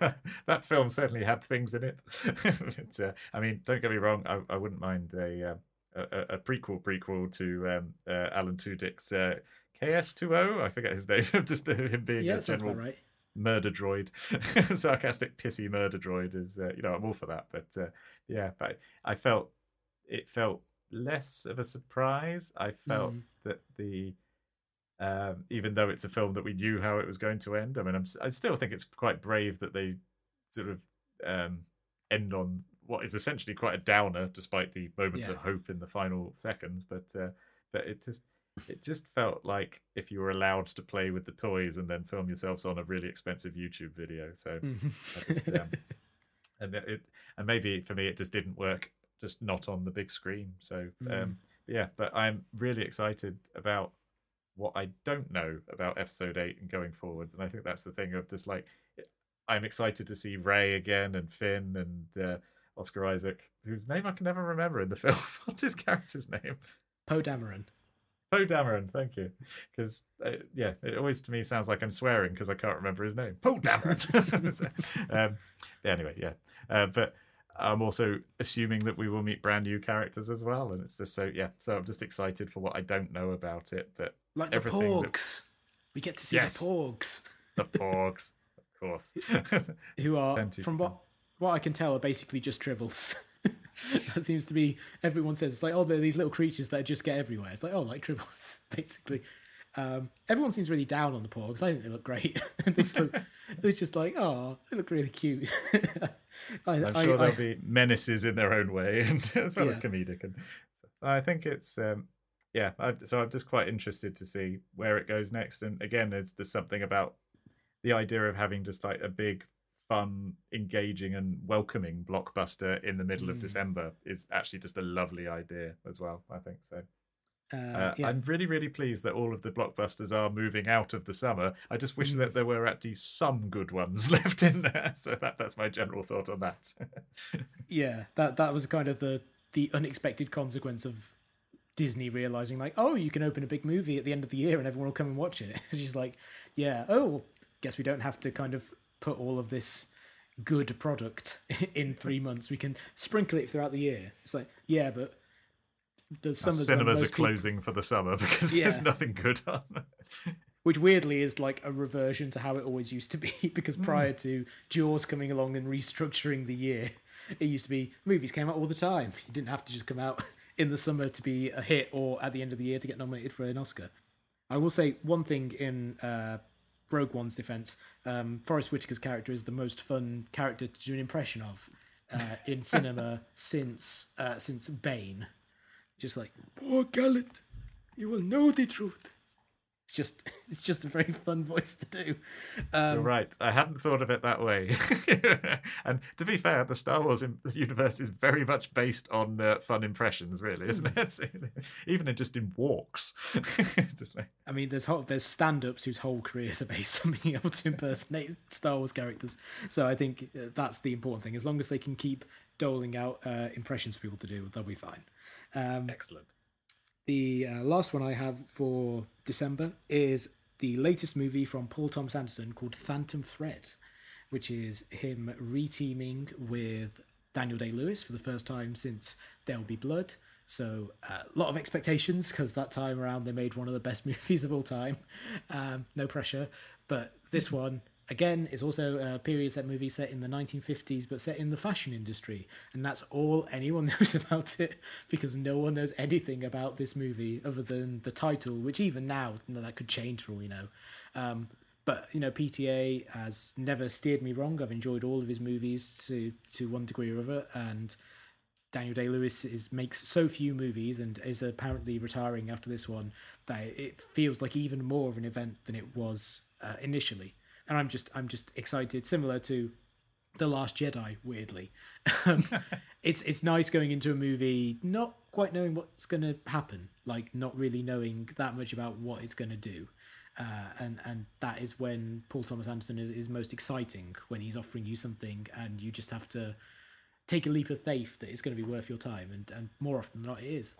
like- that film certainly had things in it. But, uh, I mean, don't get me wrong. I, I wouldn't mind a, uh, a a- prequel prequel to um, uh, Alan Tudyk's uh, K-2SO. I forget his name. Just uh, him being Yeah, a general right. murder droid, sarcastic, pissy murder droid is, uh, you know, I'm all for that. But uh, yeah, but I felt it felt less of a surprise. I felt Mm. that the um, even though it's a film that we knew how it was going to end. I mean, I'm, I still think it's quite brave that they sort of um, end on what is essentially quite a downer, despite the moments Yeah. of hope in the final seconds. But uh, but it just it just felt like if you were allowed to play with the toys and then film yourselves on a really expensive YouTube video. So just, um, and it, and maybe for me it just didn't work, just not on the big screen. So Mm. um, yeah, but I'm really excited about what I don't know about episode eight and going forwards. And I think that's the thing of just like I'm excited to see Rey again and Finn and uh, Oscar Isaac, whose name I can never remember in the film. What's his character's name? Poe Dameron. Poe Dameron, thank you. Because uh, yeah, it always to me sounds like I'm swearing because I can't remember his name. Poe Dameron. Um, yeah, anyway, yeah, uh, but I'm also assuming that we will meet brand new characters as well, and it's just so yeah. So I'm just excited for what I don't know about it, but Like the Everything that- Porgs. We get to see Yes. the Porgs. the Porgs, of course. who are, Plenty from what what I can tell, are basically just tribbles. that seems to be everyone says it's like oh they're these little creatures that just get everywhere. It's like oh like tribbles basically. Um, everyone seems really down on the porgs. I think they look great. they just look, they're just like oh they look really cute. I, I'm sure I, there'll be menaces in their own way, and as well as comedic. And so I think it's um, yeah. I, so I'm just quite interested to see where it goes next. And again, there's there's something about the idea of having just like a big, fun, engaging, and welcoming blockbuster in the middle of Mm. December is actually just a lovely idea as well. I think so. Uh, Uh, yeah. I'm really, really pleased that all of the blockbusters are moving out of the summer. I just wish Mm. that there were actually some good ones left in there. So that, that's my general thought on that. yeah, that that was kind of the the unexpected consequence of Disney realizing like, oh, you can open a big movie at the end of the year and everyone will come and watch it. It's just like, yeah, oh, guess we don't have to kind of put all of this good product in three months. We can sprinkle it throughout the year. It's like, yeah, but the summer's Cinemas are most people- closing for the summer because Yeah. there's nothing good on. which weirdly is like a reversion to how it always used to be because prior to jaws coming along and restructuring the year it used to be movies came out all the time you didn't have to just come out in the summer to be a hit or at the end of the year to get nominated for an oscar i will say one thing in uh rogue one's defense um forrest whitaker's character is the most fun character to do an impression of uh, in cinema since uh, since bane just like poor gallant you will know the truth it's just it's just a very fun voice to do. Um, You're right. I hadn't thought of it that way. and to be fair, the Star Wars universe is very much based on uh, fun impressions, really, isn't Hmm. it? Even in just in walks. Just like- I mean, there's whole, there's stand-ups whose whole careers are based on being able to impersonate Star Wars characters. So I think uh, that's the important thing. As long as they can keep doling out uh, impressions for people to do, they'll be fine. Um, Excellent. The uh, last one I have for December is the latest movie from Paul Thomas Anderson called Phantom Thread, which is him reteaming with Daniel Day Lewis for the first time since There Will Be Blood. So a lot of expectations because that time around they made one of the best movies of all time. Um, no pressure, but this one again it's also a period set movie set in the 1950s, but set in the fashion industry, and that's all anyone knows about it because no one knows anything about this movie other than the title, which even now you know, that could change for all we know. Um, but you know, PTA has never steered me wrong. I've enjoyed all of his movies to to one degree or other, and Daniel Day Lewis is makes so few movies and is apparently retiring after this one that it feels like even more of an event than it was uh, initially. And I'm just I'm just excited. Similar to the Last Jedi, weirdly, um, it's it's nice going into a movie not quite knowing what's going to happen, like not really knowing that much about what it's going to do. Uh, and and that is when Paul Thomas Anderson is, is most exciting when he's offering you something and you just have to take a leap of faith that it's going to be worth your time and and more often than not it is.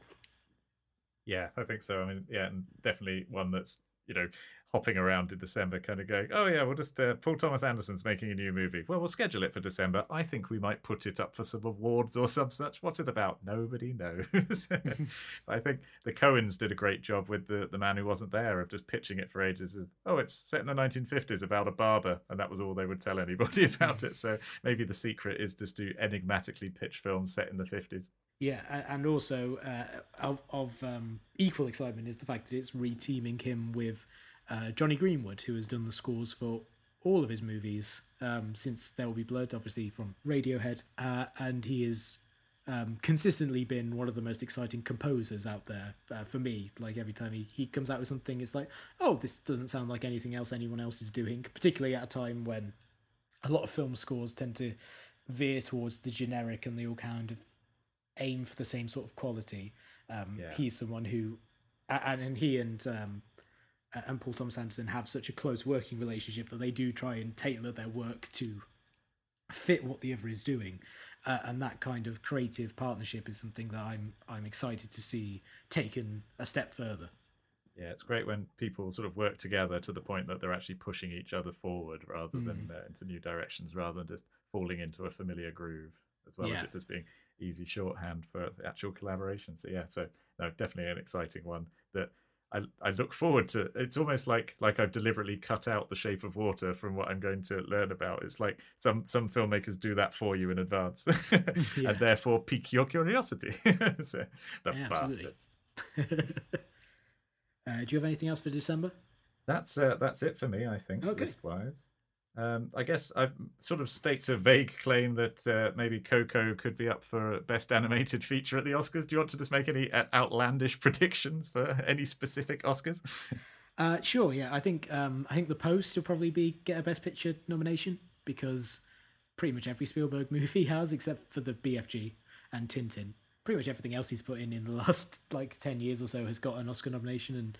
Yeah, I think so. I mean, yeah, and definitely one that's you know hopping around in December, kind of going, oh yeah, we'll just uh, Paul Thomas Anderson's making a new movie. Well, we'll schedule it for December. I think we might put it up for some awards or some such. What's it about? Nobody knows. I think the Coens did a great job with the the man who wasn't there of just pitching it for ages. Of, oh, it's set in the 1950s about a barber, and that was all they would tell anybody about it. So maybe the secret is just to enigmatically pitch films set in the 50s. Yeah, and also uh, of, of um, equal excitement is the fact that it's reteaming him with uh, Jonny Greenwood, who has done the scores for all of his movies um, since There Will Be Blood, obviously from Radiohead, uh, and he has um, consistently been one of the most exciting composers out there uh, for me. Like every time he, he comes out with something, it's like, oh, this doesn't sound like anything else anyone else is doing, particularly at a time when a lot of film scores tend to veer towards the generic and they all kind of aim for the same sort of quality. Um, yeah. He's someone who, and, and he and um, and Paul Thomas Anderson have such a close working relationship that they do try and tailor their work to fit what the other is doing. Uh, and that kind of creative partnership is something that I'm I'm excited to see taken a step further. Yeah, it's great when people sort of work together to the point that they're actually pushing each other forward rather mm. than uh, into new directions, rather than just falling into a familiar groove, as well yeah. as it just being easy shorthand for the actual collaboration. So yeah, so no, definitely an exciting one that I, I look forward to it's almost like like I've deliberately cut out the shape of water from what I'm going to learn about. It's like some some filmmakers do that for you in advance yeah. and therefore pique your curiosity. so, the yeah, bastards. uh, do you have anything else for December? That's uh, that's it for me, I think, okay. list wise. Um, I guess I've sort of staked a vague claim that uh, maybe Coco could be up for Best Animated Feature at the Oscars. Do you want to just make any uh, outlandish predictions for any specific Oscars? uh, sure. Yeah, I think um, I think The Post will probably be get a Best Picture nomination because pretty much every Spielberg movie has, except for the BFG and Tintin. Pretty much everything else he's put in in the last like ten years or so has got an Oscar nomination, and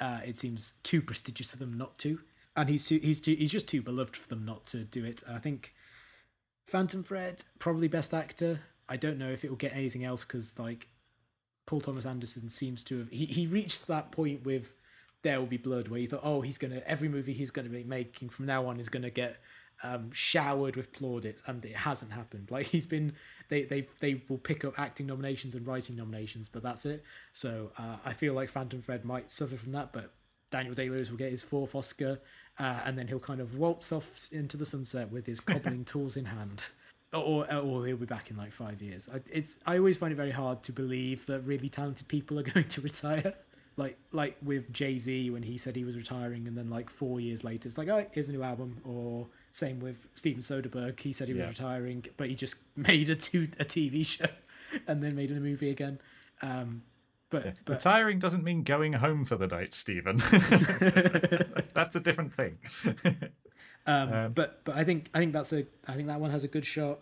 uh, it seems too prestigious for them not to and he's too, he's too, he's just too beloved for them not to do it. I think Phantom Thread probably best actor. I don't know if it will get anything else because like Paul Thomas Anderson seems to have he he reached that point with There Will Be Blood where you thought oh he's gonna every movie he's gonna be making from now on is gonna get um, showered with plaudits, and it hasn't happened. Like he's been, they they they will pick up acting nominations and writing nominations, but that's it. So uh, I feel like Phantom Thread might suffer from that, but Daniel Day Lewis will get his fourth Oscar, uh, and then he'll kind of waltz off into the sunset with his cobbling tools in hand. Or, or he'll be back in like five years. I, it's I always find it very hard to believe that really talented people are going to retire. Like like with Jay Z when he said he was retiring, and then like four years later, it's like oh here's a new album. Or same with Steven Soderbergh, he said he was retiring, but he just made a two a TV show, and then made a movie again. Um, but, yeah. but retiring doesn't mean going home for the night, Steven. that's a different thing. um, um, but but I think I think that's a I think that one has a good shot.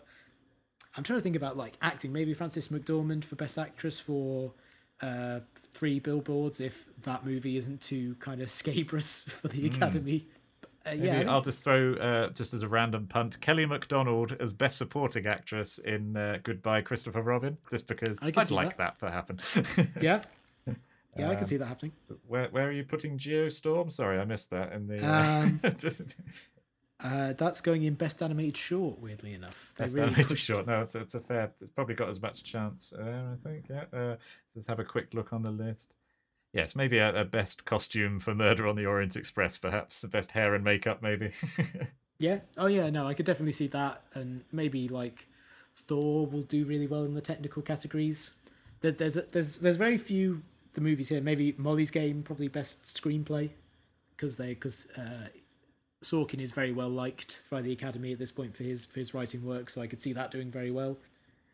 I'm trying to think about like acting. Maybe Frances McDormand for Best Actress for uh, Three Billboards. If that movie isn't too kind of scabrous for the mm. Academy. Uh, yeah, I'll just throw uh, just as a random punt Kelly Macdonald as best supporting actress in uh, Goodbye Christopher Robin, just because I'd like that. that to happen. yeah, yeah, um, I can um, see that happening. Where where are you putting Geostorm? Sorry, I missed that in the. Uh, um, uh, that's going in best animated short. Weirdly enough, they best really animated pushed... short. No, it's it's a fair. It's probably got as much chance. Uh, I think. Yeah. Uh, let's have a quick look on the list. Yes, maybe a, a, best costume for Murder on the Orient Express, perhaps. The best hair and makeup, maybe. yeah. Oh, yeah. No, I could definitely see that, and maybe like Thor will do really well in the technical categories. There, there's there's there's very few the movies here. Maybe Molly's Game, probably best screenplay, because they because uh, Sorkin is very well liked by the Academy at this point for his for his writing work, so I could see that doing very well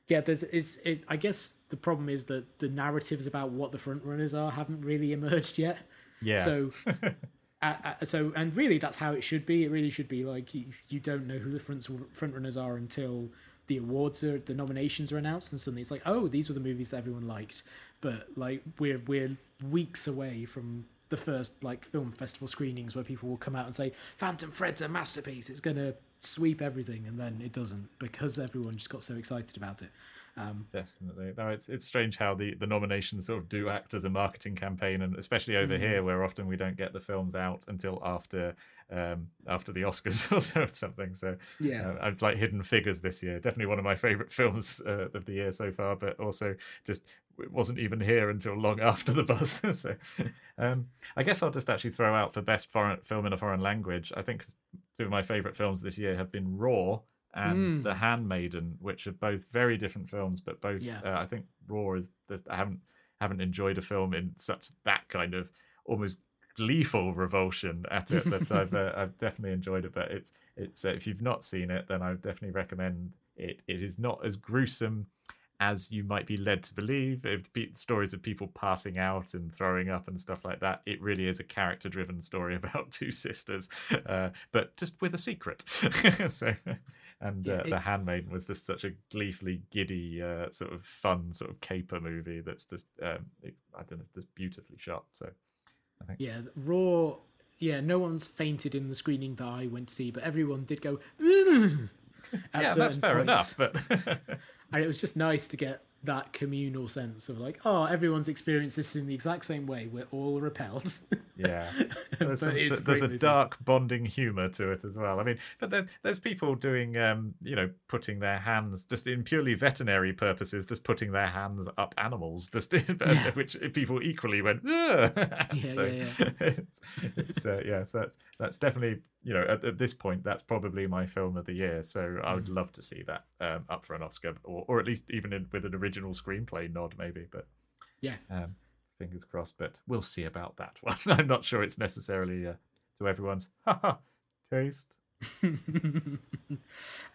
yeah, there's is it. I guess the problem is that the narratives about what the front runners are haven't really emerged yet. Yeah. So uh, uh, so and really that's how it should be. It really should be like you, you don't know who the front front runners are until the awards are the nominations are announced, and suddenly it's like, oh, these were the movies that everyone liked. But like we're we're weeks away from the first like film festival screenings where people will come out and say Phantom Thread's a masterpiece. It's gonna sweep everything, and then it doesn't because everyone just got so excited about it. Um, Definitely. No, it's it's strange how the, the nominations sort of do act as a marketing campaign, and especially over mm. here, where often we don't get the films out until after um, after the Oscars or something. So yeah, uh, I've like Hidden Figures this year. Definitely one of my favorite films uh, of the year so far, but also just it wasn't even here until long after the buzz. so um, I guess I'll just actually throw out for best foreign film in a foreign language. I think two of my favorite films this year have been Raw and mm. The Handmaiden, which are both very different films, but both yeah. uh, I think Raw is. Just, I haven't haven't enjoyed a film in such that kind of almost gleeful revulsion at it that I've uh, I've definitely enjoyed it. But it's it's uh, if you've not seen it, then I would definitely recommend it. It is not as gruesome as you might be led to believe. If stories of people passing out and throwing up and stuff like that, it really is a character-driven story about two sisters, uh, but just with a secret. so and uh, the handmaiden was just such a gleefully giddy uh, sort of fun sort of caper movie that's just um, i don't know just beautifully shot so i think yeah raw yeah no one's fainted in the screening that i went to see but everyone did go yeah that's fair points. enough but and it was just nice to get that communal sense of like, oh, everyone's experienced this in the exact same way. We're all repelled. yeah, there's, some, a, there's a dark bonding humor to it as well. I mean, but there, there's people doing, um, you know, putting their hands just in purely veterinary purposes, just putting their hands up animals, just yeah. which people equally went. yeah, so yeah, yeah. it's, it's uh, yeah, so that's that's definitely you know at, at, this point that's probably my film of the year. So I would mm. love to see that um, up for an Oscar, or or at least even in, with an original screenplay nod, maybe. But yeah, um, fingers crossed. But we'll see about that one. I'm not sure it's necessarily uh, to everyone's taste.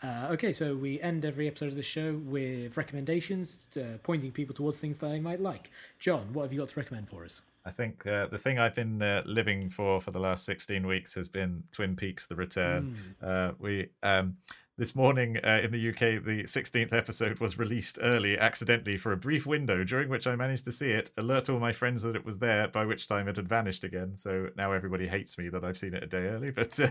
uh, okay, so we end every episode of the show with recommendations, uh, pointing people towards things that they might like. John, what have you got to recommend for us? I think uh, the thing I've been uh, living for for the last 16 weeks has been Twin Peaks: The Return. Mm. we um, this morning uh, in the UK, the 16th episode was released early accidentally for a brief window, during which I managed to see it, alert all my friends that it was there, by which time it had vanished again. So now everybody hates me that I've seen it a day early. But uh,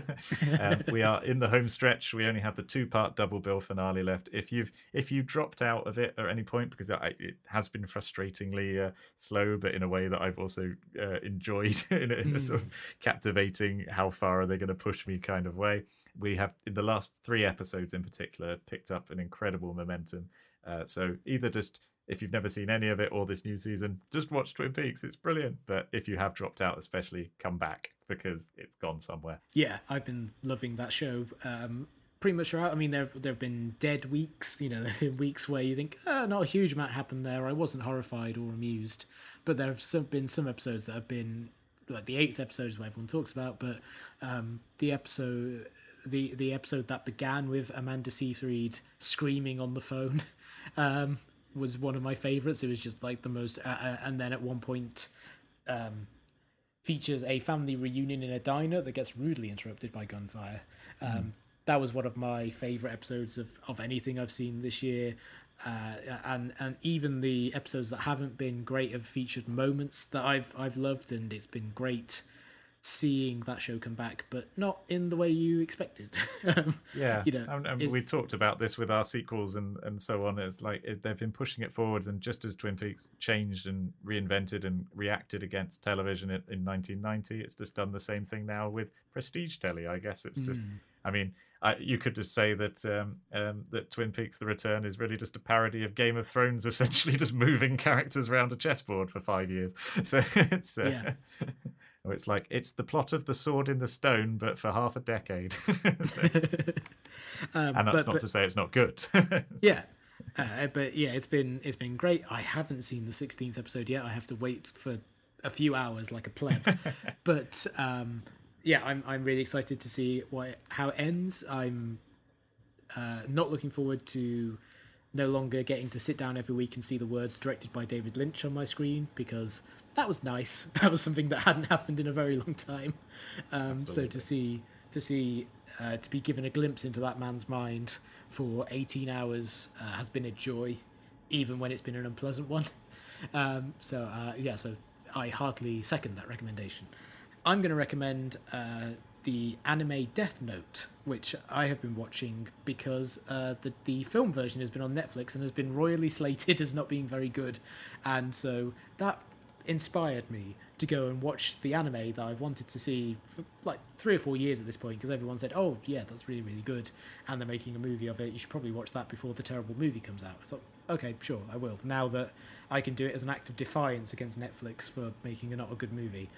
um, we are in the home stretch. We only have the two-part double bill finale left. If you've if you dropped out of it at any point, because it, it has been frustratingly uh, slow, but in a way that I've also uh, enjoyed in a, in a sort of hmm. captivating, how far are they going to push me kind of way we have in the last three episodes in particular picked up an incredible momentum. Uh, so either just if you've never seen any of it or this new season, just watch Twin Peaks. It's brilliant. But if you have dropped out, especially, come back because it's gone somewhere. Yeah, I've been loving that show. Um, pretty much throughout. I mean, there there have been dead weeks. You know, there have been weeks where you think, oh, not a huge amount happened there. I wasn't horrified or amused. But there have some, been some episodes that have been like the eighth episode is what everyone talks about. But um, the episode the the episode that began with Amanda Seyfried screaming on the phone um, was one of my favorites. It was just like the most, uh, uh, and then at one point um, features a family reunion in a diner that gets rudely interrupted by gunfire. Um, mm. That was one of my favorite episodes of, of anything I've seen this year. Uh, and and even the episodes that haven't been great have featured moments that I've I've loved, and it's been great seeing that show come back, but not in the way you expected. Um, yeah, you know, and, and we talked about this with our sequels and and so on. It's like it, they've been pushing it forwards, and just as Twin Peaks changed and reinvented and reacted against television in, in 1990, it's just done the same thing now with prestige telly. I guess it's just, mm. I mean. I, you could just say that um, um, that Twin Peaks: The Return is really just a parody of Game of Thrones, essentially just moving characters around a chessboard for five years. So it's uh, yeah. It's like it's the plot of the Sword in the Stone, but for half a decade. um, and that's but, not but, to say it's not good. yeah, uh, but yeah, it's been it's been great. I haven't seen the sixteenth episode yet. I have to wait for a few hours like a pleb. but um, yeah, I'm I'm really excited to see what how it ends. I'm uh, not looking forward to no longer getting to sit down every week and see the words directed by David Lynch on my screen because that was nice. That was something that hadn't happened in a very long time. Um, so to see to see uh, to be given a glimpse into that man's mind for 18 hours uh, has been a joy, even when it's been an unpleasant one. Um, so uh, yeah, so I heartily second that recommendation. I'm going to recommend uh, the anime Death Note, which I have been watching because uh, the the film version has been on Netflix and has been royally slated as not being very good, and so that inspired me to go and watch the anime that I've wanted to see for like three or four years at this point because everyone said, "Oh yeah, that's really really good," and they're making a movie of it. You should probably watch that before the terrible movie comes out. Thought, okay, sure, I will. Now that I can do it as an act of defiance against Netflix for making a not a good movie.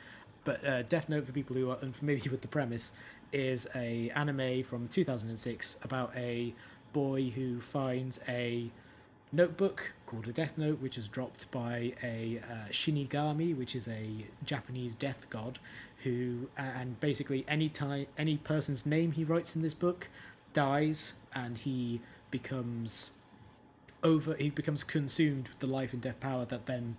But uh, Death Note, for people who are unfamiliar with the premise, is a anime from 2006 about a boy who finds a notebook called a Death Note, which is dropped by a uh, Shinigami, which is a Japanese death god, who and basically any time any person's name he writes in this book dies, and he becomes over he becomes consumed with the life and death power that then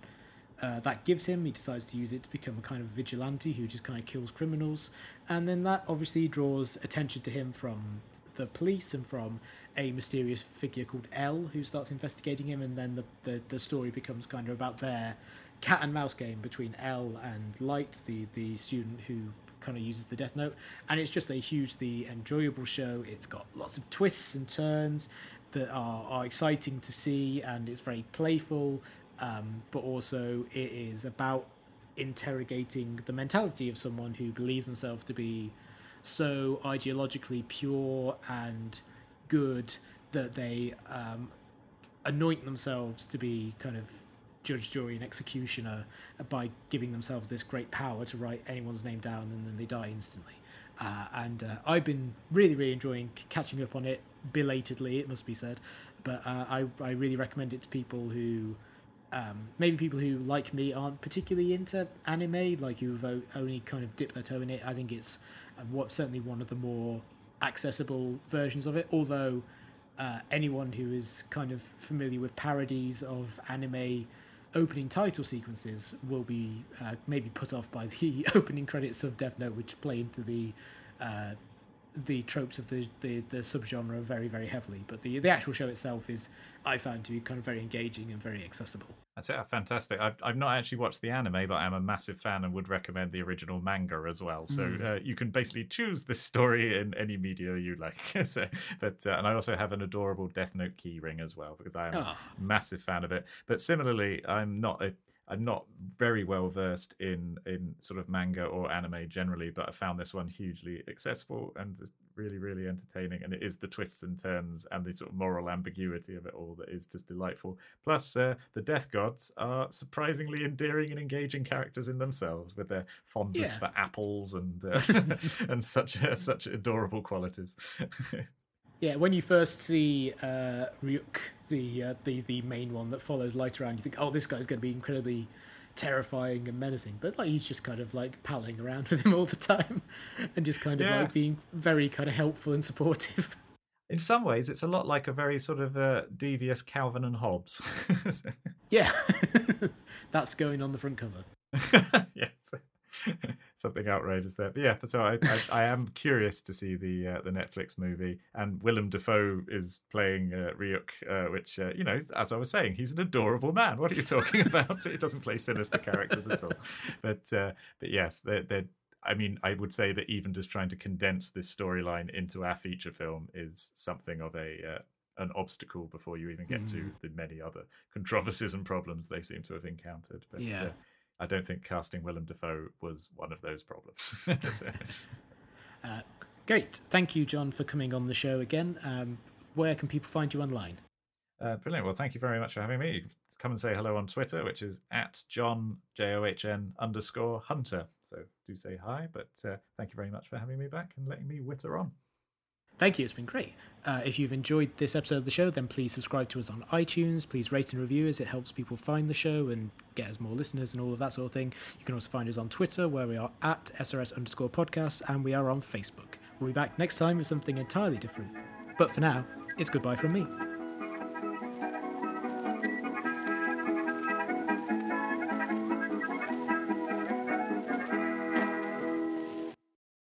uh, that gives him. He decides to use it to become a kind of vigilante who just kind of kills criminals, and then that obviously draws attention to him from the police and from a mysterious figure called L who starts investigating him, and then the, the, the story becomes kind of about their cat and mouse game between L and Light, the, the student who kind of uses the Death Note, and it's just a hugely enjoyable show. It's got lots of twists and turns that are, are exciting to see, and it's very playful, um, but also it is about interrogating the mentality of someone who believes themselves to be so ideologically pure and good that they um, anoint themselves to be kind of judge, jury, and executioner by giving themselves this great power to write anyone's name down and then they die instantly. Uh, and uh, I've been really, really enjoying catching up on it belatedly, it must be said. But uh, I, I really recommend it to people who um, maybe people who, like me, aren't particularly into anime, like who've only kind of dipped their toe in it. I think it's uh, what certainly one of the more accessible versions of it. Although uh, anyone who is kind of familiar with parodies of anime opening title sequences will be uh, maybe put off by the opening credits of Death Note, which play into the uh, the tropes of the, the, the subgenre very, very heavily. But the, the actual show itself is, I found to be kind of very engaging and very accessible. That's it. Fantastic. I've, I've not actually watched the anime, but I'm a massive fan and would recommend the original manga as well. So mm. uh, you can basically choose this story in any media you like. so, but uh, and I also have an adorable Death Note keyring as well because I am oh. a massive fan of it. But similarly, I'm not a I'm not very well versed in in sort of manga or anime generally, but I found this one hugely accessible and really, really entertaining. And it is the twists and turns and the sort of moral ambiguity of it all that is just delightful. Plus, uh, the Death Gods are surprisingly endearing and engaging characters in themselves, with their fondness yeah. for apples and uh, and such uh, such adorable qualities. Yeah, when you first see uh, Ryuk, the uh, the the main one that follows Light around, you think, oh, this guy's going to be incredibly terrifying and menacing. But like he's just kind of like palling around with him all the time, and just kind of yeah. like being very kind of helpful and supportive. In some ways, it's a lot like a very sort of uh, devious Calvin and Hobbes. yeah, that's going on the front cover. yes. something outrageous there. But yeah, so I, I, I, am curious to see the uh, the Netflix movie, and Willem Dafoe is playing uh, Ryuk, uh, which uh, you know, as I was saying, he's an adorable man. What are you talking about? He doesn't play sinister characters at all. But uh, but yes, they're, they're I mean, I would say that even just trying to condense this storyline into our feature film is something of a uh, an obstacle before you even get mm. to the many other controversies and problems they seem to have encountered. But yeah. uh, I don't think casting Willem Dafoe was one of those problems. uh, great. Thank you, John, for coming on the show again. Um, where can people find you online? Uh, brilliant. Well, thank you very much for having me. Come and say hello on Twitter, which is at John, J O H N underscore Hunter. So do say hi, but uh, thank you very much for having me back and letting me witter on. Thank you. It's been great. Uh, if you've enjoyed this episode of the show, then please subscribe to us on iTunes. Please rate and review as it helps people find the show and get us more listeners and all of that sort of thing. You can also find us on Twitter, where we are at SRS underscore podcast, and we are on Facebook. We'll be back next time with something entirely different. But for now, it's goodbye from me.